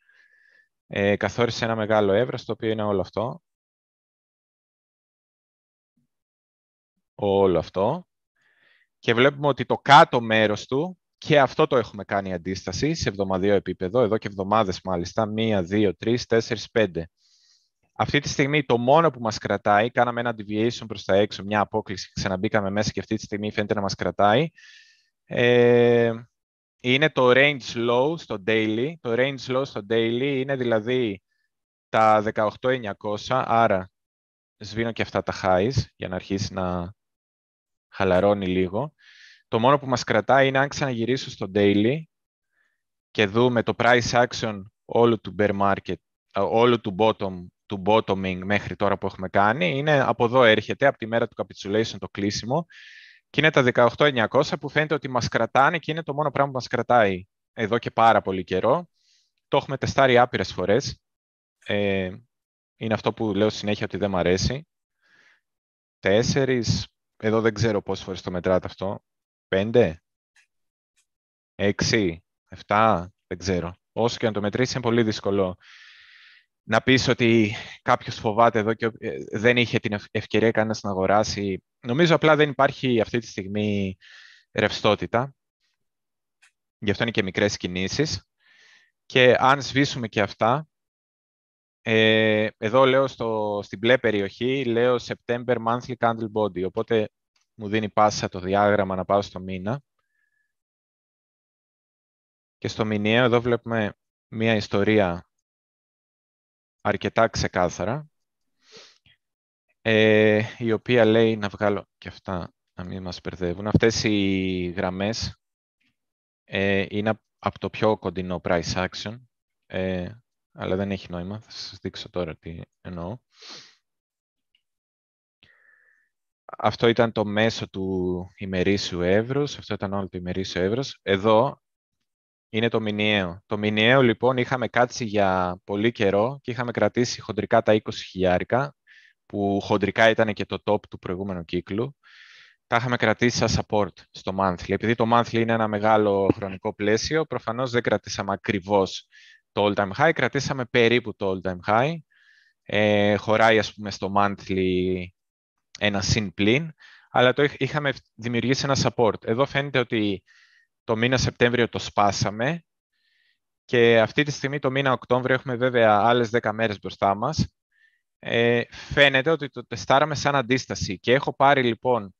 Ε, καθόρισε ένα μεγάλο εύρος, το οποίο είναι όλο αυτό. Όλο αυτό. Και βλέπουμε ότι το κάτω μέρος του, και αυτό το έχουμε κάνει αντίσταση σε εβδομαδιαίο επίπεδο, εδώ και εβδομάδες μάλιστα, μία, δύο, τρεις, τέσσερις, πέντε. Αυτή τη στιγμή το μόνο που μας κρατάει, κάναμε ένα deviation προς τα έξω, μια απόκληση, ξαναμπήκαμε μέσα και αυτή τη στιγμή φαίνεται να μας κρατάει, ε, είναι το range low στο daily. Το range low στο daily είναι δηλαδή τα 18.900, άρα σβήνω και αυτά τα highs για να αρχίσει να χαλαρώνει λίγο. Το μόνο που μας κρατάει είναι αν ξαναγυρίσω στο daily και δούμε το price action όλου του bear market, όλου του bottom του bottoming μέχρι τώρα που έχουμε κάνει. Είναι από εδώ έρχεται, από τη μέρα του capitulation το κλείσιμο και είναι τα 18.900 που φαίνεται ότι μας κρατάνε και είναι το μόνο πράγμα που μας κρατάει εδώ και πάρα πολύ καιρό. Το έχουμε τεστάρει άπειρες φορές. Ε, είναι αυτό που λέω συνέχεια ότι δεν μου αρέσει. Τέσσερις, εδώ δεν ξέρω πόσες φορές το μετράτε αυτό. Πέντε, έξι, εφτά, δεν ξέρω. Όσο και να το μετρήσει είναι πολύ δύσκολο να πεις ότι κάποιος φοβάται εδώ και ε, δεν είχε την ευκαιρία κανένας να αγοράσει. Νομίζω απλά δεν υπάρχει αυτή τη στιγμή ρευστότητα. Γι' αυτό είναι και μικρές κινήσεις. Και αν σβήσουμε και αυτά, ε, εδώ λέω στο, στην μπλε περιοχή, λέω September Monthly Candle Body, οπότε μου δίνει πάσα το διάγραμμα να πάω στο μήνα. Και στο μηνιαίο εδώ βλέπουμε μία ιστορία αρκετά ξεκάθαρα, ε, η οποία λέει, να βγάλω και αυτά να μην μας μπερδεύουν, αυτές οι γραμμές ε, είναι από το πιο κοντινό price action, ε, αλλά δεν έχει νόημα, θα σας δείξω τώρα τι εννοώ. Αυτό ήταν το μέσο του ημερήσιου εύρους, αυτό ήταν όλο το ημερήσιο εύρος. Εδώ είναι το μηνιαίο. Το μηνιαίο λοιπόν είχαμε κάτσει για πολύ καιρό και είχαμε κρατήσει χοντρικά τα 20 χιλιάρικα, που χοντρικά ήταν και το top του προηγούμενου κύκλου. Τα είχαμε κρατήσει σαν support στο monthly. Επειδή το monthly είναι ένα μεγάλο χρονικό πλαίσιο, προφανώς δεν κρατήσαμε ακριβώς το all-time high, κρατήσαμε περίπου το all-time high. Ε, χωράει, ας πούμε, στο monthly ένα συν πλήν, αλλά το είχαμε δημιουργήσει ένα support. Εδώ φαίνεται ότι το μήνα Σεπτέμβριο το σπάσαμε και αυτή τη στιγμή το μήνα Οκτώβριο έχουμε βέβαια άλλες 10 μέρες μπροστά μας. Ε, φαίνεται ότι το τεστάραμε σαν αντίσταση και έχω πάρει λοιπόν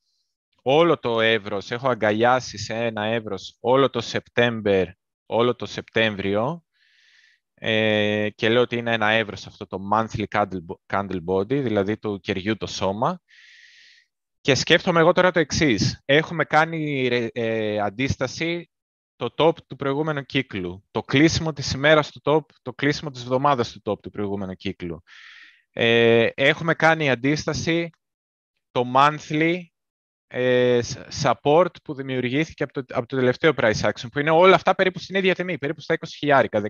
όλο το εύρος, έχω αγκαλιάσει σε ένα εύρος όλο το Σεπτέμβριο, όλο το Σεπτέμβριο ε, και λέω ότι είναι ένα εύρος αυτό το monthly candle body, δηλαδή του κεριού το σώμα και σκέφτομαι εγώ τώρα το εξής. Έχουμε κάνει ε, αντίσταση το top του προηγούμενου κύκλου. Το κλείσιμο της ημέρας του top, το κλείσιμο της εβδομάδας του top του προηγούμενου κύκλου. Ε, έχουμε κάνει αντίσταση το monthly ε, support που δημιουργήθηκε από το, από το τελευταίο price action, που είναι όλα αυτά περίπου στην ίδια τιμή, περίπου στα 20 χιλιάρικα,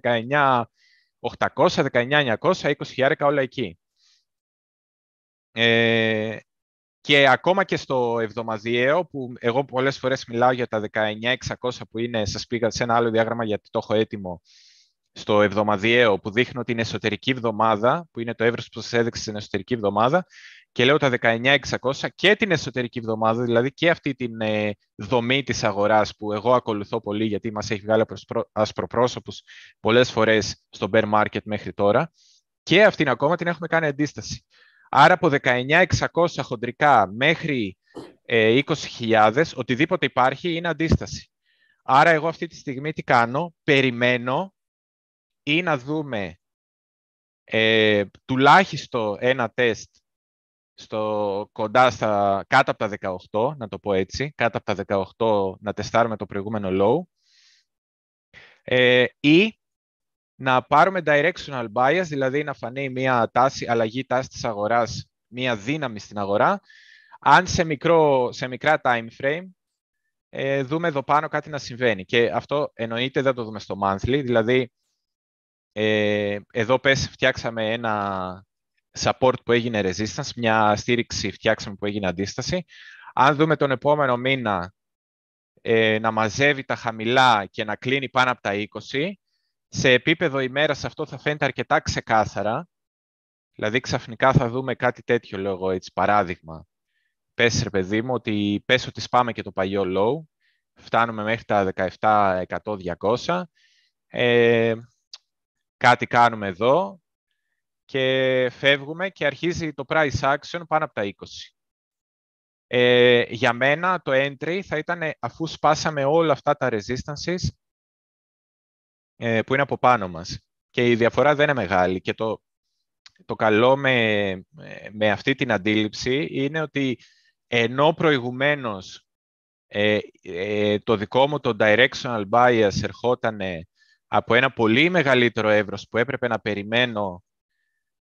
19.800, 19.900, 20 χιλιάρικα όλα εκεί. Ε, και ακόμα και στο εβδομαδιαίο, που εγώ πολλές φορές μιλάω για τα 19.600 που είναι, σας πήγα σε ένα άλλο διάγραμμα γιατί το έχω έτοιμο, στο εβδομαδιαίο που δείχνω την εσωτερική εβδομάδα, που είναι το εύρος που σας έδειξε στην εσωτερική εβδομάδα, και λέω τα 19.600 και την εσωτερική εβδομάδα, δηλαδή και αυτή την ε, δομή της αγοράς που εγώ ακολουθώ πολύ γιατί μας έχει βγάλει ασπροπρόσωπους πολλές φορές στο bear market μέχρι τώρα και αυτήν ακόμα την έχουμε κάνει αντίσταση. Άρα από 19.600 χοντρικά μέχρι ε, 20.000, οτιδήποτε υπάρχει είναι αντίσταση. Άρα εγώ αυτή τη στιγμή τι κάνω, περιμένω ή να δούμε ε, τουλάχιστον ένα τεστ στο, κοντά στα, κάτω από τα 18, να το πω έτσι, κάτω από τα 18 να τεστάρουμε το προηγούμενο low ε, ή να πάρουμε directional bias, δηλαδή να φανεί μια τάση, αλλαγή τάση της αγοράς, μια δύναμη στην αγορά, αν σε, μικρό, σε μικρά time frame ε, δούμε εδώ πάνω κάτι να συμβαίνει. Και αυτό εννοείται δεν το δούμε στο monthly, δηλαδή ε, εδώ πες φτιάξαμε ένα support που έγινε resistance, μια στήριξη φτιάξαμε που έγινε αντίσταση. Αν δούμε τον επόμενο μήνα ε, να μαζεύει τα χαμηλά και να κλείνει πάνω από τα 20, σε επίπεδο ημέρας αυτό θα φαίνεται αρκετά ξεκάθαρα. Δηλαδή ξαφνικά θα δούμε κάτι τέτοιο, λόγω έτσι, παράδειγμα. Πες ρε παιδί μου ότι πες ότι σπάμε και το παλιό low, φτάνουμε μέχρι τα 17, 100, 200. Ε, κάτι κάνουμε εδώ και φεύγουμε και αρχίζει το price action πάνω από τα 20. Ε, για μένα το entry θα ήταν αφού σπάσαμε όλα αυτά τα resistances ε, που είναι από πάνω μας. Και η διαφορά δεν είναι μεγάλη. Και το, το καλό με, με αυτή την αντίληψη είναι ότι ενώ προηγουμένως ε, ε, το δικό μου το directional bias ερχόταν από ένα πολύ μεγαλύτερο εύρος που έπρεπε να περιμένω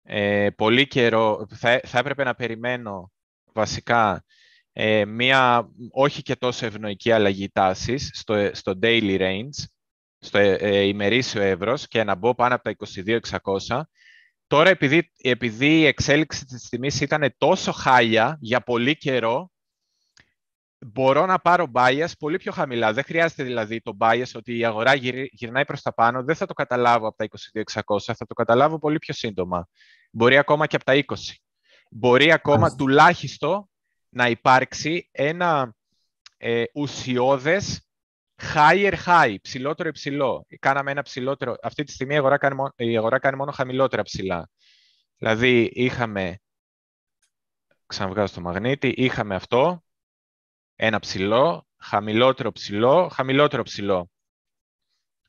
ε, πολύ καιρό, θα, θα έπρεπε να περιμένω βασικά ε, μία όχι και τόσο ευνοϊκή αλλαγή τάσης στο, στο daily range, στο ε, ε ημερήσιο εύρος και να μπω πάνω από τα 22.600. Τώρα, επειδή, επειδή η εξέλιξη της τιμής ήταν τόσο χάλια για πολύ καιρό, μπορώ να πάρω bias πολύ πιο χαμηλά. Δεν χρειάζεται δηλαδή το bias ότι η αγορά γυρνάει προς τα πάνω. Δεν θα το καταλάβω από τα 22.600, θα το καταλάβω πολύ πιο σύντομα. Μπορεί ακόμα και από τα 20. Μπορεί ακόμα τουλάχιστον να υπάρξει ένα ε, ουσιώδες higher high, ψηλότερο υψηλό. Κάναμε ένα ψηλότερο. Αυτή τη στιγμή η αγορά κάνει, μόνο, η αγορά κάνει μόνο χαμηλότερα ψηλά. Δηλαδή είχαμε, ξαναβγάζω το μαγνήτη, είχαμε αυτό, ένα ψηλό, χαμηλότερο ψηλό, χαμηλότερο ψηλό.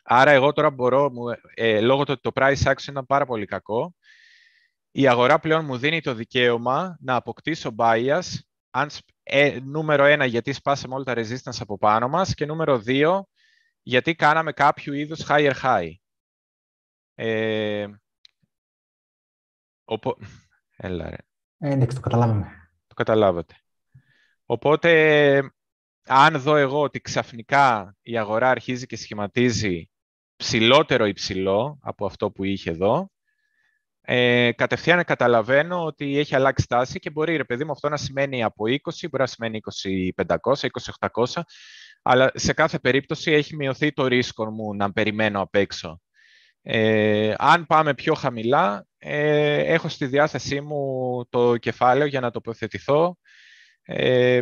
Άρα εγώ τώρα μπορώ, ε, λόγω του ότι το price action ήταν πάρα πολύ κακό, η αγορά πλέον μου δίνει το δικαίωμα να αποκτήσω bias, αν, ε, νούμερο ένα γιατί σπάσαμε όλα τα resistance από πάνω μας και νούμερο δύο γιατί κάναμε κάποιο είδους higher high. Ε, οπό... Έλα ρε. Ε, εντάξει, το καταλάβαμε. Το καταλάβατε. Οπότε, αν δω εγώ ότι ξαφνικά η αγορά αρχίζει και σχηματίζει ψηλότερο υψηλό από αυτό που είχε εδώ, ε, κατευθείαν καταλαβαίνω ότι έχει αλλάξει τάση και μπορεί, ρε παιδί μου, αυτό να σημαίνει από 20, μπορεί να σημαίνει 2500, 2800, αλλά σε κάθε περίπτωση έχει μειωθεί το ρίσκο μου να περιμένω απ' έξω. Ε, αν πάμε πιο χαμηλά, ε, έχω στη διάθεσή μου το κεφάλαιο για να τοποθετηθώ ε,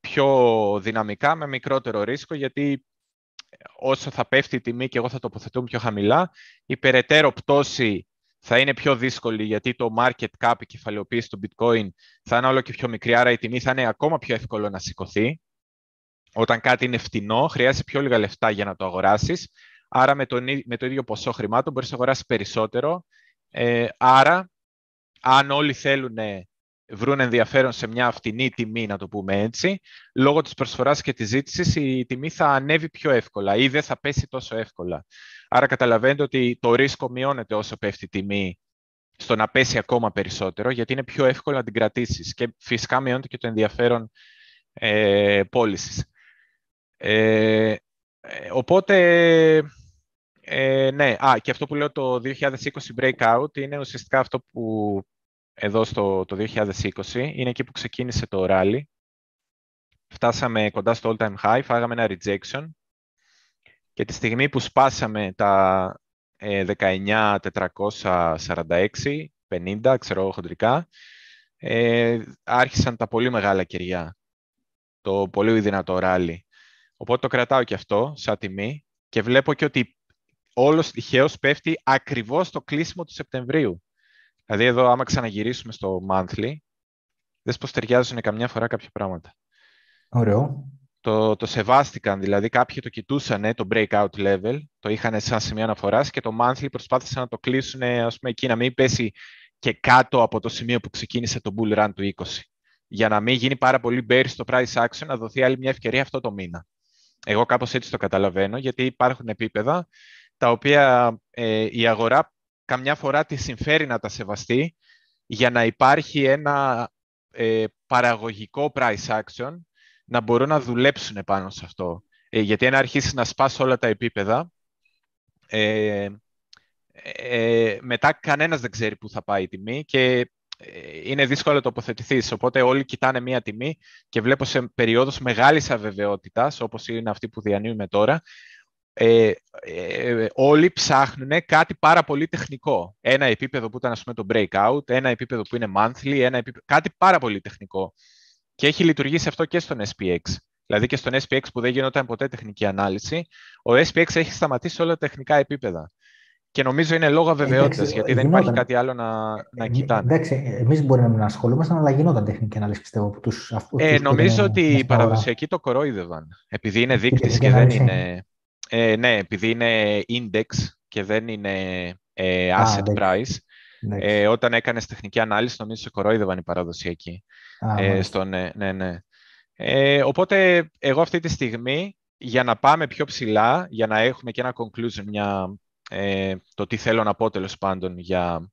πιο δυναμικά, με μικρότερο ρίσκο, γιατί όσο θα πέφτει η τιμή και εγώ θα τοποθετούμε πιο χαμηλά, η περαιτέρω πτώση θα είναι πιο δύσκολη γιατί το market cap, η κεφαλαιοποίηση του bitcoin θα είναι όλο και πιο μικρή, άρα η τιμή θα είναι ακόμα πιο εύκολο να σηκωθεί. Όταν κάτι είναι φτηνό, χρειάζεται πιο λίγα λεφτά για να το αγοράσεις, άρα με το, με το ίδιο ποσό χρημάτων μπορείς να αγοράσεις περισσότερο. Ε, άρα, αν όλοι θέλουν βρουν ενδιαφέρον σε μια φτηνή τιμή, να το πούμε έτσι, λόγω της προσφοράς και της ζήτησης η τιμή θα ανέβει πιο εύκολα ή δεν θα πέσει τόσο εύκολα. Άρα καταλαβαίνετε ότι το ρίσκο μειώνεται όσο πέφτει η τιμή στο να πέσει ακόμα περισσότερο, γιατί είναι πιο εύκολο να την κρατήσεις και φυσικά μειώνεται και το ενδιαφέρον ε, πώλησης. Ε, οπότε, ε, ναι, α, και αυτό που λέω το 2020 breakout είναι ουσιαστικά αυτό που εδώ στο το 2020, είναι εκεί που ξεκίνησε το rally. Φτάσαμε κοντά στο all-time high, φάγαμε ένα rejection και τη στιγμή που σπάσαμε τα 19.446, 50, ξέρω χοντρικά, ε, άρχισαν τα πολύ μεγάλα κεριά, το πολύ δυνατό ράλι. Οπότε το κρατάω και αυτό σαν τιμή και βλέπω και ότι όλος τυχαίως πέφτει ακριβώς το κλείσιμο του Σεπτεμβρίου. Δηλαδή εδώ άμα ξαναγυρίσουμε στο monthly, δες πως ταιριάζουν καμιά φορά κάποια πράγματα. Ωραίο. Το, το σεβάστηκαν, δηλαδή κάποιοι το κοιτούσαν το breakout level, το είχαν σαν σημείο αναφοράς και το monthly προσπάθησαν να το κλείσουν ας πούμε, εκεί να μην πέσει και κάτω από το σημείο που ξεκίνησε το bull run του 20. Για να μην γίνει πάρα πολύ bearish στο price action, να δοθεί άλλη μια ευκαιρία αυτό το μήνα. Εγώ κάπως έτσι το καταλαβαίνω, γιατί υπάρχουν επίπεδα τα οποία ε, η αγορά καμιά φορά τη συμφέρει να τα σεβαστεί για να υπάρχει ένα ε, παραγωγικό price action, να μπορούν να δουλέψουν πάνω σε αυτό. Ε, γιατί αν αρχίσεις να σπάσει όλα τα επίπεδα, ε, ε, μετά κανένας δεν ξέρει πού θα πάει η τιμή και είναι δύσκολο να τοποθετηθείς. Οπότε όλοι κοιτάνε μία τιμή και βλέπω σε περιόδους μεγάλης αβεβαιότητας, όπως είναι αυτή που διανύουμε τώρα, ε, ε, όλοι ψάχνουν κάτι πάρα πολύ τεχνικό. Ένα επίπεδο που ήταν ας πούμε, το breakout, ένα επίπεδο που είναι monthly, ένα επίπεδο, κάτι πάρα πολύ τεχνικό. Και έχει λειτουργήσει αυτό και στον SPX. Δηλαδή και στον SPX που δεν γινόταν ποτέ τεχνική ανάλυση, ο SPX έχει σταματήσει όλα τα τεχνικά επίπεδα. Και νομίζω είναι λόγω αβεβαιότητας, γιατί δεν υπάρχει κάτι άλλο να, να κοιτάνε. Εντάξει, εμείς μπορεί να ασχολούμασταν, αλλά γινόταν τεχνική ανάλυση, πιστεύω. Από τους, ε, νομίζω ότι οι παραδοσιακοί το κορόιδευαν. Επειδή είναι δείκτη και δεν είναι. Ε, ναι, επειδή είναι index και δεν είναι ε, asset price. Ε, όταν έκανες τεχνική ανάλυση, νομίζω σε κορόιδευαν οι παραδοσιακοί. ε, στο, ναι, ναι, ναι. Ε, οπότε, εγώ αυτή τη στιγμή, για να πάμε πιο ψηλά, για να έχουμε και ένα conclusion, μια, ε, το τι θέλω να πω τέλος πάντων, για,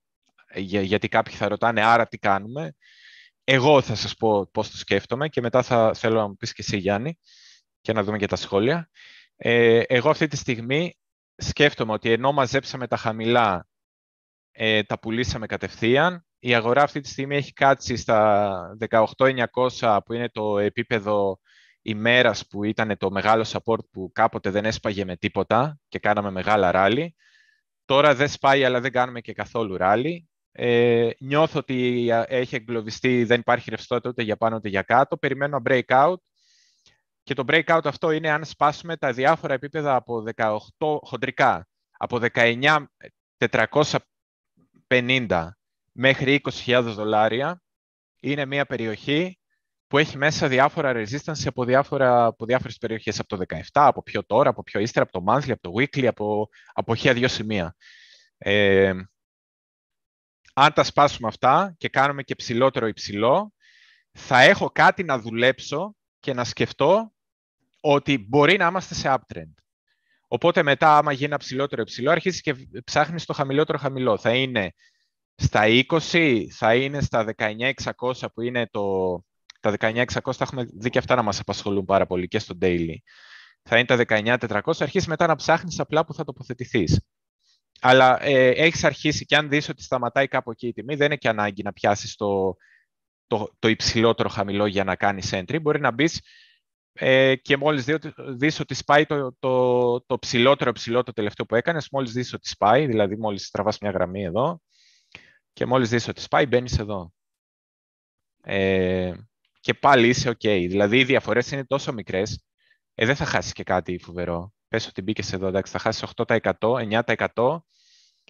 για, γιατί κάποιοι θα ρωτάνε άρα τι κάνουμε; Εγώ θα σας πω πώς το σκέφτομαι και μετά θα θέλω να μου πεις και εσύ Γιάννη και να δούμε και τα σχόλια. Ε, εγώ αυτή τη στιγμή σκέφτομαι ότι ενώ μαζέψαμε τα χαμηλά, ε, τα πουλήσαμε κατευθείαν. Η αγορά αυτή τη στιγμή έχει κάτσει στα 18.900 που είναι το επίπεδο ημέρας που ήταν το μεγάλο support που κάποτε δεν έσπαγε με τίποτα και κάναμε μεγάλα ράλι. Τώρα δεν σπάει αλλά δεν κάνουμε και καθόλου ράλι. Ε, νιώθω ότι έχει εγκλωβιστεί, δεν υπάρχει ρευστότητα ούτε για πάνω ούτε για κάτω. Περιμένω breakout και το breakout αυτό είναι αν σπάσουμε τα διάφορα επίπεδα από 18 χοντρικά, από 19.450 μέχρι 20.000 δολάρια. Είναι μια περιοχή που έχει μέσα διάφορα resistance από, διάφορα, από διάφορες περιοχές, από το 17, από πιο τώρα, από πιο ύστερα, από το monthly, από το weekly, από, από χίλια δύο σημεία. Ε, αν τα σπάσουμε αυτά και κάνουμε και ψηλότερο υψηλό, θα έχω κάτι να δουλέψω και να σκεφτώ ότι μπορεί να είμαστε σε uptrend. Οπότε μετά, άμα γίνει ένα ψηλότερο υψηλό, αρχίζεις και ψάχνεις το χαμηλότερο χαμηλό. Θα είναι στα 20, θα είναι στα 19.600 που είναι το... Τα 19.600 θα έχουμε δει και αυτά να μας απασχολούν πάρα πολύ και στο daily. Θα είναι τα 19.400, αρχίζεις μετά να ψάχνεις απλά που θα τοποθετηθείς. Αλλά ε, έχεις αρχίσει και αν δεις ότι σταματάει κάπου εκεί η τιμή, δεν είναι και ανάγκη να πιάσεις το, το, το υψηλότερο χαμηλό για να κάνεις entry. Μπορεί να μπεις ε, και μόλις δεις ότι σπάει το, το, το ψηλότερο ψηλό το τελευταίο που έκανες, μόλις δεις ότι σπάει, δηλαδή μόλις τραβάς μια γραμμή εδώ και μόλις δεις ότι σπάει, μπαίνεις εδώ. Ε, και πάλι είσαι ok. Δηλαδή οι διαφορές είναι τόσο μικρές, ε, δεν θα χάσεις και κάτι φοβερό. Πες ότι μπήκες εδώ, εντάξει, θα χάσεις 8%, 9%,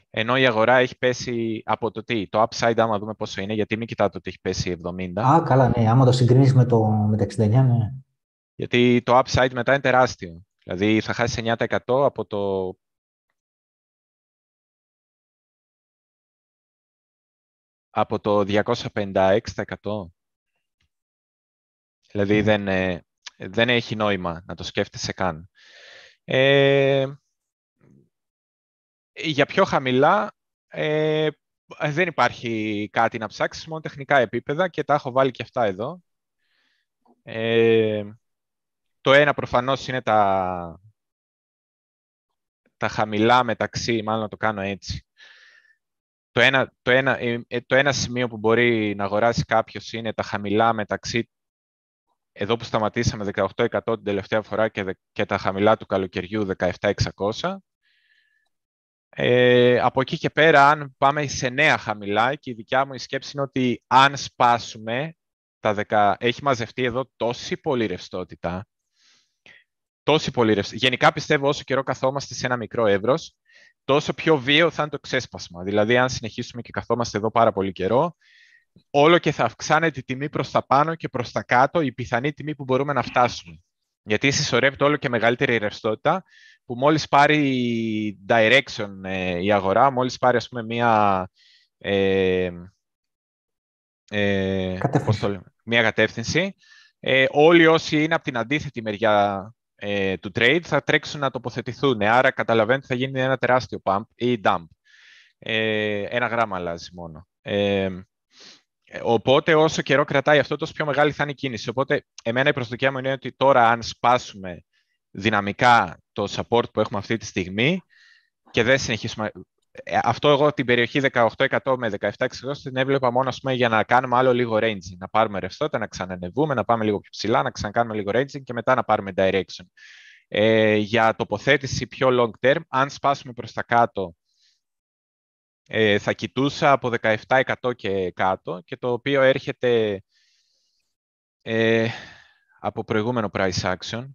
ενώ η αγορά έχει πέσει από το τι, το upside, άμα δούμε πόσο είναι, γιατί μην κοιτάτε ότι έχει πέσει 70. Α, καλά, ναι, άμα το συγκρίνεις με, το, με τα 69, ναι. Γιατί το upside μετά είναι τεράστιο. Δηλαδή θα χάσεις 9% από το από το 256%. Δηλαδή δεν, ε, δεν έχει νόημα να το σκέφτεσαι καν. Ε, για πιο χαμηλά ε, δεν υπάρχει κάτι να ψάξεις, μόνο τεχνικά επίπεδα και τα έχω βάλει και αυτά εδώ. Ε, το ένα προφανώς είναι τα, τα χαμηλά μεταξύ, μάλλον να το κάνω έτσι. Το ένα, το, ένα, ε, ε, το ένα σημείο που μπορεί να αγοράσει κάποιος είναι τα χαμηλά μεταξύ εδώ που σταματήσαμε 18% την τελευταία φορά και, και τα χαμηλά του καλοκαιριού 17.600. Ε, από εκεί και πέρα, αν πάμε σε νέα χαμηλά, και η δικιά μου η σκέψη είναι ότι αν σπάσουμε, τα 10, έχει μαζευτεί εδώ τόση πολύ ρευστότητα, τόση πολύ ρευστή. Γενικά πιστεύω όσο καιρό καθόμαστε σε ένα μικρό εύρος, τόσο πιο βίαιο θα είναι το ξέσπασμα. Δηλαδή, αν συνεχίσουμε και καθόμαστε εδώ πάρα πολύ καιρό, όλο και θα αυξάνεται η τιμή προς τα πάνω και προς τα κάτω η πιθανή τιμή που μπορούμε να φτάσουμε. Γιατί συσσωρεύεται όλο και μεγαλύτερη ρευστότητα που μόλις πάρει direction ε, η αγορά, μόλις πάρει ας πούμε μία, ε, ε, κατεύθυνση. μια κατεύθυνση, ε, όλοι όσοι είναι από την αντίθετη μεριά ε, του trade θα τρέξουν να τοποθετηθούν. Άρα καταλαβαίνετε θα γίνει ένα τεράστιο pump ή dump. Ε, ένα γράμμα αλλάζει μόνο. Ε, οπότε όσο καιρό κρατάει αυτό, τόσο πιο μεγάλη θα είναι η κίνηση. Οπότε εμένα η προσδοκία μου είναι ότι τώρα αν σπάσουμε δυναμικά το support που έχουμε αυτή τη στιγμή και δεν συνεχίσουμε ε, αυτό εγώ την περιοχή 18% με 17% την έβλεπα μόνο πούμε, για να κάνουμε άλλο λίγο ranging. Να πάρουμε ρευστότητα, να ξανανεβούμε, να πάμε λίγο πιο ψηλά, να ξανακάνουμε λίγο ranging και μετά να πάρουμε direction. Ε, για τοποθέτηση πιο long term, αν σπάσουμε προς τα κάτω, ε, θα κοιτούσα από 17% και κάτω και το οποίο έρχεται ε, από προηγούμενο price action.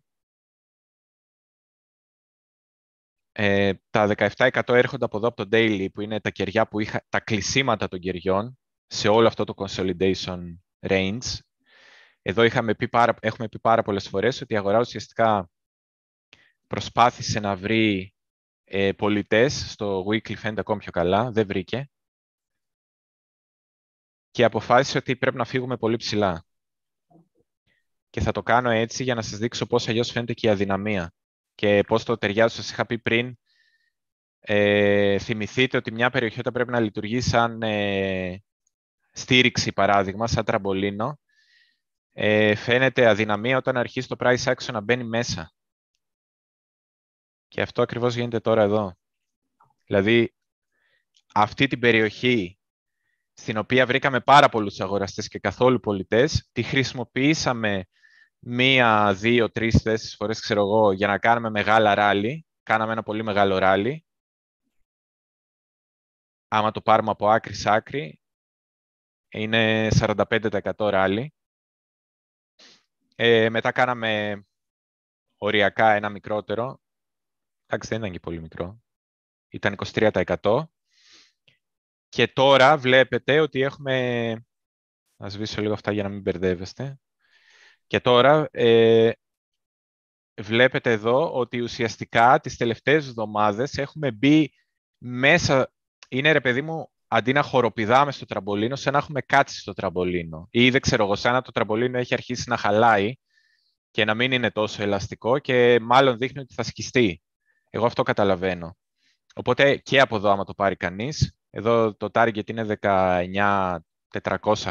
Ε, τα 17% έρχονται από εδώ από το daily, που είναι τα κεριά που είχα, τα κλεισίματα των κεριών σε όλο αυτό το consolidation range. Εδώ είχαμε πει πάρα, έχουμε πει πάρα πολλές φορές ότι η αγορά ουσιαστικά προσπάθησε να βρει ε, πολιτές στο weekly φαίνεται ακόμη πιο καλά, δεν βρήκε και αποφάσισε ότι πρέπει να φύγουμε πολύ ψηλά. Και θα το κάνω έτσι για να σας δείξω πώς αλλιώς φαίνεται και η αδυναμία και πώς το ταιριάζω. Σας είχα πει πριν, ε, θυμηθείτε ότι μια περιοχή όταν πρέπει να λειτουργεί σαν ε, στήριξη, παράδειγμα, σαν τραμπολίνο, ε, φαίνεται αδυναμία όταν αρχίσει το price action να μπαίνει μέσα. Και αυτό ακριβώς γίνεται τώρα εδώ. Δηλαδή, αυτή την περιοχή στην οποία βρήκαμε πάρα πολλούς αγοραστές και καθόλου πολιτές, τη χρησιμοποιήσαμε μία, δύο, τρεις, τέσσερις φορές, ξέρω εγώ, για να κάνουμε μεγάλα ράλι. Κάναμε ένα πολύ μεγάλο ράλι. Άμα το πάρουμε από άκρη σ' άκρη, είναι 45% ράλι. Ε, μετά κάναμε οριακά ένα μικρότερο. Εντάξει, δεν ήταν και πολύ μικρό. Ήταν 23%. Και τώρα βλέπετε ότι έχουμε... Να σβήσω λίγο αυτά για να μην μπερδεύεστε. Και τώρα ε, βλέπετε εδώ ότι ουσιαστικά τις τελευταίες εβδομάδες έχουμε μπει μέσα, είναι ρε παιδί μου, αντί να χοροπηδάμε στο τραμπολίνο, σαν να έχουμε κάτσει στο τραμπολίνο. Ή δεν ξέρω εγώ, σαν να το τραμπολίνο έχει αρχίσει να χαλάει και να μην είναι τόσο ελαστικό και μάλλον δείχνει ότι θα σκιστεί. Εγώ αυτό καταλαβαίνω. Οπότε και από εδώ, άμα το πάρει κανείς, εδώ το target είναι 19.400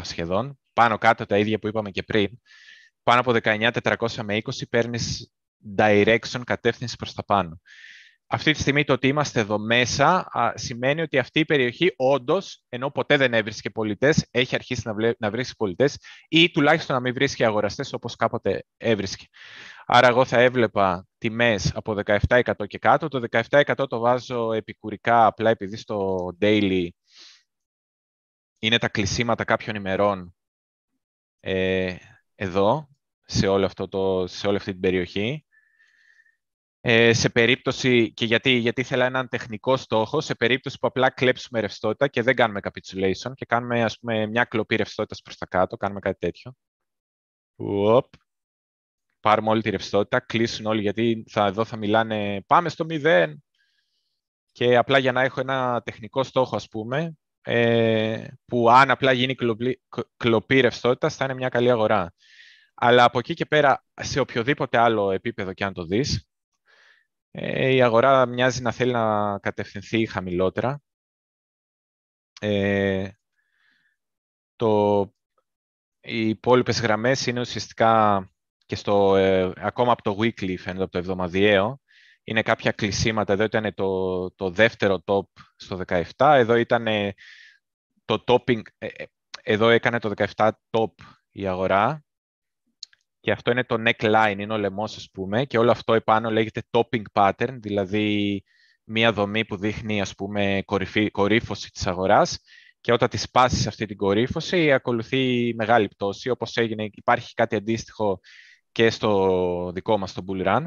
σχεδόν, πάνω κάτω τα ίδια που είπαμε και πριν πάνω από 19.400 με 20 παίρνεις direction κατεύθυνση προς τα πάνω. Αυτή τη στιγμή το ότι είμαστε εδώ μέσα σημαίνει ότι αυτή η περιοχή όντως, ενώ ποτέ δεν έβρισκε πολιτές, έχει αρχίσει να, βλέ, να βρίσκει πολιτές ή τουλάχιστον να μην βρίσκει αγοραστές όπως κάποτε έβρισκε. Άρα, εγώ θα έβλεπα τιμές από 17% και κάτω. Το 17% το βάζω επικουρικά απλά επειδή στο daily είναι τα κλεισίματα κάποιων ημερών ε, εδώ σε, όλο αυτό το, σε όλη αυτή την περιοχή. Ε, σε περίπτωση, και γιατί, γιατί ήθελα έναν τεχνικό στόχο, σε περίπτωση που απλά κλέψουμε ρευστότητα και δεν κάνουμε capitulation και κάνουμε ας πούμε, μια κλοπή ρευστότητας προς τα κάτω, κάνουμε κάτι τέτοιο. Ουοπ. Πάρουμε όλη τη ρευστότητα, κλείσουν όλοι γιατί θα, εδώ θα μιλάνε πάμε στο μηδέν και απλά για να έχω ένα τεχνικό στόχο ας πούμε ε, που αν απλά γίνει κλοπή, κλοπή ρευστότητας θα είναι μια καλή αγορά. Αλλά από εκεί και πέρα, σε οποιοδήποτε άλλο επίπεδο και αν το δεις, ε, η αγορά μοιάζει να θέλει να κατευθυνθεί χαμηλότερα. Ε, το, οι υπόλοιπες γραμμές είναι ουσιαστικά και στο, ε, ακόμα από το weekly φαίνεται από το εβδομαδιαίο, είναι κάποια κλεισίματα. Εδώ ήταν το, το δεύτερο top στο 17, εδώ ήταν το topping, εδώ έκανε το 17 top η αγορά και αυτό είναι το neckline, είναι ο λαιμός ας πούμε και όλο αυτό επάνω λέγεται topping pattern, δηλαδή μία δομή που δείχνει ας πούμε κορυφή, κορύφωση της αγοράς και όταν τη σπάσεις αυτή την κορύφωση ακολουθεί μεγάλη πτώση όπως έγινε, υπάρχει κάτι αντίστοιχο και στο δικό μας το bull run.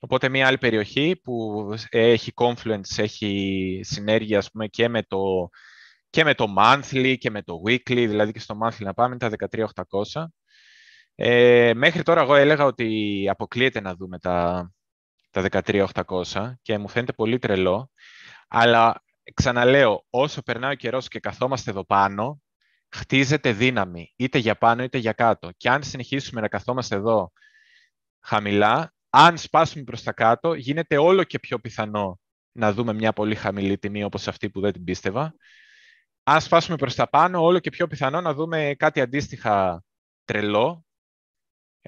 Οπότε μια άλλη περιοχή που έχει confluence, έχει συνέργεια ας πούμε, και, με το, και με το monthly και με το weekly, δηλαδή και στο monthly να πάμε τα 13.800 ε, μέχρι τώρα εγώ έλεγα ότι αποκλείεται να δούμε τα, τα 13.800 και μου φαίνεται πολύ τρελό. Αλλά ξαναλέω, όσο περνάει ο καιρός και καθόμαστε εδώ πάνω, χτίζεται δύναμη, είτε για πάνω είτε για κάτω. Και αν συνεχίσουμε να καθόμαστε εδώ χαμηλά, αν σπάσουμε προς τα κάτω, γίνεται όλο και πιο πιθανό να δούμε μια πολύ χαμηλή τιμή όπως αυτή που δεν την πίστευα. Αν σπάσουμε προς τα πάνω, όλο και πιο πιθανό να δούμε κάτι αντίστοιχα τρελό.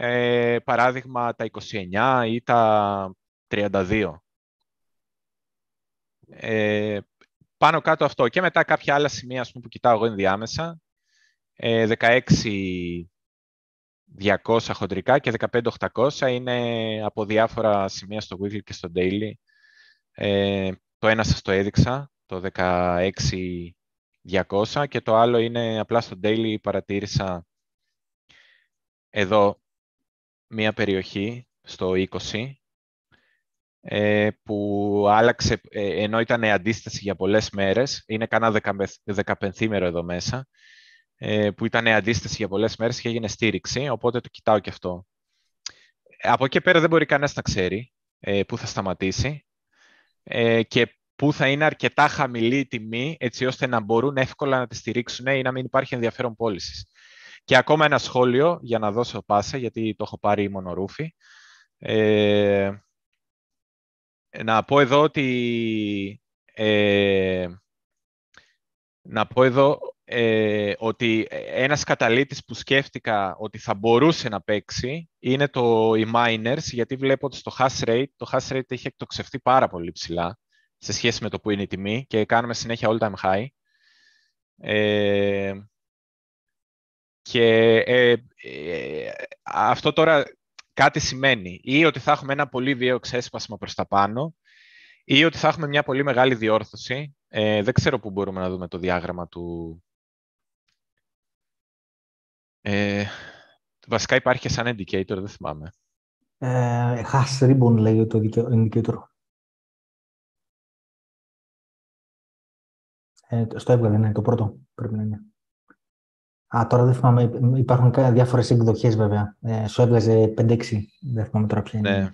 Ε, παράδειγμα, τα 29 ή τα 32. Ε, πάνω κάτω αυτό. Και μετά κάποια άλλα σημεία πούμε, που κοιτάω εγώ ενδιάμεσα. Ε, 16 200 χοντρικά και 15.800 είναι από διάφορα σημεία στο weekly και στο daily. Ε, το ένα σας το έδειξα, το 16.200 και το άλλο είναι απλά στο daily παρατήρησα εδώ μία περιοχή στο 20 ε, που άλλαξε, ε, ενώ ήταν αντίσταση για πολλές μέρες, είναι κανένα δεκαπενθήμερο εδώ μέσα, ε, που ήταν αντίσταση για πολλές μέρες και έγινε στήριξη, οπότε το κοιτάω και αυτό. Από εκεί πέρα δεν μπορεί κανένας να ξέρει ε, πού θα σταματήσει ε, και πού θα είναι αρκετά χαμηλή η τιμή, έτσι ώστε να μπορούν εύκολα να τη στηρίξουν ή να μην υπάρχει ενδιαφέρον πώλησης. Και ακόμα ένα σχόλιο για να δώσω πάσα, γιατί το έχω πάρει μονορούφι. Ε, να πω εδώ ότι ε, να πω εδώ ε, ότι ένας καταλήτης που σκέφτηκα ότι θα μπορούσε να παίξει είναι το οι miners, γιατί βλέπω ότι στο hash rate, το hash rate έχει εκτοξευτεί πάρα πολύ ψηλά σε σχέση με το που είναι η τιμή και κάνουμε συνέχεια all time high. Ε, και ε, ε, αυτό τώρα κάτι σημαίνει ή ότι θα έχουμε ένα πολύ βίαιο ξέσπασμα προς τα πάνω ή ότι θα έχουμε μια πολύ μεγάλη διόρθωση. Ε, δεν ξέρω πού μπορούμε να δούμε το διάγραμμα του, ε, βασικά υπάρχει και σαν indicator, δεν θυμάμαι. Ε, hash ribbon λέει το indicator. Ε, στο έβγαλε, ναι, το πρώτο πρέπει να είναι. Α, τώρα δεν θυμάμαι, υπάρχουν διάφορες εκδοχές βέβαια. Ε, σου έβγαζε 5-6, δεν θυμάμαι τώρα ποια είναι. Ναι.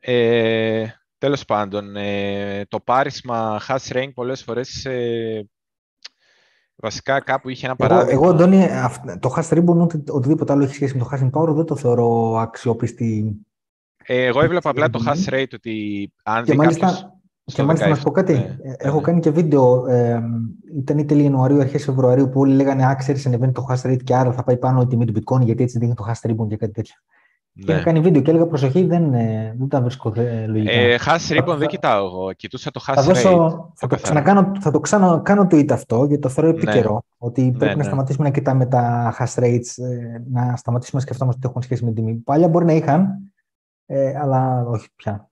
Ε, τέλος πάντων, ε, το πάρισμα hash rank πολλές φορές ε, Βασικά κάπου είχε ένα παράδειγμα. Εγώ, εγώ Αντώνη, το hash ribbon, οτι, οτιδήποτε άλλο έχει σχέση με το hashing power, δεν το θεωρώ αξιόπιστη. Ε, εγώ έβλεπα απλά το hash rate ότι αν και δει μάλιστα, κάποιος... Και μάλιστα να σου πω κάτι. Ναι, ε, Έχω ναι. κάνει και βίντεο. Ε, ήταν ή τέλη Ιανουαρίου, αρχές Φεβρουαρίου, που όλοι λέγανε Α, ξέρεις, ανεβαίνει το hash rate και άρα θα πάει πάνω η τιμή του bitcoin, γιατί έτσι δίνει το hash ribbon και κάτι τέτοιο. Ναι. Και είχα κάνει βίντεο και έλεγα προσοχή, δεν, ε, δεν τα βρίσκω ε, λογικά. Ε, hash ribbon δεν κοιτάω εγώ. Κοιτούσα το hash θα δώσω, Θα το, ξανακάνω, θα το ξανακάνω tweet αυτό, γιατί το θεωρώ επίκαιρο. Ναι. Ότι ναι, πρέπει ναι, να σταματήσουμε να κοιτάμε τα hash rates, ε, να σταματήσουμε να σκεφτόμαστε ότι έχουν σχέση με την τιμή. Παλιά μπορεί να είχαν, ε, αλλά όχι πια.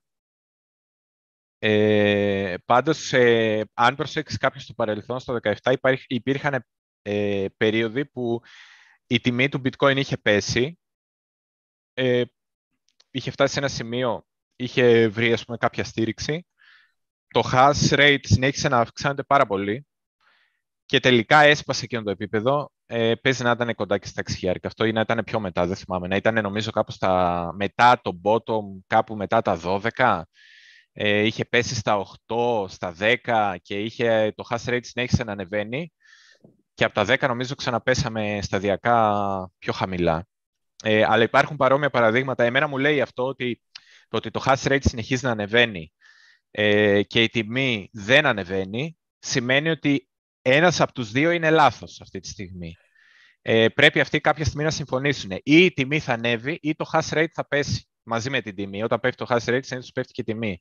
Ε, πάντως, ε, αν προσέξεις κάποιο στο παρελθόν, στο 2017 υπήρχαν ε, περίοδοι που η τιμή του bitcoin είχε πέσει ε, είχε φτάσει σε ένα σημείο, είχε βρει ας πούμε, κάποια στήριξη. Το hash rate συνέχισε να αυξάνεται πάρα πολύ και τελικά έσπασε εκείνο το επίπεδο. Ε, παίζει να ήταν κοντά και στα 6 Αυτό ή να ήταν πιο μετά, δεν θυμάμαι. Να ήταν νομίζω κάπου στα, μετά το bottom, κάπου μετά τα 12. Ε, είχε πέσει στα 8, στα 10 και είχε, το hash rate συνέχισε να ανεβαίνει. Και από τα 10 νομίζω ξαναπέσαμε σταδιακά πιο χαμηλά. Ε, αλλά υπάρχουν παρόμοια παραδείγματα. Εμένα μου λέει αυτό ότι το, ότι το hash rate συνεχίζει να ανεβαίνει ε, και η τιμή δεν ανεβαίνει, σημαίνει ότι ένας από τους δύο είναι λάθος αυτή τη στιγμή. Ε, πρέπει αυτοί κάποια στιγμή να συμφωνήσουν. Ή η τιμή θα ανέβει ή το hash rate θα πέσει μαζί με την τιμή. Όταν πέφτει το hash rate, συνήθως πέφτει και η τιμή.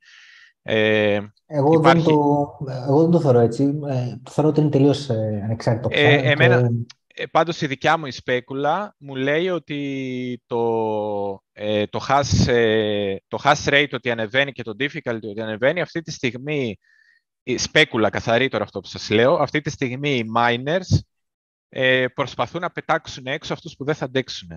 Ε, εγώ, υπάρχει... δεν το, εγώ δεν το θεωρώ έτσι. Ε, το θεωρώ ότι είναι τελείως ε, ανεξάρτητο. Ε, εμένα, ε, πάντως η δικιά μου η σπέκουλα μου λέει ότι το, ε, το, hash, ε, το hash rate ότι ανεβαίνει και το difficulty ότι ανεβαίνει αυτή τη στιγμή, η σπέκουλα καθαρή τώρα αυτό που σας λέω, αυτή τη στιγμή οι miners ε, προσπαθούν να πετάξουν έξω αυτούς που δεν θα αντέξουν.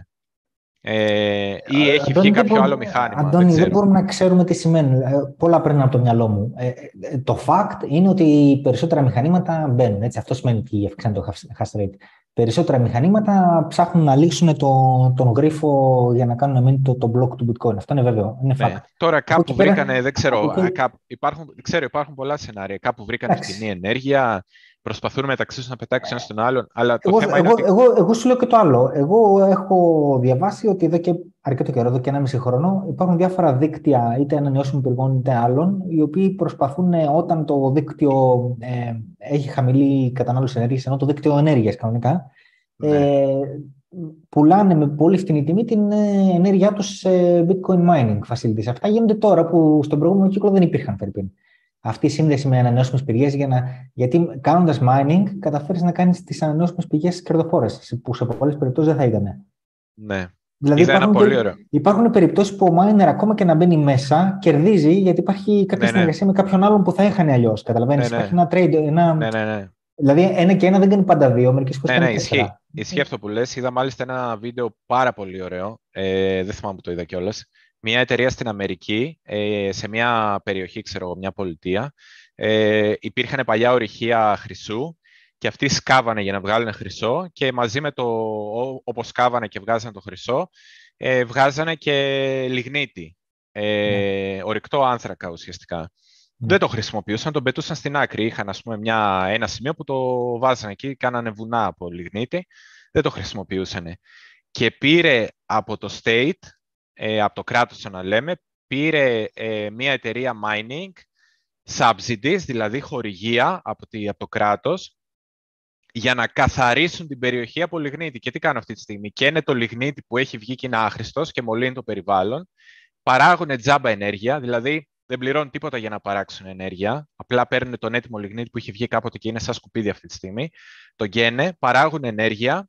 Ε, ή έχει βγει κάποιο άλλο μηχάνημα. Αντώνη, δεν, δεν, μπορούμε να ξέρουμε τι σημαίνει. Ε, πολλά πριν από το μυαλό μου. Ε, ε, το fact είναι ότι περισσότερα μηχανήματα μπαίνουν. Έτσι. Αυτό σημαίνει ότι αυξάνεται το hash rate περισσότερα μηχανήματα ψάχνουν να λύσουν το, τον γρίφο για να κάνουν μείνει το, το block του bitcoin. Αυτό είναι βέβαιο. Είναι ναι. Τώρα κάπου βρήκανε, δεν ξέρω, υπάρχουν, ξέρω, υπάρχουν πολλά σενάρια. Κάπου βρήκανε φτηνή ενέργεια, προσπαθούν μεταξύ τους να πετάξουν ένα στον άλλον. Αλλά το εγώ, θέμα εγώ, είναι ότι... εγώ, εγώ σου λέω και το άλλο. Εγώ έχω διαβάσει ότι εδώ και αρκετό καιρό, εδώ και ένα μισή χρόνο, υπάρχουν διάφορα δίκτυα είτε ανανεώσιμων πηγών είτε άλλων, οι οποίοι προσπαθούν ε, όταν το δίκτυο ε, έχει χαμηλή κατανάλωση ενέργειας, ενώ το δίκτυο ενέργειας κανονικά, Ναι. ε, πουλάνε με πολύ φτηνή τιμή την ε, ενέργειά τους σε bitcoin mining facilities. Αυτά γίνονται τώρα που στον προηγούμενο κύκλο δεν υπήρχαν, Φερρυπίν. Αυτή η σύνδεση με ανανεώσιμες πηγές, για να... γιατί κάνοντας mining, καταφέρεις να κάνεις τις ανανεώσιμες πηγές κερδοφόρε, που σε πολλές περιπτώσεις δεν θα ήταν. ναι. Δηλαδή, Είδα ένα υπάρχουν, πολύ περι- ωραίο. υπάρχουν περιπτώσεις που ο miner ακόμα και να μπαίνει μέσα κερδίζει γιατί υπάρχει κάποια Ναι, ναι. συνεργασία με κάποιον άλλον που θα έχανε αλλιώς. Καταλαβαίνεις; Ναι, ναι. Υπάρχει ένα trade. Ένα... Ναι, ναι, ναι. Δηλαδή, ένα και ένα δεν κάνει πάντα δύο, μερικές φορές Ναι, κάνει ναι, τέσσερα. ισχύει. Ισχύει αυτό που λες. Είδα μάλιστα ένα βίντεο πάρα πολύ ωραίο. Ε, δεν θυμάμαι που το είδα κιόλας. Μια εταιρεία στην Αμερική, ε, σε μια περιοχή, ξέρω εγώ, μια πολιτεία, ε, υπήρχαν παλιά ορυχεία χρυσού και αυτοί σκάβανε για να βγάλουν χρυσό και μαζί με το, ό- όπως σκάβανε και βγάζανε το χρυσό, ε, βγάζανε και λιγνίτη, ε, ορυκτό άνθρακα ουσιαστικά. Ναι. Δεν το χρησιμοποιούσαν, τον πετούσαν στην άκρη. Είχαν ας πούμε, μια, ένα σημείο που το βάζανε εκεί, κάνανε βουνά από λιγνίτη. Δεν το χρησιμοποιούσαν. Και πήρε από το state, ε, από το κράτος να λέμε, πήρε ε, μια εταιρεία mining, subsidies, δηλαδή χορηγία από, τη, από το κράτος, για να καθαρίσουν την περιοχή από λιγνίτη. Και τι κάνουν αυτή τη στιγμή; Και είναι το λιγνίτη που έχει βγει και είναι άχρηστος και μολύνει το περιβάλλον. Παράγουν τζάμπα ενέργεια, δηλαδή δεν πληρώνουν τίποτα για να παράξουν ενέργεια. Απλά παίρνουν τον έτοιμο λιγνίτη που είχε βγει κάποτε και είναι σαν σκουπίδι αυτή τη στιγμή. Το γένε, παράγουν ενέργεια,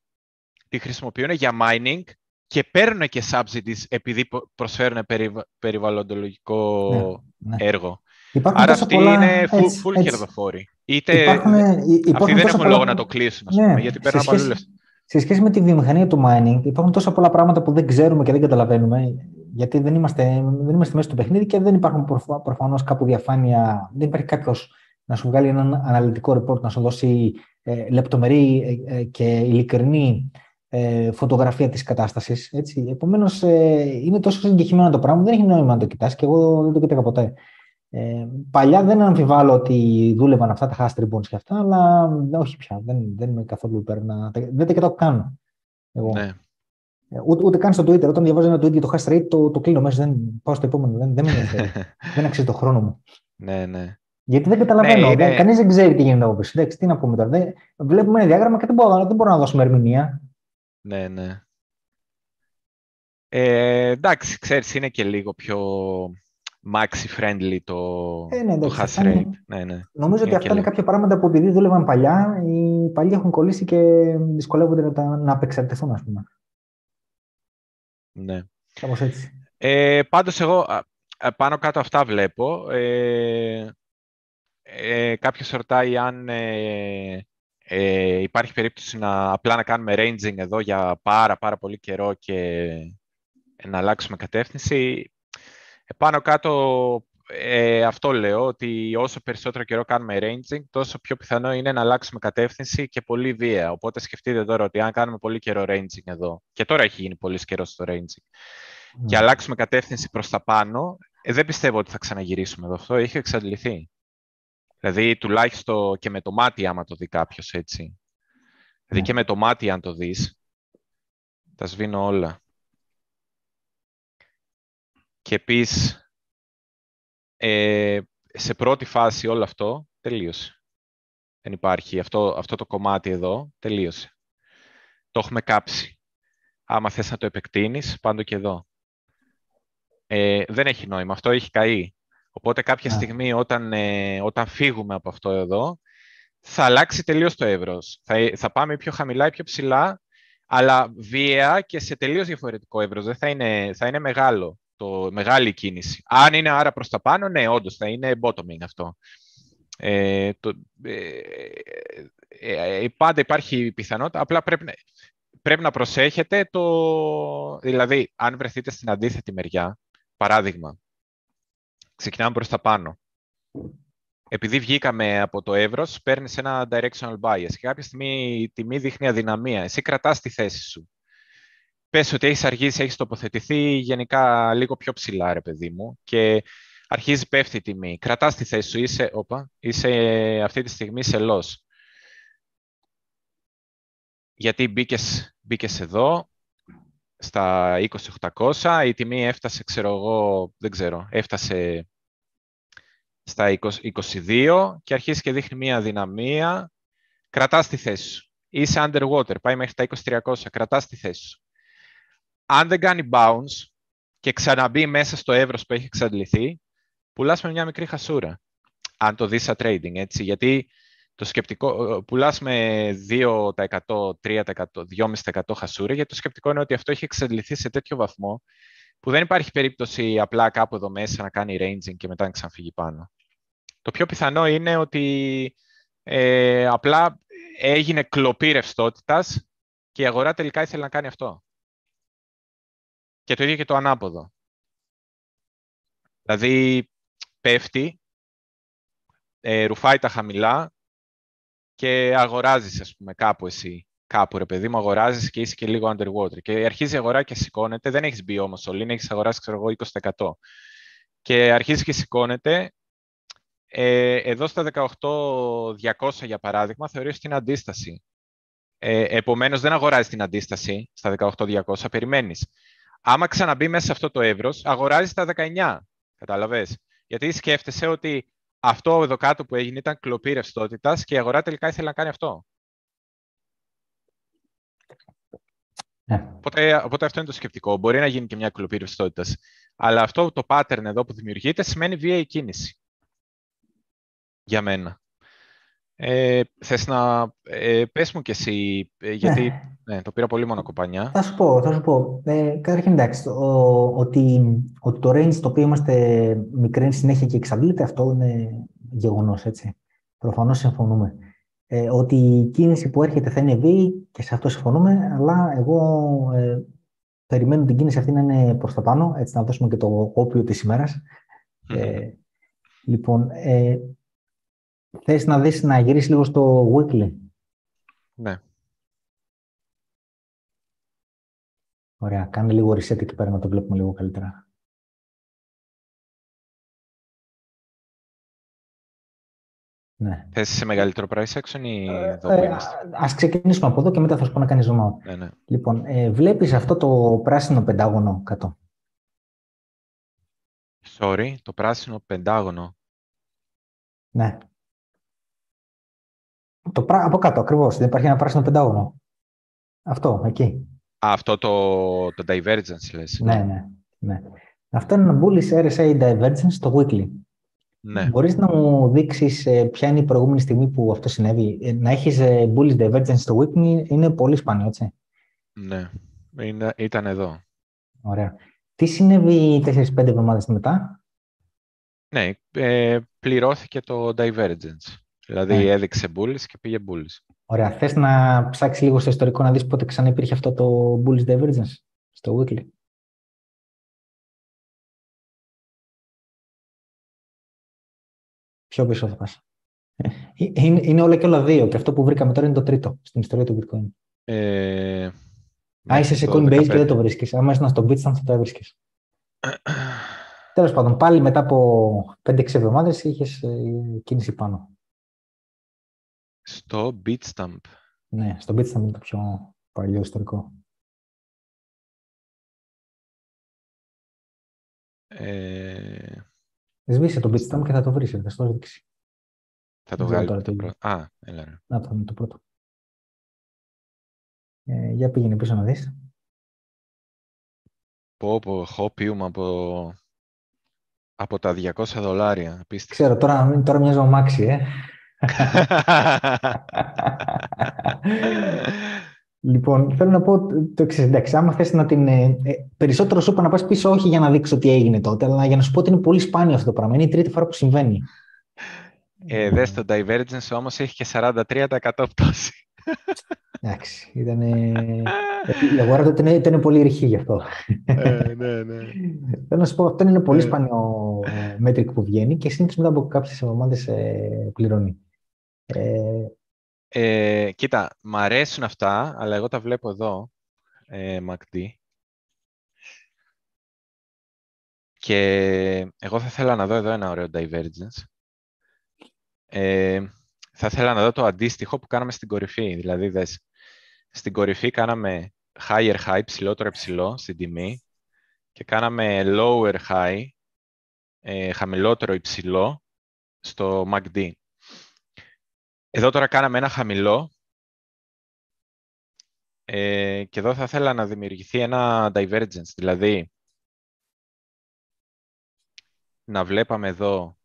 τη χρησιμοποιούν για mining και παίρνουν και subsidies επειδή πο- προσφέρουν περιβα- περιβαλλοντολογικό Ναι, ναι. έργο. Υπάρχουν Άρα τόσα αυτοί πολλά- είναι full, έτσι, full έτσι. κερδοφόροι. Είτε Υπάρχουν, ε, αυτοί υπάρχουν δεν τόσα έχουν πολλά- λόγο να το κλείσουν, ας Ναι, πούμε, γιατί σε παίρνουν από αλλού σχέση- λεφτά. Σε σχέση με τη βιομηχανία του mining, υπάρχουν τόσα πολλά πράγματα που δεν ξέρουμε και δεν καταλαβαίνουμε, γιατί δεν είμαστε, δεν είμαστε μέσα στο παιχνίδι και δεν υπάρχουν προφανώς κάπου διαφάνεια. Δεν υπάρχει κάποιος να σου βγάλει έναν αναλυτικό report, να σου δώσει ε, λεπτομερή ε, ε, και ειλικρινή ε, φωτογραφία της κατάστασης. Έτσι. Επομένως, ε, είναι τόσο συγκεκριμένο το πράγμα, δεν έχει νόημα να το κοιτάς και εγώ δεν το κοίταγα ποτέ. Ε, παλιά δεν αμφιβάλλω ότι δούλευαν αυτά τα hash tribunes και αυτά, αλλά όχι πια. Δεν, δεν είμαι καθόλου υπέρ να. Δεν τα κοιτάω καν. Εγώ. Ναι. Ε, Ούτε, ούτε καν στο Twitter. Όταν διαβάζω ένα tweet για το hash rate, το, το κλείνω μέσα. Δεν πάω στο επόμενο. Δεν, δεν με ενδιαφέρει. δεν αξίζει το χρόνο μου. ναι, ναι. Γιατί δεν καταλαβαίνω. Ναι, δεν, είναι- Κανείς δεν ξέρει τι γίνεται από πίσω. Εντάξει, τι να πούμε τώρα. Δεν, βλέπουμε ένα διάγραμμα και δεν μπορώ, δεν μπορώ να δώσουμε ερμηνεία. Ναι, ναι. Ε, εντάξει, ξέρεις, είναι και λίγο πιο maxi-friendly το, Ε, ναι, το εντάξει, hash αυτά είναι- rate. Ναι, ναι. Νομίζω ότι Είναι αυτά και είναι λίγο. κάποια πράγματα που επειδή δούλευαν παλιά, οι παλιοί έχουν κολλήσει και δυσκολεύονται να, τα, να απεξαρτηθούν, ας πούμε. ναι. Κάπως έτσι. Ε, πάντως εγώ α, α, πάνω κάτω αυτά βλέπω. Ε, ε, κάποιος ρωτάει αν ε, ε, υπάρχει περίπτωση να απλά να κάνουμε ranging εδώ για πάρα πάρα πολύ καιρό και να αλλάξουμε κατεύθυνση. Ε, πάνω κάτω ε, αυτό λέω, ότι όσο περισσότερο καιρό κάνουμε ranging, τόσο πιο πιθανό είναι να αλλάξουμε κατεύθυνση και πολύ βία. Οπότε σκεφτείτε τώρα ότι αν κάνουμε πολύ καιρό ranging εδώ, και τώρα έχει γίνει πολύ καιρό στο ranging, και Ναι. αλλάξουμε κατεύθυνση προς τα πάνω, ε, δεν πιστεύω ότι θα ξαναγυρίσουμε εδώ. Αυτό έχει εξαντληθεί. Δηλαδή, τουλάχιστον και με το μάτι, άμα το δει κάποιος έτσι. Δηλαδή, Ναι. και με το μάτι, αν το δεις, τα σβήνω όλα. Και επίσης, ε, σε πρώτη φάση όλο αυτό, τελείωσε. Δεν υπάρχει. Αυτό, αυτό το κομμάτι εδώ, τελείωσε. Το έχουμε κάψει. Άμα θες να το επεκτείνεις, πάντο και εδώ. Ε, δεν έχει νόημα. Αυτό έχει καεί. Οπότε κάποια Α. στιγμή όταν, ε, όταν φύγουμε από αυτό εδώ, θα αλλάξει τελείως το εύρος. Θα, θα πάμε πιο χαμηλά ή πιο ψηλά, αλλά βία και σε τελείως διαφορετικό εύρος. Δεν θα είναι, θα είναι μεγάλο, το, μεγάλη κίνηση. Αν είναι άρα προς τα πάνω, ναι, όντως θα είναι bottoming αυτό. Ε, το, ε, ε, ε, πάντα υπάρχει πιθανότητα, απλά πρέπει να, πρέπει να προσέχετε το... Δηλαδή, αν βρεθείτε στην αντίθετη μεριά, παράδειγμα, ξεκινάμε προς τα πάνω. Επειδή βγήκαμε από το εύρος, παίρνεις ένα directional bias και κάποια στιγμή η τιμή δείχνει αδυναμία. Εσύ κρατάς τη θέση σου. Πες ότι έχεις αργήσει, έχεις τοποθετηθεί γενικά λίγο πιο ψηλά, ρε παιδί μου, και αρχίζει πέφτει η τιμή. Κρατάς τη θέση σου, είσαι, όπα, είσαι αυτή τη στιγμή σε loss. γιατί μπήκες μπήκες εδώ, στα 20.800, η τιμή έφτασε, ξέρω εγώ, δεν ξέρω, έφτασε στα 22 και αρχίζει και δείχνει μία δυναμία, κρατάς τη θέση σου. Είσαι underwater, πάει μέχρι τα 2300, κρατάς τη θέση σου. Αν δεν κάνει bounce και ξαναμπεί μέσα στο εύρος που έχει εξαντληθεί, πουλάς με μια μικρή χασούρα. Αν το δεις σαν trading, έτσι, γιατί το σκεπτικό, πουλάς με 2%, 3%, 2,5% χασούρα, γιατί το σκεπτικό είναι ότι αυτό έχει εξαντληθεί σε τέτοιο βαθμό που δεν υπάρχει περίπτωση απλά κάπου εδώ μέσα να κάνει ranging και μετά να ξαναφύγει πάνω. Το πιο πιθανό είναι ότι ε, απλά έγινε κλοπή ρευστότητας και η αγορά τελικά ήθελε να κάνει αυτό. Και το ίδιο και το ανάποδο. Δηλαδή πέφτει, ε, ρουφάει τα χαμηλά και αγοράζεις, ας πούμε, κάπου εσύ. Κάπου, ρε παιδί μου, αγοράζεις και είσαι και λίγο underwater. Και αρχίζει η αγορά και σηκώνεται. Δεν έχεις μπει όμως όλοι, έχεις αγοράσει, ξέρω εγώ, 20%. Και αρχίζει και σηκώνεται ε, εδώ στα 18.200 για παράδειγμα θεωρείς την αντίσταση. Ε, επομένως δεν αγοράζεις την αντίσταση στα 18.200, περιμένεις. Άμα ξαναμπεί μέσα σε αυτό το εύρος, αγοράζεις τα 19, κατάλαβες. Γιατί σκέφτεσαι ότι αυτό εδώ κάτω που έγινε ήταν κλοπή ρευστότητας και η αγορά τελικά ήθελε να κάνει αυτό. Ναι. Οπότε, οπότε αυτό είναι το σκεπτικό. Μπορεί να γίνει και μια κλοπή ρευστότητας. Αλλά αυτό το pattern εδώ που δημιουργείται σημαίνει βία κίνηση για μένα. Ε, θες να ε, πες μου κι εσύ, ε, γιατί ναι. Ναι. το πήρα πολύ μόνο κοπανιά. Θα σου πω, θα σου πω. Ε, καταρχήν εντάξει, ότι, ότι το range το οποίο είμαστε μικρή συνέχεια και εξαντλείται, αυτό είναι γεγονός, έτσι. Προφανώς συμφωνούμε. Ε, ότι η κίνηση που έρχεται θα είναι βίαιη και σε αυτό συμφωνούμε, αλλά εγώ ε, περιμένω την κίνηση αυτή να είναι προς τα πάνω, έτσι να δώσουμε και το όπιο της ημέρας. Ε, λοιπόν, ε, Θες να δεις να γυρίσεις λίγο στο weekly; Ναι. Ωραία. Κάνε λίγο reset εκεί πέρα να το βλέπουμε λίγο καλύτερα. Ναι. Θες σε μεγαλύτερο price action ή εδώ ε, Ας ξεκινήσουμε από εδώ και μετά θα σου πω να κάνεις zoom out. Ναι, ναι. Λοιπόν, ε, βλέπεις αυτό το πράσινο πεντάγωνο κάτω; Sorry, το πράσινο πεντάγωνο. Ναι. Το, από κάτω ακριβώς. Δεν υπάρχει ένα πράσινο πεντάγωνο. Αυτό, εκεί. Α, αυτό το, το divergence λες. Ναι, ναι, ναι. Αυτό είναι ένα bullish RSI divergence στο weekly. Ναι. Μπορείς να μου δείξεις ε, ποια είναι η προηγούμενη στιγμή που αυτό συνέβη. Ε, να έχεις ε, bullish divergence στο weekly είναι πολύ σπάνιο, έτσι. Ναι, είναι, ήταν εδώ. Ωραία. Τι συνέβη 4-5 εβδομάδες μετά; Ναι, ε, πληρώθηκε το divergence. Δηλαδή ναι. έδειξε bullish και πήγε bullish. Ωραία. Θες να ψάξεις λίγο στο ιστορικό να δεις πότε ξανά υπήρχε αυτό το bullish divergence στο weekly; Πιο πίσω θα πας. Ε, είναι, είναι όλα και όλα δύο και αυτό που βρήκαμε τώρα είναι το τρίτο στην ιστορία του bitcoin. Ε, Α, είσαι σε Coinbase και δεν το βρίσκεις. Άμα ήσουν στο Bitstamp θα το έβρισκες. Τέλος πάντων, πάλι μετά από 5-6 εβδομάδες είχες ε, κίνηση πάνω. Στο Bitstamp. Ναι, στο Bitstamp είναι το πιο παλιό ιστορικό. Ε... Σβήσε το Bitstamp και θα το βρεις, θα το δείξει. Θα το βγάλει το, το πρώτο. Α, έλα ρε. Να το είναι το πρώτο. Ε, για πήγαινε πίσω να δεις. Πω, πω, έχω πιούμε από, από τα 200 δολάρια. Ξέρω, τώρα, τώρα μοιάζω μάξι, ε λοιπόν, θέλω να πω το εξής. Εντάξει, άμα θες να την. Ε, ε, περισσότερο σου είπα να πας πίσω, όχι για να δείξω τι έγινε τότε, αλλά για να σου πω ότι είναι πολύ σπάνιο αυτό το πράγμα. Είναι η τρίτη φορά που συμβαίνει. Ε, δες, το Divergence όμως έχει και 43% πτώση. Εντάξει, ήταν. Η αγορά τότε ήταν, πολύ ρηχή γι' αυτό. Ε, ναι, ναι. Θέλω να σου πω, αυτό είναι πολύ σπάνιο μέτρικ που βγαίνει και συνήθως μετά από κάποιες εβδομάδες πληρώνει. Ε, ε, κοίτα, μ' αρέσουν αυτά, αλλά εγώ τα βλέπω εδώ, ε, MACD. Και εγώ θα ήθελα να δω εδώ ένα ωραίο divergence. Ε, θα ήθελα να δω το αντίστοιχο που κάναμε στην κορυφή. Δηλαδή, δες, στην κορυφή κάναμε higher high, ψηλότερο ψηλό στην τιμή και κάναμε lower high, ε, χαμηλότερο υψηλό στο MACD. Εδώ τώρα κάναμε ένα χαμηλό ε, και εδώ θα ήθελα να δημιουργηθεί ένα divergence, δηλαδή να βλέπαμε εδώ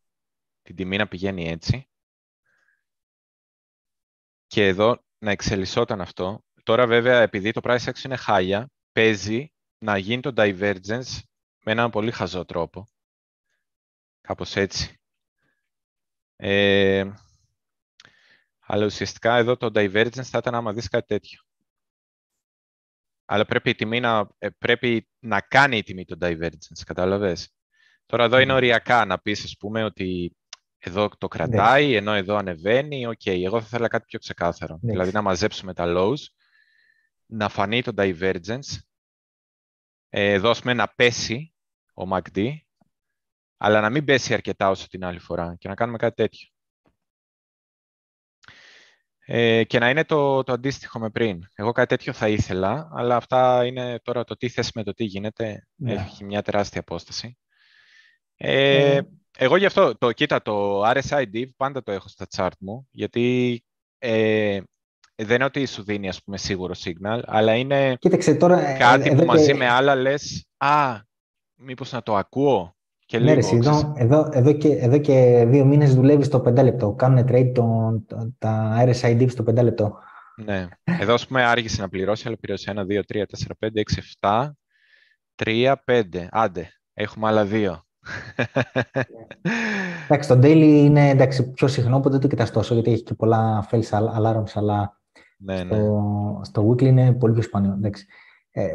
την τιμή να πηγαίνει έτσι και εδώ να εξελισσόταν αυτό. Τώρα βέβαια επειδή το price action είναι χάλια, παίζει να γίνει το divergence με έναν πολύ χαζό τρόπο. Κάπως έτσι. Ε, αλλά ουσιαστικά εδώ το divergence θα ήταν άμα δεις κάτι τέτοιο. Αλλά πρέπει, η τιμή να, ε, πρέπει να κάνει η τιμή το divergence, κατάλαβες; Τώρα εδώ είναι οριακά να πεις, ας πούμε, ότι εδώ το κρατάει, ενώ εδώ ανεβαίνει. OK, okay, εγώ θα ήθελα κάτι πιο ξεκάθαρο. Δηλαδή να μαζέψουμε τα lows, να φανεί το divergence, ε, εδώ ας πούμε να πέσει ο MACD, αλλά να μην πέσει αρκετά όσο την άλλη φορά και να κάνουμε κάτι τέτοιο. Ε, και να είναι το, το αντίστοιχο με πριν. Εγώ κάτι τέτοιο θα ήθελα, αλλά αυτά είναι τώρα το τι θες με το τι γίνεται. Ναι. Έχει μια τεράστια απόσταση. Ε, ε, εγώ γι' αυτό, το, κοίτα, το RSI div πάντα το έχω στα chart μου, γιατί ε, δεν είναι ότι σου δίνει, ας πούμε, σίγουρο signal, αλλά είναι Κοίταξε, τώρα, ε, κάτι που μαζί με άλλα λες, α, μήπως να το ακούω και ναι, λίγο. Εδώ, εδώ, εδώ, και, εδώ και δύο μήνες δουλεύεις στο 5 λεπτό. Κάνουν trade τον, τα RSI div στο 5 λεπτό. Ναι. Εδώ, ας πούμε, άργησε να πληρώσει, αλλά πληρώσει 1, 2, 3, 4, 5, 6, 7, 3, 5. Άντε, έχουμε άλλα δύο. εντάξει, το daily είναι εντάξει, πιο συχνό, οπότε δεν το κοιτάς τόσο, γιατί έχει και πολλά false alarms, αλλά ναι, στο, ναι. στο weekly είναι πολύ πιο σπάνιο. Εντάξει. Ε,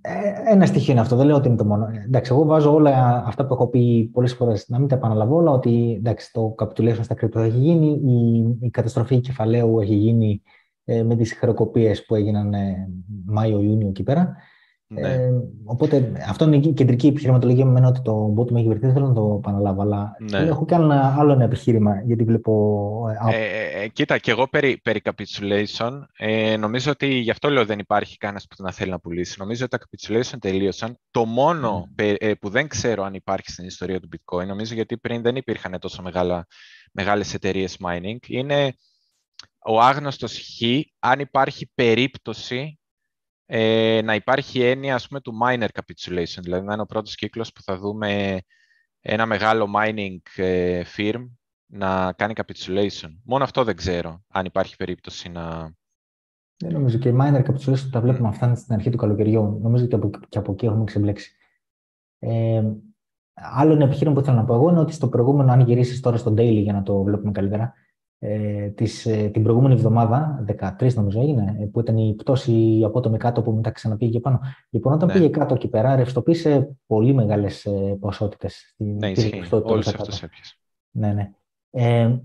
ε, ένα στοιχείο είναι αυτό, δεν λέω ότι είναι το μόνο. Εντάξει, εγώ βάζω όλα αυτά που έχω πει πολλές φορές, να μην τα επαναλαβώ όλα, ότι εντάξει, το capitulation στα κρυπτο έχει γίνει, η, η καταστροφή κεφαλαίου έχει γίνει ε, με τις χρεοκοπίες που έγιναν ε, Μάιο-Ιούνιο εκεί πέρα. Ναι. Ε, οπότε αυτό είναι η κεντρική επιχειρηματολογία μου, ότι το bot με έχει βρεθεί, δεν θέλω να το επαναλάβω, αλλά ναι. έχω και ένα άλλο ένα επιχείρημα, γιατί βλέπω... Ε, ε, ε, κοίτα, και εγώ περί, περί capitulation, ε, νομίζω ότι γι' αυτό λέω δεν υπάρχει κανένας που να θέλει να πουλήσει. Νομίζω ότι τα capitulation τελείωσαν. Το μόνο mm. που δεν ξέρω αν υπάρχει στην ιστορία του bitcoin, νομίζω γιατί πριν δεν υπήρχαν τόσο μεγάλα, μεγάλες εταιρείες mining, είναι ο άγνωστος χ, αν υπάρχει περίπτωση ε, να υπάρχει έννοια ας πούμε, του miner capitulation, δηλαδή να είναι ο πρώτος κύκλος που θα δούμε ένα μεγάλο mining ε, firm να κάνει capitulation. Μόνο αυτό δεν ξέρω, αν υπάρχει περίπτωση να... Δεν νομίζω και οι miner capitulation τα βλέπουμε mm. αυτά στην αρχή του καλοκαιριού. Νομίζω ότι και από εκεί έχουμε ξεμπλέξει. Ε, άλλο ένα επιχείρημα που θέλω να πω εγώ είναι ότι στο προηγούμενο, αν γυρίσεις τώρα στο daily για να το βλέπουμε καλύτερα, ε, της, ε, την προηγούμενη εβδομάδα, 13 νομίζω έγινε, ε, που ήταν η πτώση απότομη κάτω που μετά ξαναπήγε πάνω. Λοιπόν, όταν ναι. πήγε κάτω εκεί πέρα, ρευστοποίησε πολύ μεγάλες ε, ποσότητες. Ναι, ισχύει. Όλους αυτούς έπιασε. Ναι, ναι. Ε,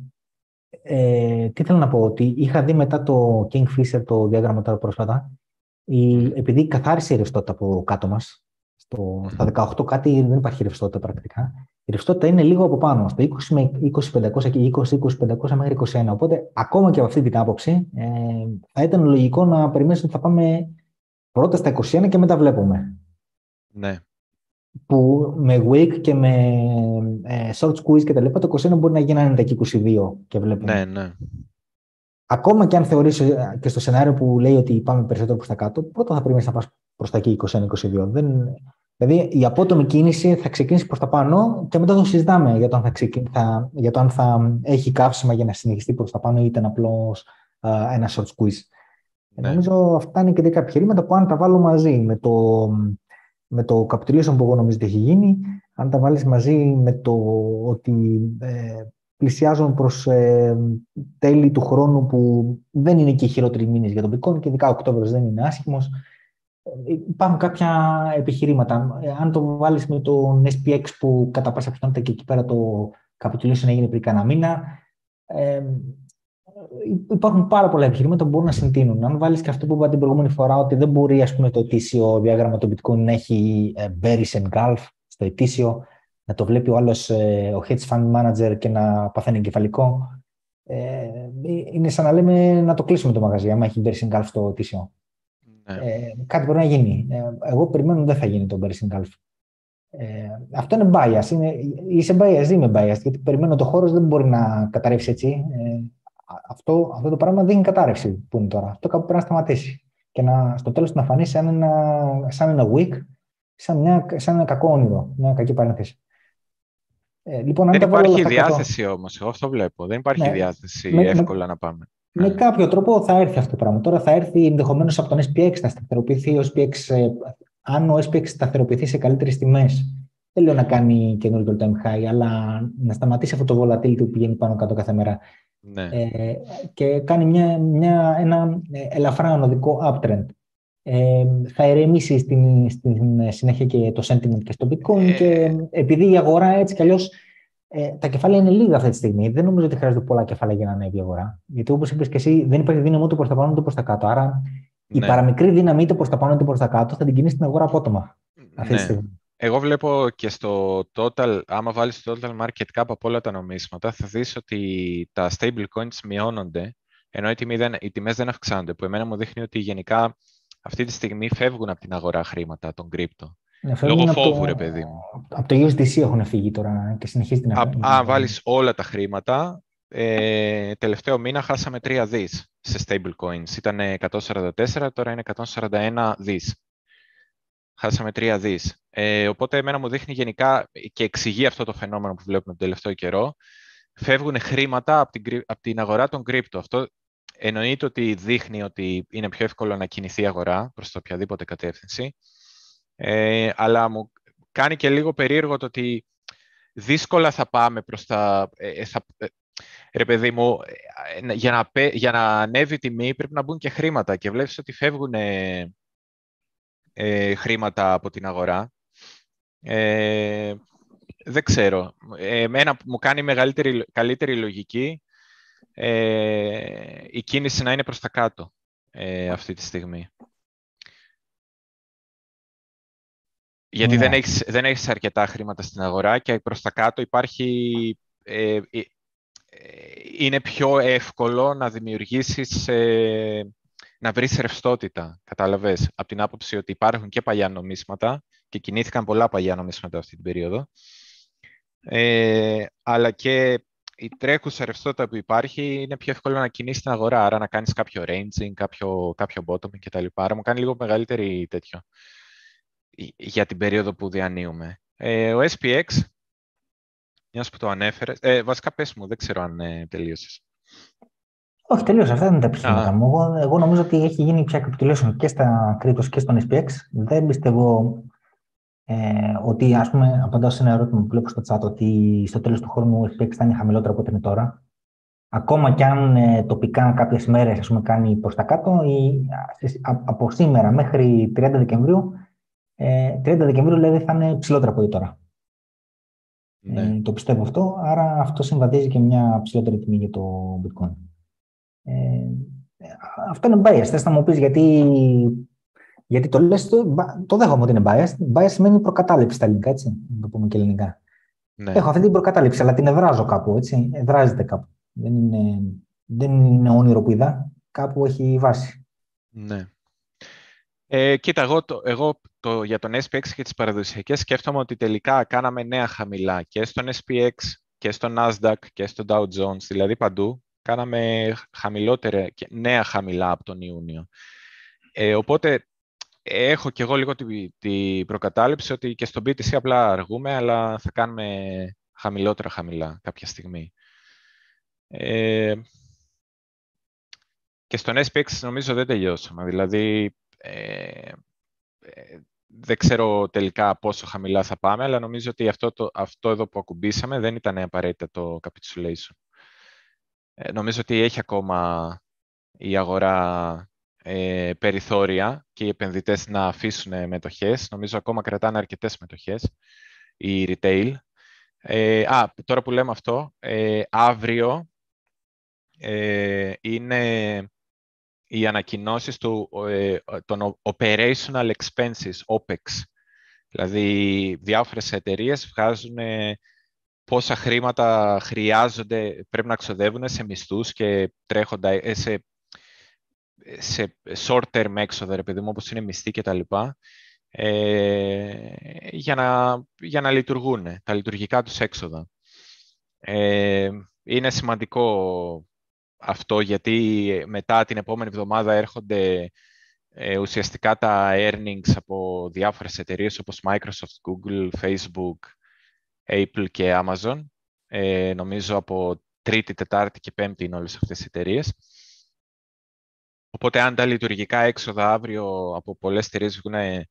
ε, τι θέλω να πω, ότι είχα δει μετά το Kingfisher το διάγραμμα τώρα πρόσφατα, η, επειδή καθάρισε η ρευστότητα από κάτω μας, στο, στα 18 κάτι δεν υπάρχει ρευστότητα πρακτικά. Η ρευστότητα είναι λίγο από πάνω, στο 20 με 2500 και 20-2500 μέχρι 21. Οπότε, ακόμα και από αυτή την άποψη, ε, θα ήταν λογικό να περιμένουμε ότι θα πάμε πρώτα στα 21 και μετά βλέπουμε. Ναι. Που με wake και με ε, short squeeze και τα λοιπά, το 21 μπορεί να γίνει ένα και 22 και βλέπουμε. Ναι, ναι. Ακόμα και αν θεωρήσω ε, και στο σενάριο που λέει ότι πάμε περισσότερο προς τα κάτω, πρώτα θα πρέπει να πας προς τα εκεί 21-22. Δεν, Δηλαδή η απότομη κίνηση θα ξεκινήσει προς τα πάνω και μετά το συζητάμε για το αν θα, θα, για το αν θα έχει καύσιμα για να συνεχιστεί προς τα πάνω ή ήταν απλώς ένα short squeeze. Ναι. Νομίζω αυτά είναι και δέκα επιχειρήματα που αν τα βάλω μαζί με το, με το capitulation που εγώ νομίζω ότι έχει γίνει, αν τα βάλεις μαζί με το ότι ε, πλησιάζουν προς ε, τέλη του χρόνου που δεν είναι και οι χειρότεροι μήνες για τον Bitcoin και ειδικά ο Οκτώβριος δεν είναι άσχημος, υπάρχουν κάποια επιχειρήματα. Αν το βάλεις με τον SPX που κατά πάσα πιθανότητα και εκεί πέρα το capitulation έγινε πριν κανένα μήνα, ε, υπάρχουν πάρα πολλά επιχειρήματα που μπορούν να συντείνουν. Αν βάλεις και αυτό που είπα την προηγούμενη φορά, ότι δεν μπορεί ας πούμε, το ετήσιο διάγραμμα του bitcoin να έχει ε, bearish engulf στο ετήσιο, να το βλέπει ο άλλος ε, ο hedge fund manager και να παθαίνει εγκεφαλικό. Ε, είναι σαν να λέμε να το κλείσουμε το μαγαζί, άμα έχει bearish engulf στο ετήσιο. Ναι. Ε, κάτι μπορεί να γίνει. Ε, εγώ περιμένω δεν θα γίνει το Bersing Golf. Ε, αυτό είναι bias. Είναι, είσαι bias, είμαι bias, γιατί περιμένω το χώρος δεν μπορεί να καταρρεύσει έτσι. Ε, αυτό, αυτό το πράγμα δεν είναι κατάρρευση που είναι τώρα. Αυτό κάπου πρέπει να σταματήσει. Και να, στο τέλος να φανεί σαν ένα, σαν ένα week, σαν, μια, σαν ένα κακό όνειρο, μια κακή παρένθεση. Ε, λοιπόν, δεν υπάρχει διάθεση όμως. Εγώ αυτό βλέπω. Δεν υπάρχει ναι, διάθεση με, εύκολα να πάμε. Με ναι. κάποιο τρόπο θα έρθει αυτό το πράγμα. Τώρα θα έρθει ενδεχομένως από τον SPX, θα σταθεροποιηθεί ο SPX. Ε, αν ο SPX σταθεροποιηθεί σε καλύτερες τιμές, δεν λέω να κάνει καινούριο all time high, αλλά να σταματήσει αυτό το volatility που πηγαίνει πάνω κάτω κάθε μέρα. Ναι. Ε, και κάνει μια, μια, ένα ελαφρά ανωδικό uptrend. Ε, θα ερεμήσει στην, στην συνέχεια και το sentiment και στο bitcoin ε... και επειδή η αγορά έτσι κι αλλιώς ε, τα κεφάλαια είναι λίγα αυτή τη στιγμή. Δεν νομίζω ότι χρειάζεται πολλά κεφάλαια για να ανέβει η αγορά. Γιατί όπως είπες και εσύ, δεν υπάρχει δύναμη ούτε προς τα πάνω ούτε προς τα κάτω. Άρα η ναι. παραμικρή δύναμη είτε προς τα πάνω είτε προς τα κάτω θα την κινήσει την αγορά απότομα. Αυτή τη ναι. στιγμή. Εγώ βλέπω και στο total, άμα βάλεις το total market cap από όλα τα νομίσματα, θα δεις ότι τα stable coins μειώνονται, ενώ οι, δεν, οι τιμές δεν αυξάνονται, που εμένα μου δείχνει ότι γενικά αυτή τη στιγμή φεύγουν από την αγορά χρήματα των κρύπτο. Ναι, Λόγω φόβου, ρε παιδί μου. Από το USDC έχουν φύγει τώρα και συνεχίζει την αγορά. Αν βάλεις όλα τα χρήματα, ε, τελευταίο μήνα χάσαμε 3 δις σε stable coins. Ήταν 144, τώρα είναι 141 δις. Χάσαμε 3 δις. Ε, οπότε εμένα μου δείχνει γενικά και εξηγεί αυτό το φαινόμενο που βλέπουμε τον τελευταίο καιρό. Φεύγουν χρήματα από την, από την αγορά των κρύπτο. Αυτό εννοείται ότι δείχνει ότι είναι πιο εύκολο να κινηθεί η αγορά προς το οποιαδήποτε κατεύθυνση. Ε, αλλά μου κάνει και λίγο περίεργο το ότι δύσκολα θα πάμε προς τα... Ε, ε θα, ε, ρε παιδί μου, για να, για να ανέβει η τιμή πρέπει να μπουν και χρήματα και βλέπεις ότι φεύγουν ε, χρήματα από την αγορά. Ε, δεν ξέρω. Εμένα μου κάνει μεγαλύτερη, καλύτερη λογική ε, η κίνηση να είναι προς τα κάτω ε, αυτή τη στιγμή. Γιατί δεν, ναι. έχεις, δεν έχεις αρκετά χρήματα στην αγορά και προς τα κάτω υπάρχει... Ε, είναι πιο εύκολο να δημιουργήσεις να βρεις ρευστότητα, κατάλαβες, από την άποψη ότι υπάρχουν και παλιά νομίσματα και κινήθηκαν πολλά παλιά νομίσματα αυτή την περίοδο, ε, αλλά και η τρέχουσα ρευστότητα που υπάρχει είναι πιο εύκολο να κινήσει την αγορά, άρα να κάνεις κάποιο ranging, κάποιο, κάποιο bottoming κτλ. Άρα μου κάνει λίγο μεγαλύτερη τέτοιο για την περίοδο που διανύουμε. Ε, ο SPX, μιας που το ανέφερες, ε, βασικά πες μου, δεν ξέρω αν ε, τελείωσες. Όχι, τελείωσε. Αυτά είναι τα επιχειρήματα μου. Εγώ, εγώ νομίζω ότι έχει γίνει πια capitulation και στα κρύπτο και στον SPX. Δεν πιστεύω ε, ότι, ας πούμε, απαντάω σε ένα ερώτημα που βλέπω στο chat, ότι στο τέλος του χρόνου ο SPX θα είναι χαμηλότερο από ό,τι είναι τώρα. Ακόμα κι αν ε, τοπικά κάποιες μέρες κάνει προς τα κάτω, η, από σήμερα μέχρι 30 Δεκεμβρίου, ε, 30 Δεκεμβρίου δηλαδή θα είναι ψηλότερα από ό,τι τώρα. Ναι. Ε, το πιστεύω αυτό, άρα αυτό συμβαδίζει και μια ψηλότερη τιμή για το bitcoin. Ε, αυτό είναι bias. Θες να μου πεις γιατί, γιατί το λες, το, το δέχομαι ότι είναι bias. Bias σημαίνει προκατάληψη στα ελληνικά, έτσι, να το πούμε και ελληνικά. Ναι. Έχω αυτή την προκατάληψη, αλλά την εδράζω κάπου, έτσι. Εδράζεται κάπου. Δεν είναι, δεν είναι όνειρο που είδα. Κάπου έχει βάση. Ναι. Ε, κοίτα, εγώ, το, εγώ το, για τον SPX και τις παραδοσιακές σκέφτομαι ότι τελικά κάναμε νέα χαμηλά και στον SPX και στο Nasdaq και στο Dow Jones, δηλαδή παντού κάναμε χαμηλότερα και νέα χαμηλά από τον Ιούνιο. Ε, οπότε έχω και εγώ λίγο την τη προκατάληψη ότι και στον BTC απλά αργούμε, αλλά θα κάνουμε χαμηλότερα χαμηλά κάποια στιγμή. Ε, και στον SPX νομίζω δεν τελειώσαμε. Δηλαδή, ε, ε, δεν ξέρω τελικά πόσο χαμηλά θα πάμε, αλλά νομίζω ότι αυτό, το, αυτό εδώ που ακουμπήσαμε δεν ήταν απαραίτητα το capitulation. Ε, νομίζω ότι έχει ακόμα η αγορά ε, περιθώρια και οι επενδυτές να αφήσουν μετοχές. Νομίζω ακόμα κρατάνε αρκετές μετοχές η retail. Ε, α, τώρα που λέμε αυτό, ε, αύριο ε, είναι οι ανακοινώσεις του, των operational expenses, OPEX. Δηλαδή, διάφορες εταιρείες βγάζουν πόσα χρήματα χρειάζονται, πρέπει να ξοδεύουν σε μισθούς και τρέχοντα, ε, σε σε short-term έξοδα, ρε παιδί μου, όπως είναι μισθή και τα λοιπά, ε, για, να, για να λειτουργούν τα λειτουργικά τους έξοδα. Ε, είναι σημαντικό αυτό γιατί μετά την επόμενη εβδομάδα έρχονται ε, ουσιαστικά τα earnings από διάφορες εταιρείες όπως Microsoft, Google, Facebook, Apple και Amazon. Ε, νομίζω από Τρίτη, Τετάρτη και Πέμπτη είναι όλες αυτές οι εταιρείες. Οπότε αν τα λειτουργικά έξοδα αύριο από πολλές εταιρείες βγουν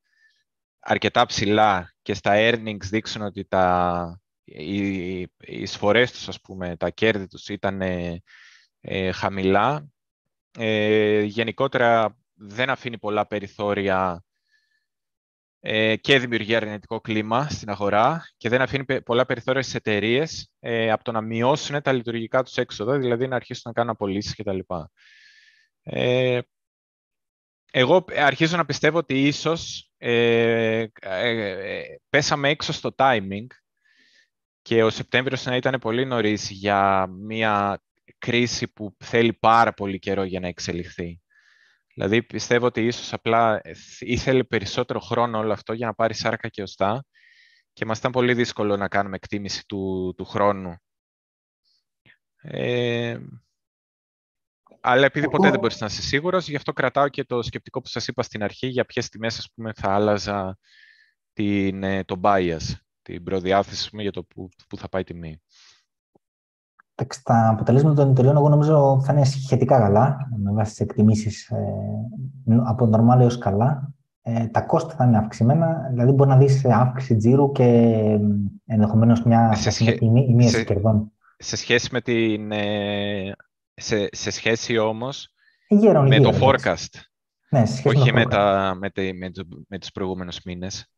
αρκετά ψηλά και στα earnings δείξουν ότι τα, οι, οι εισφορές τους, ας πούμε, τα κέρδη τους ήταν ε, χαμηλά, ε, γενικότερα δεν αφήνει πολλά περιθώρια ε, και δημιουργεί αρνητικό κλίμα στην αγορά και δεν αφήνει πολλά περιθώρια στις εταιρείες ε, από το να μειώσουν τα λειτουργικά τους έξοδα, δηλαδή να αρχίσουν να κάνουν απολύσεις κτλ. Ε, εγώ αρχίζω να πιστεύω ότι ίσως ε, ε, πέσαμε έξω στο timing και ο Σεπτέμβριος να ήταν πολύ νωρίς για μια κρίση που θέλει πάρα πολύ καιρό για να εξελιχθεί. Δηλαδή πιστεύω ότι ίσως απλά ήθελε περισσότερο χρόνο όλο αυτό για να πάρει σάρκα και οστά και μας ήταν πολύ δύσκολο να κάνουμε εκτίμηση του, του χρόνου. Ε, αλλά επειδή ποτέ δεν μπορείς να είσαι σίγουρος, γι' αυτό κρατάω και το σκεπτικό που σας είπα στην αρχή για ποιες τιμές ας πούμε, θα άλλαζα την, ε, το bias, την προδιάθεση πούμε, για το που, που θα πάει η τιμή. Τα αποτελέσματα των εταιρεών, εγώ νομίζω θα είναι σχετικά καλά, με βάση τις εκτιμήσεις ε, από normal έως καλά. Ε, τα κόστη θα είναι αυξημένα, δηλαδή μπορεί να δεις αύξηση τζίρου και ενδεχομένως μια σε σχέ... σε... κερδών. Σε σχέση με την. Ε, σε, σε σχέση όμως με το forecast. Ναι, σε σχέση όχι με, με, τα, με, με, με τους προηγούμενους μήνες.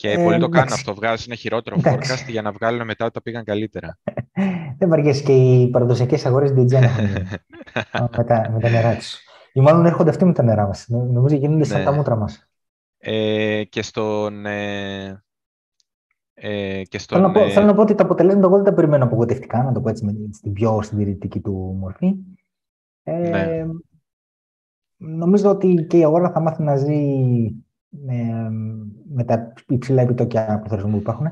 Και ε, πολλοί το κάνουν αυτό, βγάζουν χειρότερο εντάξει. forecast για να βγάλουν μετά ότι τα πήγαν καλύτερα. Δεν βαριέσαι και οι παραδοσιακές αγορές DGN με, τα, με τα νερά τους. Ή μάλλον έρχονται αυτοί με τα νερά μας. Νομίζω γίνονται σαν ναι. τα μούτρα μας. Ε, και στον. Ε, ε, και στον, θέλω, να πω, ε... θέλω να πω ότι τα αποτελέσματα εγώ δεν τα περιμένω απογοητευτικά, να το πω έτσι με, στην πιο συντηρητική του μορφή. Ε, ναι. Νομίζω ότι και η αγορά θα μάθει να ζει με, με τα υψηλά επιτόκια πληθωρισμού που υπάρχουν.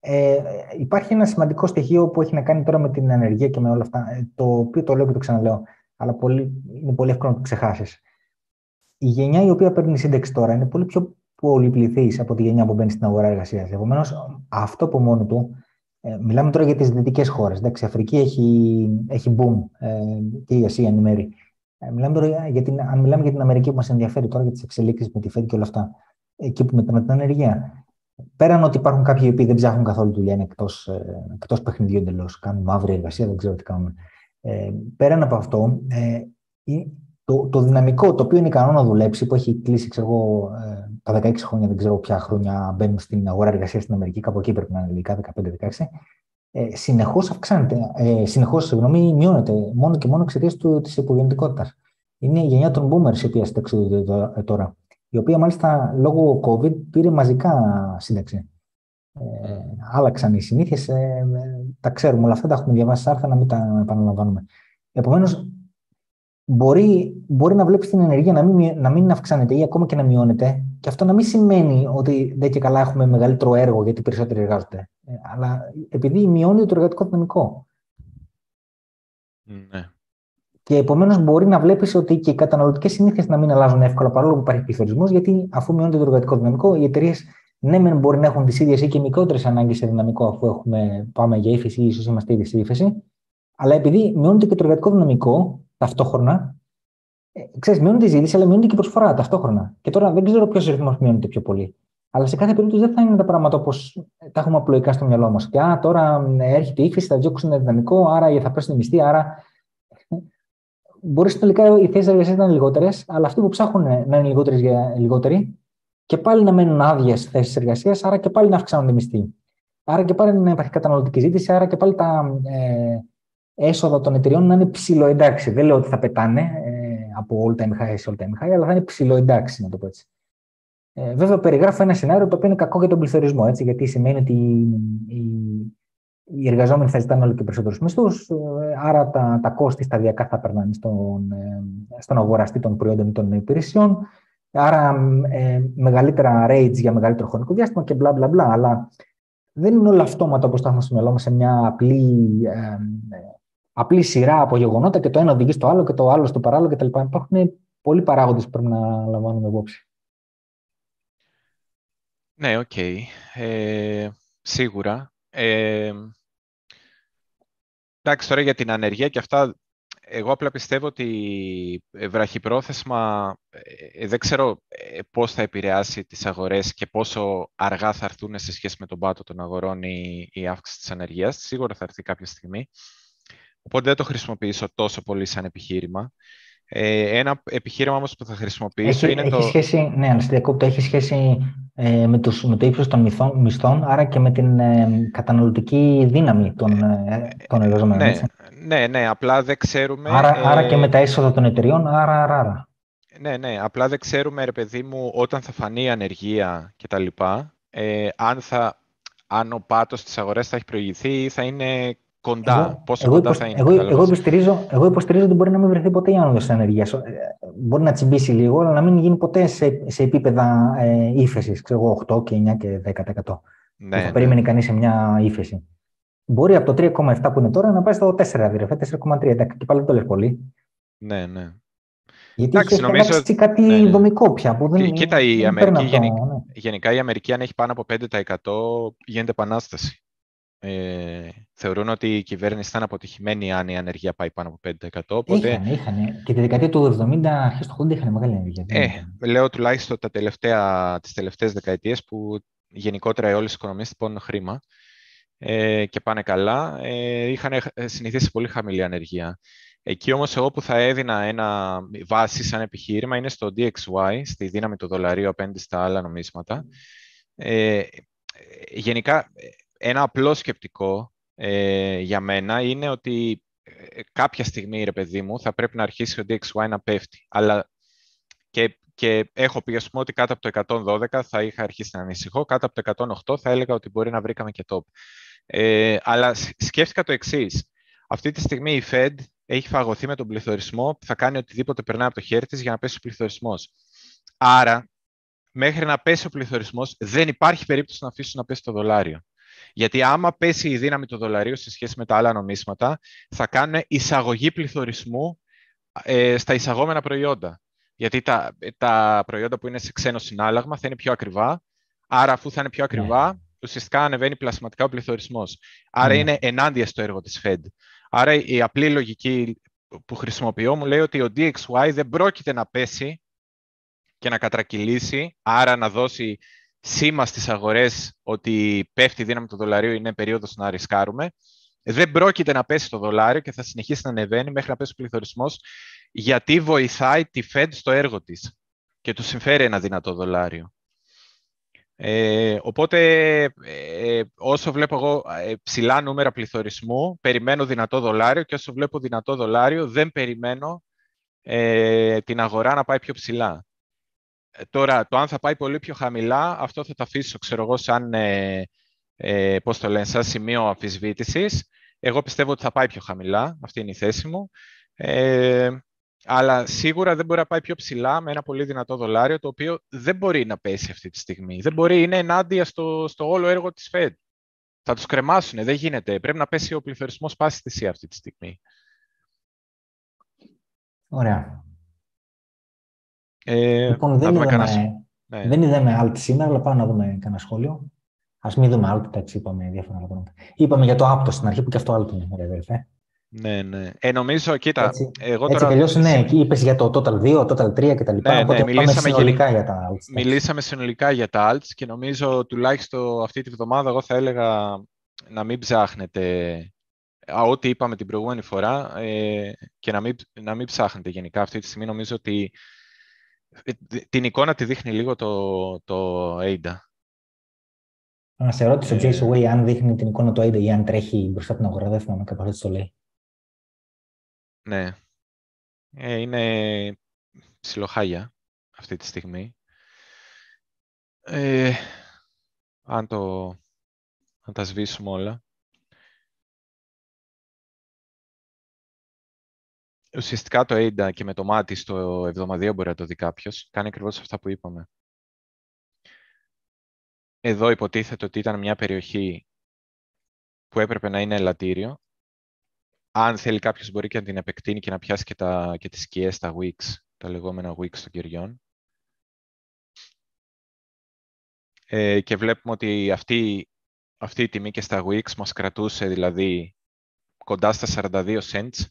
Ε, υπάρχει ένα σημαντικό στοιχείο που έχει να κάνει τώρα με την ενεργεία και με όλα αυτά, ε, το οποίο το λέω και το ξαναλέω, αλλά πολύ, είναι πολύ εύκολο να το ξεχάσεις. Η γενιά η οποία παίρνει σύνταξη τώρα είναι πολύ πιο πολυπληθής από τη γενιά που μπαίνει στην αγορά εργασίας. Επομένως, αυτό από μόνο του. Ε, μιλάμε τώρα για τις δυτικές χώρες. Η Αφρική έχει, έχει boom ε, και η Ασία εν μέρη. Ε, μιλάμε τώρα για την, αν μιλάμε για την Αμερική που μας ενδιαφέρει τώρα για τις εξελίξεις με τη ΦΕΔ και όλα αυτά, εκεί που με, με την ανεργία. Πέραν ότι υπάρχουν κάποιοι οι οποίοι δεν ψάχνουν καθόλου δουλειά, είναι εκτός εκτός παιχνιδιού εντελώς, κάνουν μαύρη εργασία, δεν ξέρω τι κάνουν. Ε, πέραν από αυτό, ε, το, το δυναμικό το οποίο είναι ικανό να δουλέψει, που έχει κλείσει ξέρω, ε, τα 16 χρόνια, δεν ξέρω ποια χρόνια μπαίνουν στην αγορά εργασίας στην Αμερική, κάπου εκεί πρέπει να είναι λογικά 15-16, ε, συνεχώς αυξάνεται, ε, συνεχώς, συγγνώμη, μειώνεται μόνο και μόνο εξαιτίας της υπογεννητικότητας. Είναι η γενιά των boomers η οποία συνταξιδοτείται ε, τώρα, η οποία μάλιστα λόγω COVID πήρε μαζικά σύνταξη. Ε, άλλαξαν οι συνήθειες, ε, τα ξέρουμε όλα αυτά, τα έχουμε διαβάσει άρθρα, να μην τα επαναλαμβάνουμε. Επομένως, μπορεί, μπορεί να βλέπεις την ενέργεια να μην, να μην αυξάνεται ή ακόμα και να μειώνεται, και αυτό να μην σημαίνει ότι δεν και καλά έχουμε μεγαλύτερο έργο γιατί περισσότεροι εργάζονται. Ε, αλλά επειδή μειώνει το εργατικό δυναμικό. Ναι. Και επομένως μπορεί να βλέπεις ότι και οι καταναλωτικές συνήθειες να μην αλλάζουν εύκολα παρόλο που υπάρχει πληθωρισμός, γιατί αφού μειώνεται το εργατικό δυναμικό, οι εταιρείες ναι, μεν μπορεί να έχουν τις ίδιες ή και μικρότερες ανάγκες σε δυναμικό, αφού έχουμε, πάμε για ύφεση ή ίσως είμαστε ήδη σε ύφεση. Αλλά επειδή μειώνεται και το εργατικό δυναμικό ταυτόχρονα, ε, ξέρεις, μειώνεται η ζήτηση, αλλά μειώνεται και η προσφορά ταυτόχρονα. Και τώρα δεν ξέρω ποιος ρυθμός μειώνεται πιο πολύ. Αλλά σε κάθε περίπτωση δεν θα είναι τα πράγματα όπως τα έχουμε απλοϊκά στο μυαλό μας. Και α, τώρα ε, έρχεται η ύφεση, θα διώξουν δυναμικό, άρα θα πέσουν οι μισθοί, άρα. Μπορείς συνολικά οι θέσεις εργασίας να είναι λιγότερες, αλλά αυτοί που ψάχνουν να είναι λιγότεροι και πάλι να μένουν άδειες θέσεις εργασίας, άρα και πάλι να αυξάνουν οι μισθοί. Άρα και πάλι να υπάρχει καταναλωτική ζήτηση, άρα και πάλι τα ε, έσοδα των εταιριών να είναι ψηλό εντάξει. Δεν λέω ότι θα πετάνε ε, από all time high σε all time high, αλλά θα είναι ψηλό εντάξει, να το πω έτσι. Ε, βέβαια, περιγράφω ένα σενάριο το οποίο είναι κακό για τον πληθωρισμό, έτσι, γιατί σημαίνει ότι η, οι εργαζόμενοι θα ζητάνε όλο και περισσότερους μισθούς, ε, άρα τα, τα κόστη σταδιακά θα περνάνε στον, ε, στον αγοραστή των προϊόντων ή των υπηρεσιών. Άρα ε, μεγαλύτερα rates για μεγαλύτερο χρονικό διάστημα και μπλα μπλα μπλα. Αλλά δεν είναι όλα αυτόματα όπως τα έχουμε στο μυαλό μας σε μια απλή, ε, απλή σειρά από γεγονότα και το ένα οδηγεί στο άλλο και το άλλο στο παράλληλο κτλ. Υπάρχουν πολλοί παράγοντες που πρέπει να λαμβάνουμε υπόψη. Ναι, OK. Okay. Ε, σίγουρα. Ε, εντάξει, τώρα για την ανεργία και αυτά, εγώ απλά πιστεύω ότι βραχυπρόθεσμα ε, δεν ξέρω ε, πώς θα επηρεάσει τις αγορές και πόσο αργά θα έρθουν σε σχέση με τον πάτο των αγορών η, η αύξηση της ανεργίας. Σίγουρα θα έρθει κάποια στιγμή. Οπότε δεν το χρησιμοποιήσω τόσο πολύ σαν επιχείρημα. Ε, ένα επιχείρημα όμως που θα χρησιμοποιήσω έχει, είναι έχει το... Σχέση, ναι, αν έχει σχέση ε, με, τους, με το ύψος των μισθών, μισθών, άρα και με την ε, καταναλωτική δύναμη των, ε, των εργαζομένων. Ναι, ναι, ναι, απλά δεν ξέρουμε... Άρα, άρα και με τα έσοδα των εταιριών, άρα, άρα, άρα. Ναι, ναι, απλά δεν ξέρουμε, ρε παιδί μου, όταν θα φανεί η ανεργία κτλ. Ε, αν, θα, αν ο πάτος της αγορές θα έχει προηγηθεί ή θα είναι κοντά. Εγώ, Πόσο εγώ, κοντά υποσ... θα είναι. Εγώ, εγώ, υποστηρίζω, εγώ υποστηρίζω ότι μπορεί να μην βρεθεί ποτέ η άνοδο τη ανεργία. Ε, μπορεί να τσιμπήσει λίγο, αλλά να μην γίνει ποτέ σε, σε επίπεδα ε, ύφεσης. Ξέρω εγώ, 8 και 9 και 10%. Ναι, θα ναι. περίμενε κανείς σε μια ύφεση. Μπορεί από το 3,7 που είναι τώρα να πάει στο 4, δηλαδή 4,3. Και πάλι δεν το λες πολύ. Ναι, ναι. Γιατί Εντάξει, έχει νομίζω... αλλάξει κάτι ναι, ναι. δομικό πια. Που δεν, Κοίτα, η Αμερική, γενικά, ναι. γενικά η Αμερική αν έχει πάνω από 5% γίνεται επανάσταση ε, θεωρούν ότι η κυβέρνηση ήταν αποτυχημένη αν η ανεργία πάει πάνω από 5%. Οπότε... Είχαν, είχαν. Και τη δεκαετία του 70, αρχές του 80 είχαν μεγάλη ανεργία. Ε, λέω τουλάχιστον τα τελευταία, τις τελευταίες δεκαετίες που γενικότερα όλες οι οικονομίες τυπώνουν χρήμα ε, και πάνε καλά, ε, είχαν συνηθίσει πολύ χαμηλή ανεργία. Εκεί όμως εγώ που θα έδινα ένα βάση σαν επιχείρημα είναι στο DXY, στη δύναμη του δολαρίου απέναντι στα άλλα νομίσματα. Ε, γενικά ένα απλό σκεπτικό ε, για μένα είναι ότι ε, κάποια στιγμή, ρε παιδί μου, θα πρέπει να αρχίσει ο DXY να πέφτει. Αλλά και, και έχω πει, ας πούμε, ότι κάτω από το 112 θα είχα αρχίσει να ανησυχώ, κάτω από το 108 θα έλεγα ότι μπορεί να βρήκαμε και top. Ε, αλλά σκέφτηκα το εξής. Αυτή τη στιγμή η Fed έχει φαγωθεί με τον πληθωρισμό, θα κάνει οτιδήποτε περνάει από το χέρι της για να πέσει ο πληθωρισμός. Άρα, μέχρι να πέσει ο πληθωρισμός, δεν υπάρχει περίπτωση να αφήσουν να πέσει το δολάριο. Γιατί άμα πέσει η δύναμη του δολαρίου σε σχέση με τα άλλα νομίσματα, θα κάνουν εισαγωγή πληθωρισμού ε, στα εισαγόμενα προϊόντα. Γιατί τα, τα προϊόντα που είναι σε ξένο συνάλλαγμα θα είναι πιο ακριβά. Άρα, αφού θα είναι πιο ακριβά, ναι. ουσιαστικά ανεβαίνει πλασματικά ο πληθωρισμός. Άρα, ναι. είναι ενάντια στο έργο της Fed. Άρα, η απλή λογική που χρησιμοποιώ μου λέει ότι ο DXY δεν πρόκειται να πέσει και να κατρακυλήσει, άρα να δώσει σήμα στις αγορές ότι πέφτει η δύναμη του δολαρίου, είναι περίοδος να ρισκάρουμε. Δεν πρόκειται να πέσει το δολάριο και θα συνεχίσει να ανεβαίνει μέχρι να πέσει ο πληθωρισμός, γιατί βοηθάει τη Fed στο έργο της και του συμφέρει ένα δυνατό δολάριο. Ε, οπότε, ε, όσο βλέπω εγώ ε, ψηλά νούμερα πληθωρισμού, περιμένω δυνατό δολάριο και όσο βλέπω δυνατό δολάριο, δεν περιμένω ε, την αγορά να πάει πιο ψηλά. Ε, τώρα, το αν θα πάει πολύ πιο χαμηλά, αυτό θα το αφήσω, ξέρω εγώ, σαν, ε, ε, πώς το λένε, σαν σημείο αμφισβήτησης. Εγώ πιστεύω ότι θα πάει πιο χαμηλά, αυτή είναι η θέση μου. Ε, αλλά σίγουρα δεν μπορεί να πάει πιο ψηλά με ένα πολύ δυνατό δολάριο, το οποίο δεν μπορεί να πέσει αυτή τη στιγμή. Δεν μπορεί, είναι ενάντια στο, στο όλο έργο της Fed. Θα τους κρεμάσουν, δεν γίνεται. Πρέπει να πέσει ο πληθωρισμός πάση θυσία αυτή τη στιγμή. Ωραία. Ε, λοιπόν, δεν είδαμε, κανένας... ναι. δεν είδαμε alt σήμερα, αλλά πάμε να δούμε κανένα σχόλιο. Α μην δούμε alt, εντάξει, είπαμε διάφορα πράγματα. Είπαμε για το apto στην αρχή που και αυτό alt είναι, ρε αδερφέ. Ναι, ναι. Ε, νομίζω, κοίτα, έτσι, εγώ έτσι τώρα... Έτσι ναι, εκεί είπες για το Total 2, Total 3 κτλ. Ναι, ναι, μιλήσαμε συνολικά για τα alts. Μιλήσαμε συνολικά για τα alts και νομίζω τουλάχιστον αυτή τη βδομάδα εγώ θα έλεγα να μην ψάχνετε ό,τι είπαμε την προηγούμενη φορά ε, και να μην, να μην ψάχνετε γενικά αυτή τη στιγμή. Νομίζω ότι ε, την εικόνα τη δείχνει λίγο το, το ADA. Να σε ρώτησε ο ε, Jason Way αν δείχνει την εικόνα του ADA ή αν τρέχει μπροστά την αγορά. Δεν θυμάμαι κάπως έτσι το λέει. Ναι. Ε, είναι ψιλοχάγια αυτή τη στιγμή. Ε, αν, το, αν τα σβήσουμε όλα. Ουσιαστικά το ADA και με το μάτι στο εβδομαδίο μπορεί να το δει κάποιος. Κάνει ακριβώς αυτά που είπαμε. Εδώ υποτίθεται ότι ήταν μια περιοχή που έπρεπε να είναι ελαττήριο. Αν θέλει κάποιος μπορεί και να την επεκτείνει και να πιάσει και, τα, και τις σκιές, τα wicks, τα λεγόμενα wicks των κεριών. Ε, και βλέπουμε ότι αυτή, αυτή η τιμή και στα wicks μας κρατούσε δηλαδή κοντά στα 42 cents.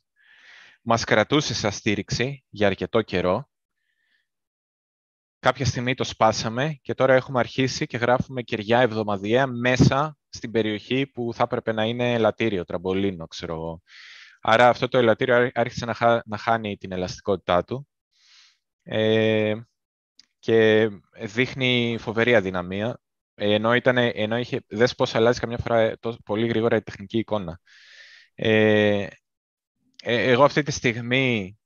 Μας κρατούσε σαν στήριξη για αρκετό καιρό. Κάποια στιγμή το σπάσαμε και τώρα έχουμε αρχίσει και γράφουμε κεριά εβδομαδιαία μέσα στην περιοχή που θα έπρεπε να είναι ελαττήριο, τραμπολίνο, ξέρω εγώ. Άρα αυτό το ελαττήριο άρχισε να, να χάνει την ελαστικότητά του ε, και δείχνει φοβερή αδυναμία. Ενώ, ήταν, ενώ είχε, δες πώς αλλάζει καμιά φορά πολύ γρήγορα η τεχνική εικόνα. Ε, ε, εγώ αυτή τη στιγμή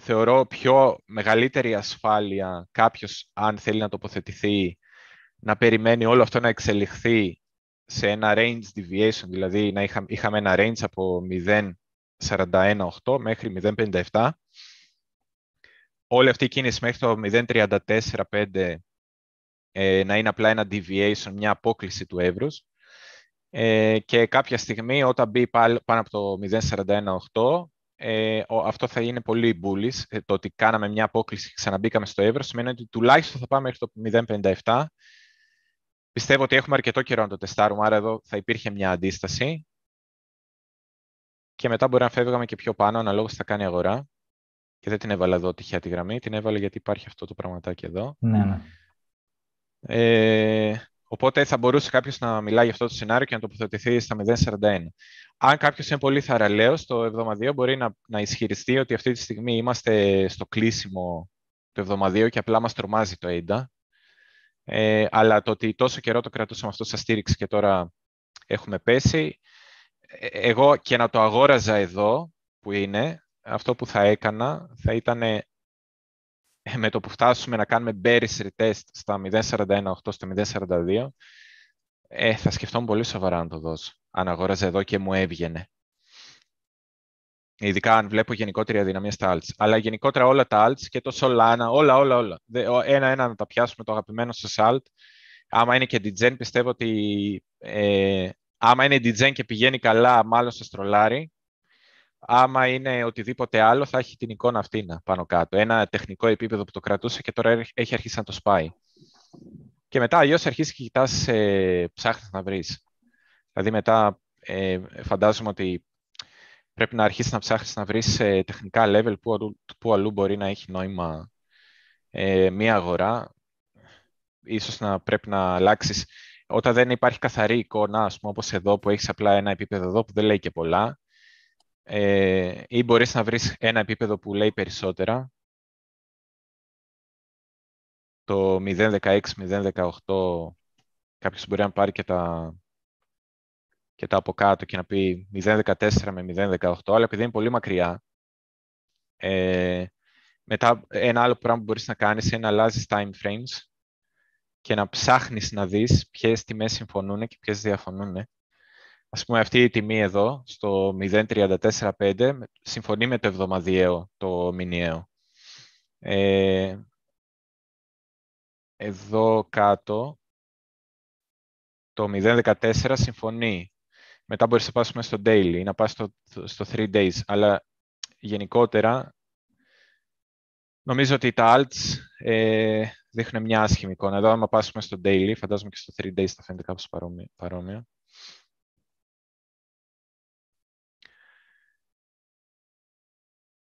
θεωρώ πιο μεγαλύτερη ασφάλεια κάποιος, αν θέλει να τοποθετηθεί, να περιμένει όλο αυτό να εξελιχθεί σε ένα range deviation, δηλαδή να είχα, είχαμε ένα range από 0.41.8 μέχρι 0.57. Όλη αυτή η κίνηση μέχρι το 0.34.5 ε, να είναι απλά ένα deviation, μια απόκληση του εύρους. Ε, και κάποια στιγμή όταν μπει πάνω από το 0.41.8 ε, αυτό θα είναι πολύ bullish. Ε, το ότι κάναμε μια απόκληση και ξαναμπήκαμε στο εύρος σημαίνει ότι τουλάχιστον θα πάμε μέχρι το 0.57. Πιστεύω ότι έχουμε αρκετό καιρό να το τεστάρουμε, άρα εδώ θα υπήρχε μια αντίσταση. Και μετά μπορεί να φεύγαμε και πιο πάνω, αναλόγως θα κάνει αγορά. Και δεν την έβαλα εδώ τυχαία τη γραμμή, την έβαλε γιατί υπάρχει αυτό το πραγματάκι εδώ. Ναι, ναι. Ε, οπότε θα μπορούσε κάποιος να μιλάει για αυτό το σενάριο και να τοποθετηθεί στα 0,41. Αν κάποιος είναι πολύ θαραλέος, το εβδομαδίο μπορεί να, να ισχυριστεί ότι αυτή τη στιγμή είμαστε στο κλείσιμο του εβδομαδίου και απλά μας τρομάζει το AIDA. Ε, αλλά το ότι τόσο καιρό το κρατούσαμε αυτό σαν στήριξη και τώρα έχουμε πέσει, ε, εγώ και να το αγόραζα εδώ που είναι, αυτό που θα έκανα θα ήταν με το που φτάσουμε να κάνουμε bearish retest στα 0.41.8 στο 0.42, ε, θα σκεφτόμουν πολύ σοβαρά να το δώσω, αν αγόραζα εδώ και μου έβγαινε. Ειδικά αν βλέπω γενικότερη αδυναμία στα alts. Αλλά γενικότερα όλα τα alts και το Solana, όλα, όλα, όλα. Ένα-ένα να τα πιάσουμε το αγαπημένο σας alt. Άμα είναι και DGen, πιστεύω ότι ε, άμα είναι DGen και πηγαίνει καλά, μάλλον σε στρολάρι άμα είναι οτιδήποτε άλλο, θα έχει την εικόνα αυτή να πάνω κάτω. Ένα τεχνικό επίπεδο που το κρατούσε και τώρα έχει αρχίσει να το σπάει. Και μετά αλλιώς αρχίσει και κοιτάς, ε, ψάχνεις να βρεις. Δηλαδή μετά ε, φαντάζομαι ότι πρέπει να αρχίσεις να ψάχνεις να βρεις ε, τεχνικά level που, αλλού, που αλλού μπορεί να έχει νόημα ε, μία αγορά. Ίσως να πρέπει να αλλάξεις όταν δεν υπάρχει καθαρή εικόνα, ας πούμε, όπως εδώ που έχεις απλά ένα επίπεδο εδώ που δεν λέει και πολλά, ε, ή μπορείς να βρεις ένα επίπεδο που λέει περισσότερα. Το 0.16-0.18 κάποιος μπορεί να πάρει και τα, και τα από κάτω και να πει 0.14 με 0.18, αλλά επειδή είναι πολύ μακριά, ε, μετά ένα άλλο πράγμα που μπορείς να κάνεις είναι να αλλάζεις time frames και να ψάχνεις να δεις ποιες τιμές συμφωνούν και ποιες διαφωνούν. Ας πούμε αυτή η τιμή εδώ, στο 0.345, συμφωνεί με το εβδομαδιαίο, το μηνιαίο. Ε, εδώ κάτω, το 0.14 συμφωνεί. Μετά μπορείς να πας στο daily ή να πας στο, στο 3 days. Αλλά γενικότερα, νομίζω ότι τα alts ε, δείχνουν μια άσχημη εικόνα. Εδώ, άμα πάσουμε στο daily, φαντάζομαι και στο 3 days θα φαίνεται κάπως παρόμοια.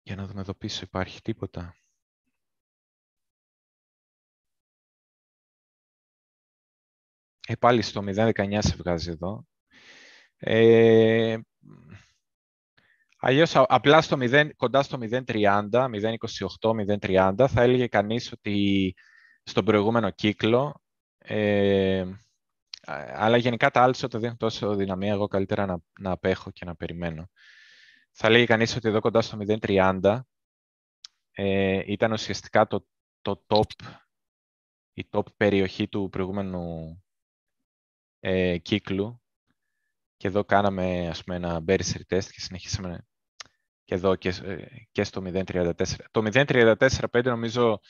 Για να δούμε εδώ πίσω υπάρχει τίποτα; Ε, πάλι στο 0.19 σε βγάζει εδώ. Ε, αλλιώς απλά στο 0, κοντά στο 0.30, 0.28, 0.30 θα έλεγε κανείς ότι στον προηγούμενο κύκλο ε, αλλά γενικά τα άλλα όταν δίνουν τόσο δυναμία, εγώ καλύτερα να, να απέχω και να περιμένω θα λέγει κανείς ότι εδώ κοντά στο 0.30 ε, ήταν ουσιαστικά το, το top, η top περιοχή του προηγούμενου ε, κύκλου και εδώ κάναμε ας πούμε ένα bearish test και συνεχίσαμε και εδώ και, και στο 0.34. Το 0.34.5 νομίζω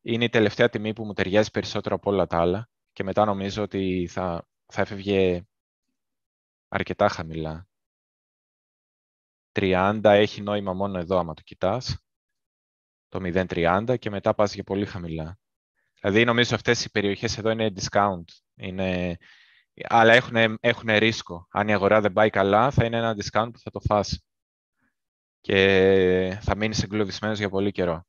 είναι η τελευταία τιμή που μου ταιριάζει περισσότερο από όλα τα άλλα και μετά νομίζω ότι θα, θα έφευγε αρκετά χαμηλά. 30 έχει νόημα μόνο εδώ άμα το κοιτάς, το 0.30 και μετά πας για πολύ χαμηλά. Δηλαδή νομίζω αυτές οι περιοχές εδώ είναι discount, είναι... αλλά έχουν, έχουν ρίσκο. Αν η αγορά δεν πάει καλά θα είναι ένα discount που θα το φας και θα μείνεις εγκλωβισμένος για πολύ καιρό.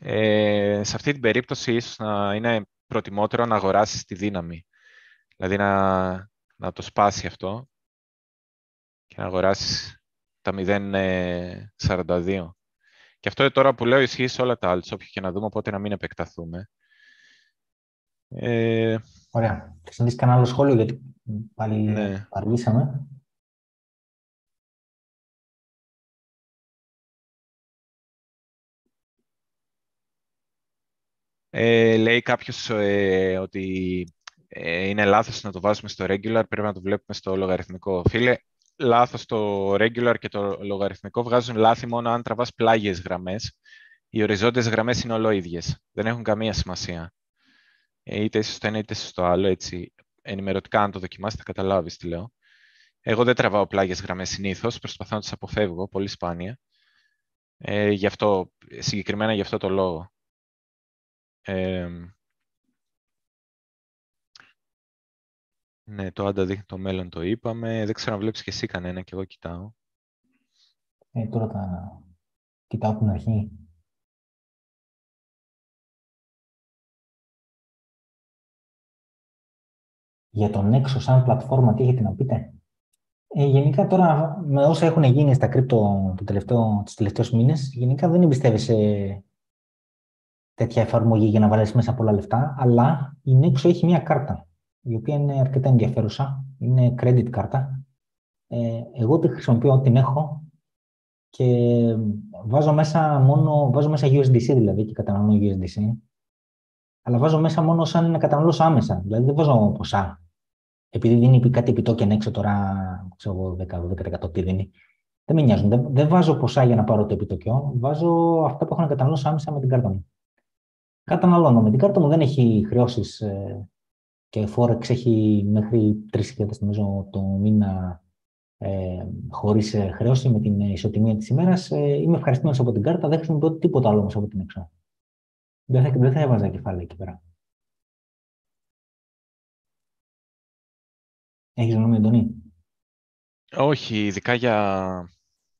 Ε, σε αυτή την περίπτωση ίσως να είναι προτιμότερο να αγοράσεις τη δύναμη. Δηλαδή να, να το σπάσει αυτό και να αγοράσεις τα 0,42. Και αυτό τώρα που λέω ισχύει σε όλα τα άλλα, όποιο και να δούμε, οπότε να μην επεκταθούμε. Ε... Ωραία. Θες να δεις κανένα άλλο σχόλιο, γιατί πάλι ναι. αργήσαμε. Ε, λέει κάποιος ε, ότι ε, είναι λάθος να το βάζουμε στο regular, πρέπει να το βλέπουμε στο λογαριθμικό. Φίλε, λάθος το regular και το λογαριθμικό βγάζουν λάθη μόνο αν τραβάς πλάγιες γραμμές. Οι οριζόντιες γραμμές είναι ολόιδιες. Δεν έχουν καμία σημασία. Ε, είτε στο ένα είτε στο άλλο, έτσι. Ενημερωτικά, αν το δοκιμάσετε, θα καταλάβεις τι λέω. Εγώ δεν τραβάω πλάγιες γραμμές συνήθως, προσπαθώ να τις αποφεύγω, πολύ σπάνια. Ε, γι αυτό, συγκεκριμένα γι' αυτό το λόγο. Ναι, το άντα δείχνει το μέλλον το είπαμε. Δεν ξέρω αν βλέπεις και εσύ κανένα και εγώ κοιτάω. Ε, τώρα τα κοιτάω από την αρχή. Για τον έξω σαν πλατφόρμα, τι έχετε να πείτε; Ε, γενικά τώρα, με όσα έχουν γίνει στα κρύπτο το τελευταίο, τους τελευταίους μήνες, γενικά δεν εμπιστεύεσαι τέτοια εφαρμογή για να βάλεις μέσα πολλά λεφτά, αλλά η Nexo έχει μια κάρτα, η οποία είναι αρκετά ενδιαφέρουσα. Είναι credit κάρτα. Ε, εγώ τη χρησιμοποιώ, την έχω και βάζω μέσα μόνο, βάζω μέσα USDC δηλαδή και καταναλώνω USDC, αλλά βάζω μέσα μόνο σαν να καταναλώσω άμεσα, δηλαδή δεν βάζω ποσά. Επειδή δίνει κάτι επιτόκια έξω τώρα, ξέρω 10-12% τι δίνει, δεν με νοιάζουν. Δεν, δεν βάζω ποσά για να πάρω το επιτοκιό, βάζω αυτά που έχω να καταναλώσω άμεσα με την κάρτα μου καταναλώνω. Με την κάρτα μου δεν έχει χρεώσεις ε, και Forex έχει μέχρι 3.000 νομίζω το μήνα ε, χωρίς ε, χρέωση με την ισοτιμία της ημέρας. Ε, είμαι ευχαριστημένος από την κάρτα, δεν χρησιμοποιώ τίποτα άλλο όμως από την έξω. Δεν θα, δεν θα έβαζα κεφάλαια εκεί πέρα. Έχεις γνώμη, Αντωνή; Όχι, ειδικά για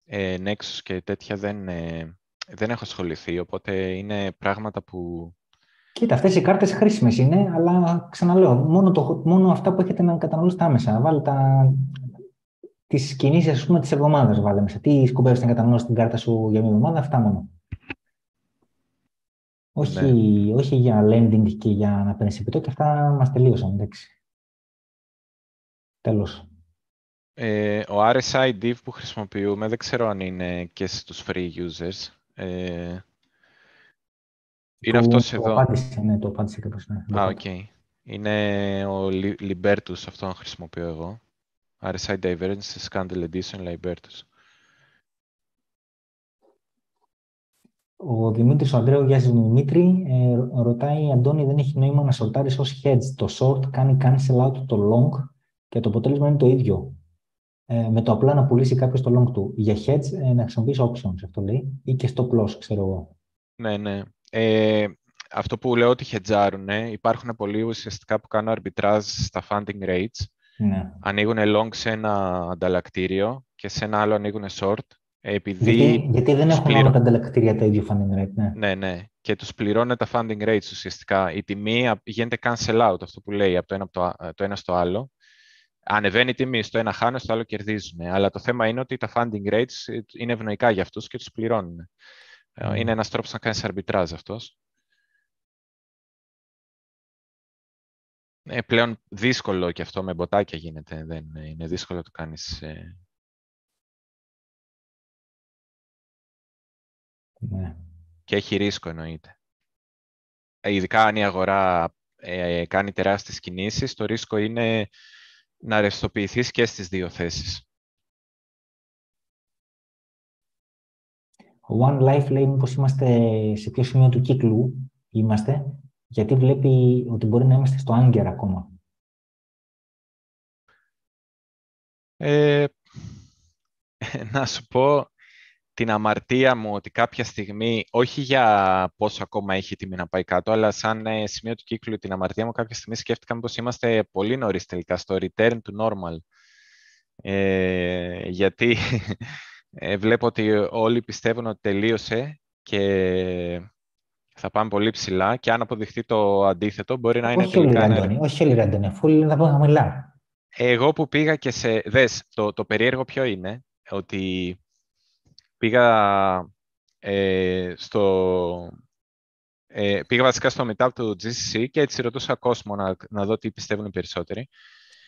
ε, Nexus και τέτοια δεν, ε, δεν έχω ασχοληθεί, οπότε είναι πράγματα που... Κοίτα, αυτές οι κάρτες χρήσιμες είναι, αλλά ξαναλέω, μόνο, το, μόνο αυτά που έχετε να καταναλώσετε άμεσα. Βάλτε τα, τις κινήσεις, ας πούμε, της εβδομάδας βάλε μέσα. Τι σκοπεύεις να καταναλώσεις την κάρτα σου για μια εβδομάδα, αυτά μόνο. Όχι, ναι. όχι για lending και για να παίρνεις επιτόκια, αυτά μας τελείωσαν, εντάξει. Τέλος. Ε, ο RSI div που χρησιμοποιούμε δεν ξέρω αν είναι και στους free users. Ε, είναι αυτός εδώ. Το απάντησε, ναι, το απάντησε κάπως, ναι. Α, OK. Okay. Είναι ο Libertus, αυτόν χρησιμοποιώ εγώ. RSI Divergences Candle Edition Libertus. Ο Δημήτρης ο Ανδρέου, γεια σας Δημήτρη, ε, ρωτάει, Αντώνη, δεν έχει νόημα να σορτάρεις ως hedge. Το short κάνει cancel out το long και το αποτέλεσμα είναι το ίδιο ε, με το απλά να πουλήσει κάποιος το long του. Για hedge ε, να χρησιμοποιήσει options, αυτό λέει, ή και στο plus, ξέρω εγώ. Ναι, ναι. Ε, αυτό που λέω ότι χετζάρουν, υπάρχουν πολλοί ουσιαστικά που κάνουν arbitrage στα funding rates. Ναι. Ανοίγουν long σε ένα ανταλλακτήριο και σε ένα άλλο ανοίγουν short. Επειδή γιατί, γιατί δεν έχουν πληρω... όλα τα ανταλλακτήρια τα ίδια funding rate, ναι. Ναι, ναι. Και τους πληρώνουν τα funding rates ουσιαστικά. Η τιμή γίνεται cancel out, αυτό που λέει, από το ένα, από το, το ένα στο άλλο ανεβαίνει η τιμή, στο ένα χάνουν, στο άλλο κερδίζουν. Αλλά το θέμα είναι ότι τα funding rates είναι ευνοϊκά για αυτούς και τους πληρώνουν. Mm. Είναι ένας τρόπος να κάνεις arbitrage αυτός. Ε, πλέον δύσκολο και αυτό με μποτάκια γίνεται. Δεν είναι δύσκολο να το κάνεις. Ε... Ναι. Και έχει ρίσκο εννοείται. Ε, ειδικά αν η αγορά ε, κάνει τεράστιες κινήσεις, το ρίσκο είναι να ρευστοποιηθείς και στις δύο θέσεις. One Life λέει πως είμαστε σε ποιο σημείο του κύκλου είμαστε, γιατί βλέπει ότι μπορεί να είμαστε στο Άγκερ ακόμα. Ε, να σου πω την αμαρτία μου ότι κάποια στιγμή, όχι για πόσο ακόμα έχει τιμή να πάει κάτω, αλλά σαν ε, σημείο του κύκλου την αμαρτία μου κάποια στιγμή σκέφτηκα πως είμαστε πολύ νωρίς τελικά στο return to normal. Ε, γιατί ε, βλέπω ότι όλοι πιστεύουν ότι τελείωσε και θα πάμε πολύ ψηλά και αν αποδειχθεί το αντίθετο μπορεί να είναι όχι τελικά... Όλοι, Αντώνη, όχι όλοι, Αντώνη, αφού θα πάμε χαμηλά. Εγώ που πήγα και σε... Δες, το, το περίεργο ποιο είναι, ότι πήγα ε, στο... Ε, πήγα βασικά στο meetup του GCC και έτσι ρωτούσα κόσμο να, να δω τι πιστεύουν οι περισσότεροι.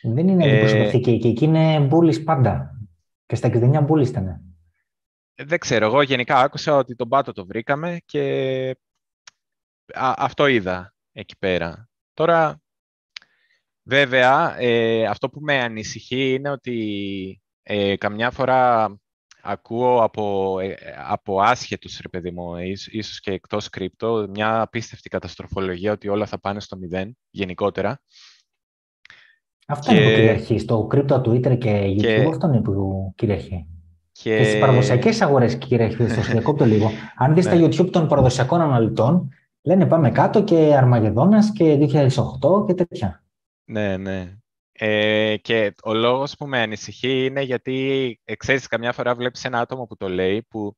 Δεν είναι αντιπροσωπευτική ε, και εκεί είναι μπούλης πάντα. Και στα 69 μπούλης ήταν. Δεν ξέρω, εγώ γενικά άκουσα ότι τον πάτο το βρήκαμε και αυτό είδα εκεί πέρα. Τώρα, βέβαια, ε, αυτό που με ανησυχεί είναι ότι ε, καμιά φορά ακούω από, ε, από άσχετους, ρε παιδί μου, ίσως και εκτός κρύπτο, μια απίστευτη καταστροφολογία ότι όλα θα πάνε στο μηδέν, γενικότερα. Αυτό είναι που κυριαρχεί. Στο κρύπτο, Twitter και YouTube, και... αυτό είναι που κυριαρχεί. Και, και στις παραδοσιακές αγορές κυριαρχεί. Στο διακόπτω λίγο. Αν δεις τα ναι. YouTube των παραδοσιακών αναλυτών, λένε πάμε κάτω και Αρμαγεδόνας και 2008 και τέτοια. Ναι, ναι. Ε, και ο λόγος που με ανησυχεί είναι γιατί, ξέρεις, καμιά φορά βλέπεις ένα άτομο που το λέει, που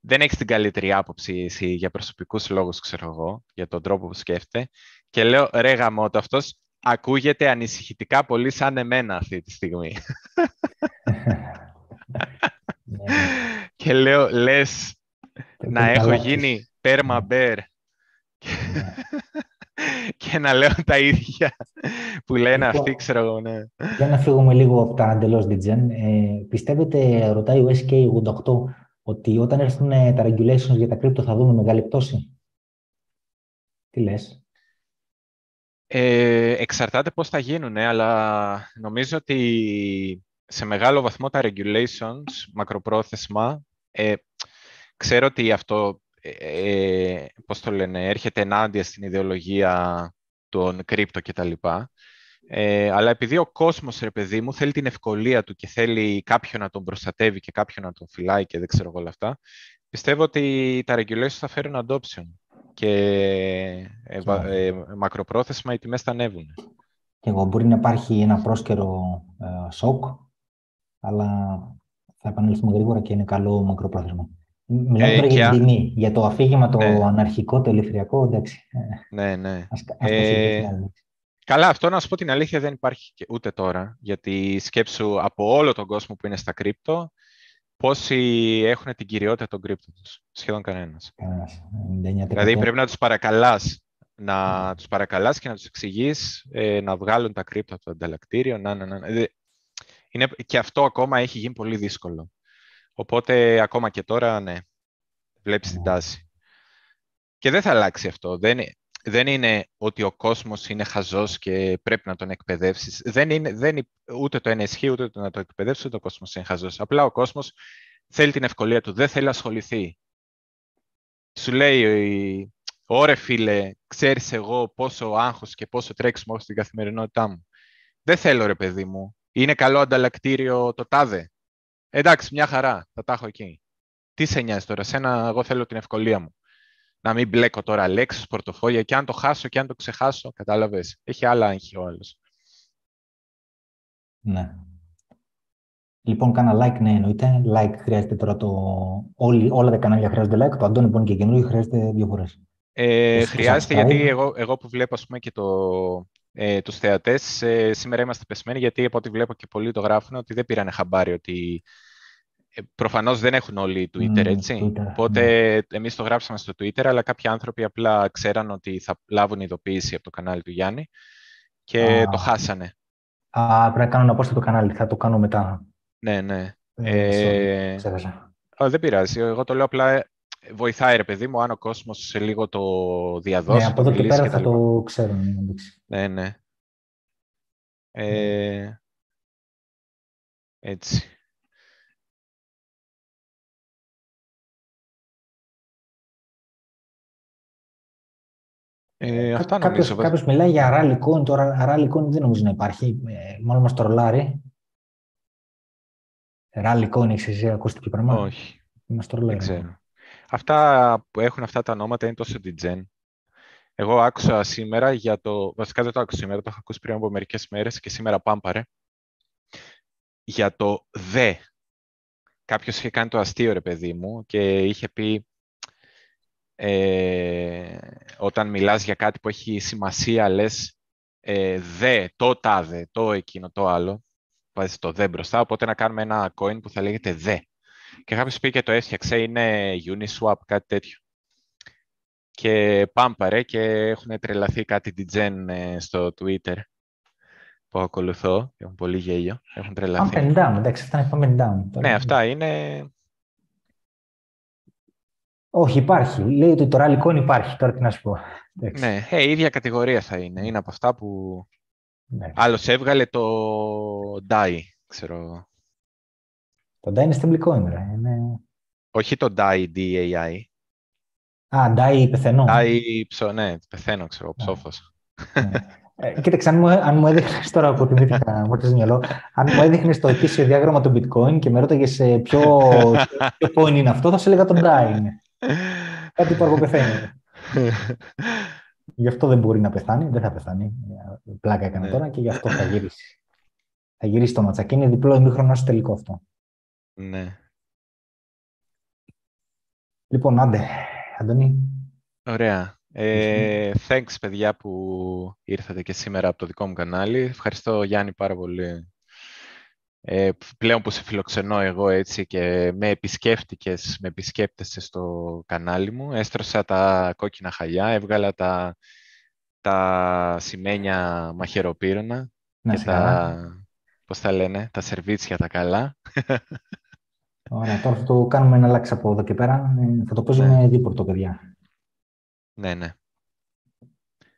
δεν έχει την καλύτερη άποψη εσύ, για προσωπικούς λόγους, ξέρω εγώ, για τον τρόπο που σκέφτεται. Και λέω, ρε γαμώτο, αυτός ακούγεται ανησυχητικά πολύ σαν εμένα αυτή τη στιγμή. και λέω, λες, να έχω γίνει πέρμα μπέρ και να λέω τα ίδια που λένε λοιπόν, αυτοί, ξέρω εγώ, ναι. Για να φύγουμε λίγο από τα εντελώς Digen. Ε, πιστεύετε, ρωτάει ο SK88, ότι όταν έρθουν τα regulations για τα crypto θα δούμε μεγάλη πτώση; Τι λες; Ε, εξαρτάται πώς θα γίνουν, αλλά νομίζω ότι σε μεγάλο βαθμό τα regulations, μακροπρόθεσμα, ε, ξέρω ότι αυτό ε, πώς το λένε, έρχεται ενάντια στην ιδεολογία των κρύπτο κτλ. Ε, αλλά επειδή ο κόσμος, ρε παιδί μου, θέλει την ευκολία του και θέλει κάποιον να τον προστατεύει και κάποιον να τον φυλάει και δεν ξέρω εγώ όλα αυτά, πιστεύω ότι τα regulations θα φέρουν adoption και ε, ε, μακροπρόθεσμα οι τιμές θα ανέβουν. Και εγώ μπορεί να υπάρχει ένα πρόσκαιρο ε, σοκ, αλλά θα επανέλθουμε γρήγορα και είναι καλό μακροπρόθεσμα. Μιλάμε ε, τώρα για την τιμή, για το αφήγημα το ναι. αναρχικό, το ελευθεριακό, εντάξει. Ναι, ναι. Ας, ας ε, καλά, αυτό να σου πω την αλήθεια δεν υπάρχει και ούτε τώρα, γιατί σκέψου από όλο τον κόσμο που είναι στα κρύπτο, πόσοι έχουν την κυριότητα των κρύπτο τους; Σχεδόν κανένας. Δηλαδή πρέπει να τους παρακαλάς να mm. τους παρακαλάς και να τους εξηγείς ε, να βγάλουν τα κρύπτο από το ανταλλακτήριο. Να, να, να. Είναι, και αυτό ακόμα έχει γίνει πολύ δύσκολο. Οπότε ακόμα και τώρα, ναι, βλέπεις την τάση. Και δεν θα αλλάξει αυτό. Δεν, δεν είναι ότι ο κόσμος είναι χαζός και πρέπει να τον εκπαιδεύσεις. Δεν είναι, δεν, ούτε το ένα ισχύει, ούτε το να το εκπαιδεύσεις, ούτε ο κόσμος είναι χαζός. Απλά ο κόσμος θέλει την ευκολία του, δεν θέλει να ασχοληθεί. Σου λέει, ωρε φίλε, ξέρεις εγώ πόσο άγχος και πόσο τρέξιμο έχω στην καθημερινότητά μου. Δεν θέλω ρε παιδί μου. Είναι καλό ανταλλακτήριο το τάδε. Εντάξει, μια χαρά, θα τα έχω εκεί. Τι σε νοιάζει τώρα, σένα εγώ θέλω την ευκολία μου. Να μην μπλέκω τώρα λέξεις, πορτοφόλια και αν το χάσω και αν το ξεχάσω, κατάλαβες. Έχει άλλα άγχη ο άλλος. Ναι. Λοιπόν, κάνα like, ναι, εννοείται. Like χρειάζεται τώρα το... Όλοι, όλα τα κανάλια χρειάζονται like. Το Αντώνη που είναι και καινούριο χρειάζεται δύο φορές. Ε, χρειάζεται γιατί εγώ, εγώ που βλέπω ας πούμε, και το, ε, τους θεατές. Ε, σήμερα είμαστε πεσμένοι γιατί από ό,τι βλέπω και πολλοί το γράφουν ότι δεν πήραν χαμπάρι ότι ε, προφανώς δεν έχουν όλοι Twitter, έτσι. Twitter, Οπότε ναι. εμείς το γράψαμε στο Twitter, αλλά κάποιοι άνθρωποι απλά ξέραν ότι θα λάβουν ειδοποίηση από το κανάλι του Γιάννη και το χάσανε. Α, πρέπει να κάνω να πω στο κανάλι, θα το κάνω μετά. Ναι, ναι. Ε, ε, δεν πειράζει. Εγώ το λέω απλά βοηθάει ρε παιδί μου, αν ο κόσμος σε λίγο το διαδώσει. Ναι, από εδώ και πέρα θα το ξέρω. Ναι, ναι. Ε, έτσι. Ε, κάποιος, μιλάει για αράλικον, τώρα αράλικον δεν νομίζω να υπάρχει, ε, μόνο μας τρολάρει. Ράλικον έχεις εσύ ακούσει τέτοιο. Όχι, μας τρολάρει. δεν ξέρω. Αυτά που έχουν αυτά τα ονόματα είναι τόσο degen. Εγώ άκουσα σήμερα για το... Βασικά δεν το άκουσα σήμερα, το έχω ακούσει πριν από μερικές μέρες και σήμερα πάμπαρε. Για το δε. Κάποιος είχε κάνει το αστείο, ρε παιδί μου, και είχε πει ε, όταν μιλάς για κάτι που έχει σημασία, λες ε, δε, το τάδε, το εκείνο, το άλλο. Βάζεις το δε μπροστά, οπότε να κάνουμε ένα coin που θα λέγεται δε. Και κάποιος πήγε και το έφτιαξε, είναι Uniswap, κάτι τέτοιο. Και πάμπαρε και έχουν τρελαθεί κάτι degen ε, στο Twitter που ακολουθώ. Έχουν πολύ γέλιο. Έχουν Up τρελαθεί. and down, εντάξει, αυτά είναι up and down. Τώρα- Ναι, αυτά είναι... Όχι, υπάρχει. Λέει ότι το rally coin υπάρχει, τώρα τι να σου πω. Εντάξει. Ναι, ε, η ίδια κατηγορία θα είναι. Είναι από αυτά που Εντάξει. άλλος έβγαλε το DAI, ξέρω. Το DAI είναι stablecoin, ρε. Είναι... Όχι το DAI, D-A-I. Α, DAI πεθαίνω. DAI, ψω, ναι, πεθαίνω, ξέρω, ψόφος. Ναι. Ε, κοίταξε, αν μου, αν μου έδειχνες τώρα που θυμήθηκα, μου έρθει στο μυαλό, αν μου έδειχνες το ετήσιο διάγραμμα του bitcoin και με ρώταγες ποιο, ποιο coin είναι αυτό, θα σε έλεγα το DAI είναι. Κάτι που αργοπεθαίνει. Γι' αυτό δεν μπορεί να πεθάνει, δεν θα πεθάνει. Πλάκα έκανα Ναι. τώρα και γι' αυτό θα γυρίσει. Θα γυρίσει το ματσάκι. Είναι διπλό ημίχρονο στο τελικό αυτό. Ναι. Λοιπόν, άντε, Αντώνη. Ωραία. Ε, thanks, παιδιά, που ήρθατε και σήμερα από το δικό μου κανάλι. Ευχαριστώ, Γιάννη, πάρα πολύ. Ε, πλέον που σε φιλοξενώ εγώ έτσι και με επισκέφτηκες, με επισκέπτεσαι στο κανάλι μου. Έστρωσα τα κόκκινα χαλιά, έβγαλα τα, τα σημαίνια μαχαιροπύρουνα Να και σε καλά. τα, πώς τα λένε, τα σερβίτσια τα καλά. Ωραία, τώρα θα το κάνουμε ένα αλλάξει από εδώ και πέρα. Ε, Θα το παίζουμε δίπορτο, παιδιά. Ναι, ναι.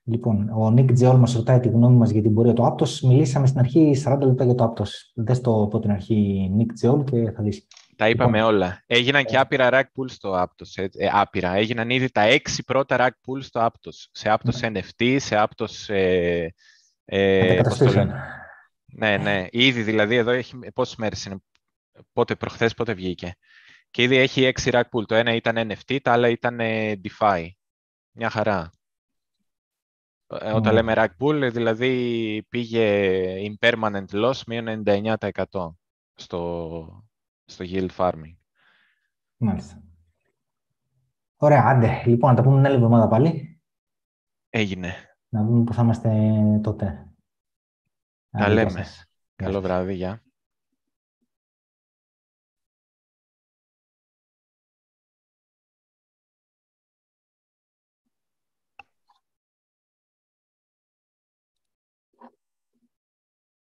Λοιπόν, ο Νίκ Τζεόλ μας ρωτάει τη γνώμη μας για την πορεία του Aptos. Μιλήσαμε στην αρχή 40 λεπτά για το Aptos. Δες το από την αρχή Νίκ Τζεόλ και θα δεις. Τα είπαμε Λοιπόν. όλα. Έγιναν και Ε. άπειρα rack pools στο Aptos. έτσι. Ε, άπειρα. Έγιναν ήδη τα έξι πρώτα rack pools στο Aptos. Σε Aptos NFT, σε Aptos... Ε, ε, πώς το Αντακαταστήσεων. λένε. ναι, ναι. Ήδη δηλαδή εδώ έχει... Πόσες μέρες είναι; Πότε προχθές, πότε βγήκε. Και ήδη έχει έξι rack pool. Το ένα ήταν NFT, τα άλλα ήταν ε, DeFi. Μια χαρά. Ε, Όταν Ωραία. λέμε rack pool, δηλαδή πήγε impermanent loss μείον 99% στο, στο yield farming. Μάλιστα. Ωραία, άντε. Λοιπόν, να τα πούμε την άλλη εβδομάδα πάλι. Έγινε. Να δούμε πού θα είμαστε τότε. Τα Άντε, γεια λέμε. σας. Γεια Καλό σας. βράδυ, γεια.